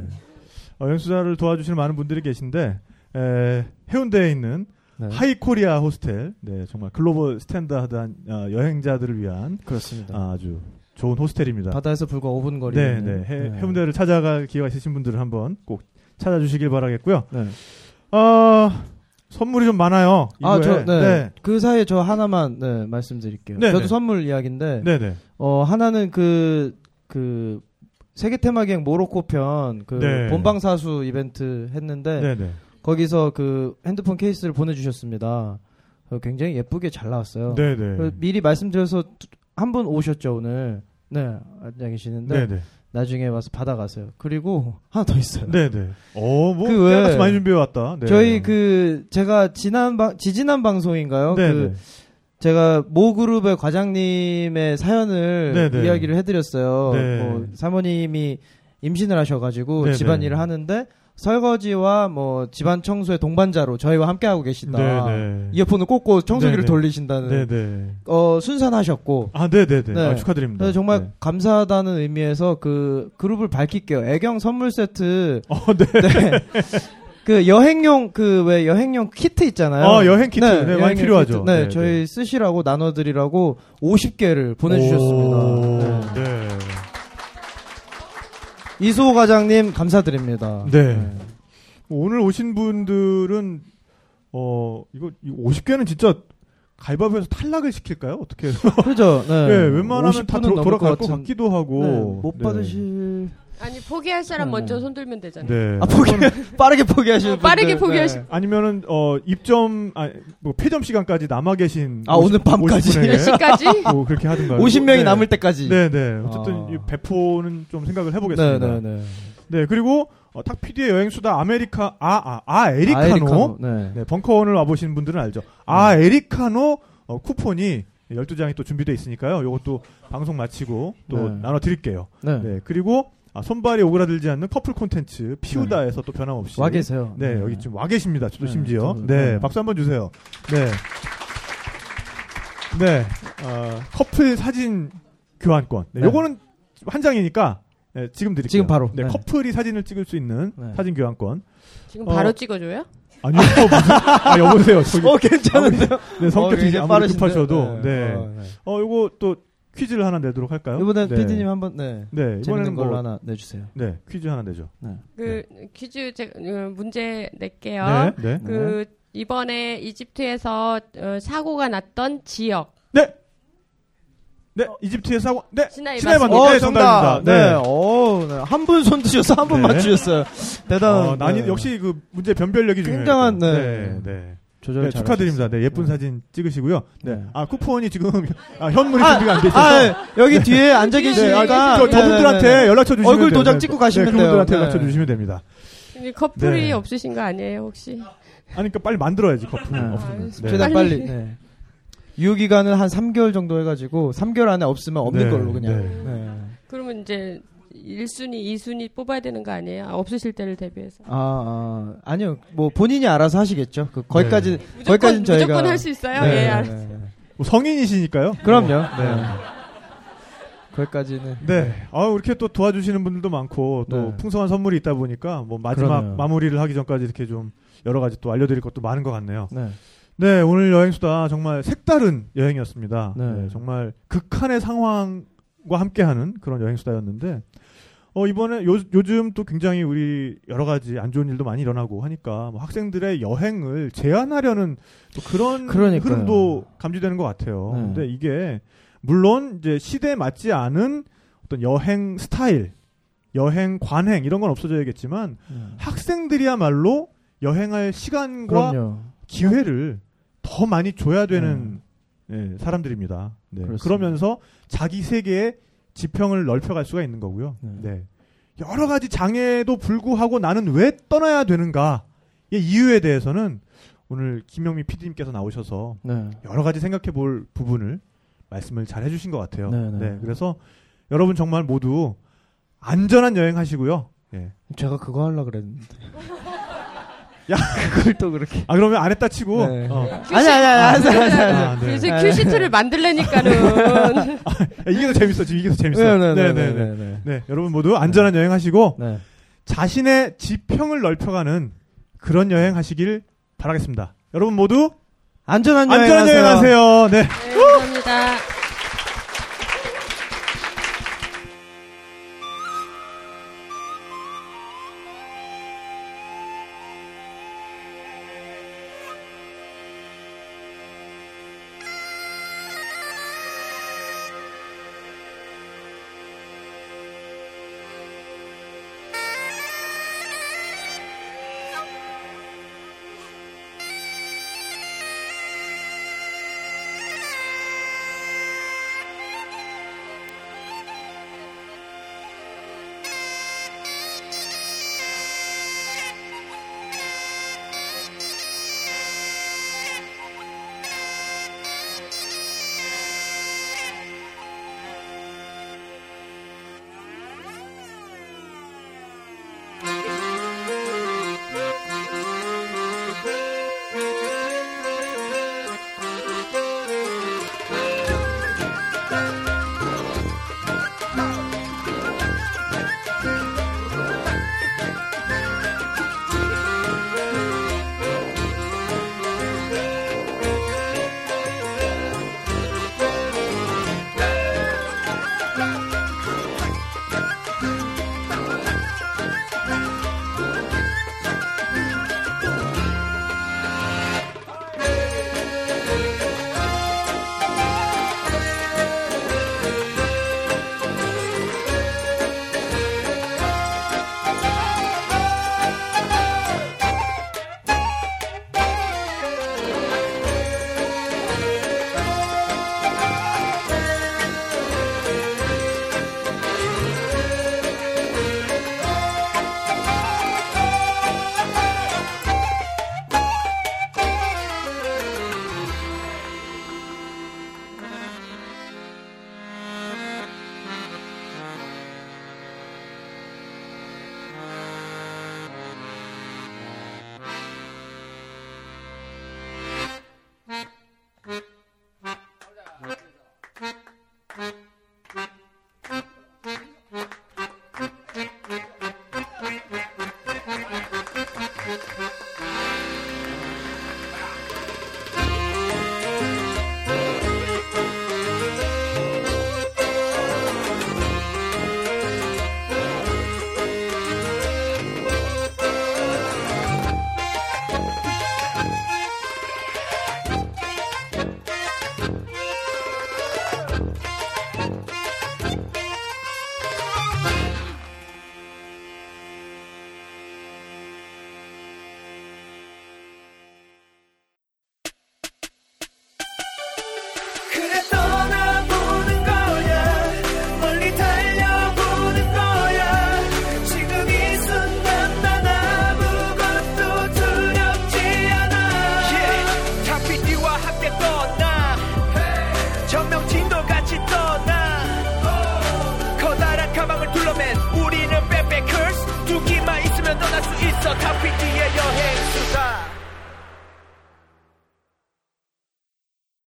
어, 여행 수다를 도와주시는 많은 분들이 계신데 에, 해운대에 있는 네. 하이코리아 호스텔, 네 정말 global standard한 어, 여행자들을 위한 그렇습니다. 아주 좋은 호스텔입니다. 바다에서 불과 5분 거리. 네, 네. 해, 해운대를 찾아갈 기회가 있으신 분들은 한번 꼭 찾아주시길 바라겠고요. 네. 어, 선물이 좀 많아요. 아, 이거에. 저, 네. 네. 그 사이에 저 하나만, 네, 말씀드릴게요. 네, 저도 네. 선물 이야기인데, 네, 네. 어, 하나는 그, 그, 세계 테마기행 모로코 편, 그, 네. 본방사수 이벤트 했는데, 네, 네. 거기서 그 핸드폰 케이스를 보내주셨습니다. 어, 굉장히 예쁘게 잘 나왔어요. 네, 네. 미리 말씀드려서 한 분 오셨죠, 오늘. 네, 앉아 계시는데, 네, 네. 나중에 와서 받아가세요. 그리고 하나 더 있어요. 네, 네. 어, 뭐, 그 왜... 많이 준비해 왔다. 네. 저희 그 제가 지난 방 지지난 방송인가요? 네, 그 네. 제가 모 그룹의 과장님의 사연을 네, 네. 이야기를 해드렸어요. 네. 뭐 사모님이 임신을 하셔가지고 네, 집안일을 네. 하는데 설거지와 뭐 집안 청소의 동반자로 저희와 함께 하고 계시다. 네, 네. 이어폰을 꽂고 청소기를 네, 네. 돌리신다는 네, 네. 어 순산하셨고. 아, 네, 네, 네. 네. 아, 축하드립니다. 정말 네. 감사하다는 의미에서 그 그룹을 밝힐게요. 애경 선물 세트. 어, 네. 네. 그 여행용 그 왜 여행용 키트 있잖아요. 어, 여행 키트. 네, 많이 필요하죠. 키트. 네, 네, 저희 쓰시라고 나눠드리라고 50개를 보내주셨습니다. 오, 네. 네. 이수호 과장님 감사드립니다. 네. 오늘 오신 분들은 어 이거 50개는 진짜 가위바위보에서 탈락을 시킬까요? 어떻게 해서? 그죠? 네. 네, 웬만하면 다 50분은 도, 돌아갈 것 것 같기도 하고 네, 못 네. 받으실. 아니 포기할 사람 네. 먼저 손 들면 되잖아요. 네. 아 포기 빠르게 포기하시는 어, 빠르게. 포기하시- 네. 아니면은 어 입점 아뭐 폐점 시간까지 남아 계신 아, 오늘 밤까지? 50분에게 몇 시까지? 뭐 그렇게 하든가 50명이 네. 남을 때까지. 네, 네. 어쨌든 아. 이 배포는 좀 생각을 네, 해보겠습니다. 네, 네, 네. 그리고 어, 탁 PD의 여행 수다 아메리카 아, 아, 아 에리카노. 아, 에리카노. 네. 네, 벙커원을 와보신 분들은 알죠. 아, 에리카노 어, 쿠폰이 12장이 또 준비되어 있으니까요. 요것도 방송 마치고 또 네. 나눠 드릴게요. 네. 네, 그리고 아, 손발이 오그라들지 않는 커플 콘텐츠 피우다에서 또 변함없이 와 계세요. 네, 여기 지금 와 계십니다. 저도 네, 심지어. 저도, 네, 네. 박수 한번 주세요. 네. 네, 어, 커플 사진 교환권. 네, 네. 요거는 한 장이니까 네, 지금 드릴게요. 지금 바로. 네, 네. 커플이 사진을 찍을 수 있는 네. 사진 교환권. 지금 어. 바로 찍어줘요? 아니요, 무슨, 아, 여보세요. 저기. 어 괜찮은데요? 네, 성격이 굉장히 아무리 빠르신데? 급하셔도. 네. 어, 네. 어, 요거 또 퀴즈를 하나 내도록 할까요? 이번엔 네. PD님 한번 네. 네, 이번에는 걸로 뭐, 하나 내주세요. 네, 퀴즈 하나 내죠. 그 퀴즈 제가 어, 문제 낼게요. 네, 네. 그 이번에 이집트에서 어, 사고가 났던 지역. 네! 네, 이집트의 사고, 네! 시나이. 반도. 네, 정답입니다. 네. 네. 어, 네. 한분 손 드셔서 한분 네. 맞추셨어요. 대단한. 어, 난이, 네. 역시 그 문제 변별력이 중요해요. 굉장한, 네. 네, 네. 조절 네, 잘 축하드립니다. 네, 예쁜 네. 사진 찍으시고요. 네. 네. 아, 쿠폰이 지금, 아, 현물이 아, 준비가 안 돼 있어서. 아, 여기 뒤에 앉아 네, 계시니까 아, 저, 저분들한테 네, 네, 네. 연락처 주시면 얼굴. 도장 네, 찍고 네, 가시면 돼요. 그분들한테 네. 연락처 주시면 됩니다. 커플이 네. 없으신 거 아니에요 혹시? 아니, 그러니까 빨리 만들어야지, 커플. 네. 없으면. 아, 네. 최대한 빨리. 빨리. 네. 유효 기간은 한 3개월 정도 해 가지고 3개월 안에 없으면 없는 네, 걸로 그냥. 네. 네. 그러면 이제 1순위, 2순위 뽑아야 되는 거 아니에요? 아, 없으실 때를 대비해서. 아, 아 아니요 뭐 본인이 알아서 하시겠죠. 그 거기까지 무조건, 거기까지는 저희가 무조건 할 수 있어요? 네, 예, 네, 알- 네, 네. 뭐 성인이시니까요. 그럼요. 네. 네. 거기까지는 네. 아, 이렇게 또 도와주시는 분들도 많고 또 네. 풍성한 선물이 있다 보니까 뭐 마지막 그러네요. 마무리를 하기 전까지 이렇게 좀 여러 가지 또 알려드릴 것도 많은 것 같네요. 네. 네, 오늘 여행수다 정말 색다른 여행이었습니다. 네. 네, 정말 극한의 상황과 함께하는 그런 여행수다였는데, 어, 이번에 요, 요즘 또 굉장히 우리 여러 가지 안 좋은 일도 많이 일어나고 하니까 뭐 학생들의 여행을 제한하려는 또 그런 그러니까요. 흐름도 감지되는 것 같아요. 네. 근데 이게 물론 이제 시대에 맞지 않은 어떤 여행 스타일, 여행 관행 이런 건 없어져야겠지만 네. 학생들이야말로 여행할 시간과 그럼요. 기회를 더 많이 줘야 되는 예, 사람들입니다. 네. 그러면서 자기 세계의 지평을 넓혀갈 수가 있는 거고요. 네. 네. 여러 가지 장애에도 불구하고 나는 왜 떠나야 되는가의 이유에 대해서는 오늘 김영미 PD님께서 나오셔서 네. 여러 가지 생각해 볼 부분을 말씀을 잘 해주신 것 같아요. 네, 네. 그래서 여러분 정말 모두 안전한 여행 하시고요. 예. 제가 그거 하려 그랬는데. 야, 그걸 또 그렇게. 아 그러면 안 했다 치고 네. 어. 아니 아니 아니 아니 아니 아니. 아, 네. 네. 큐시트를 만들려니까는. 야, 이게 더 재밌어. 지금 이게 더 재밌어. 네, 네, 네, 네, 네, 네. 네, 여러분 모두 안전한 여행 하시고 네. 자신의 지평을 넓혀가는 그런 여행 하시길 바라겠습니다. 여러분 모두 안전한 여행 안전한 여행 하세요. 네. 네, 감사합니다.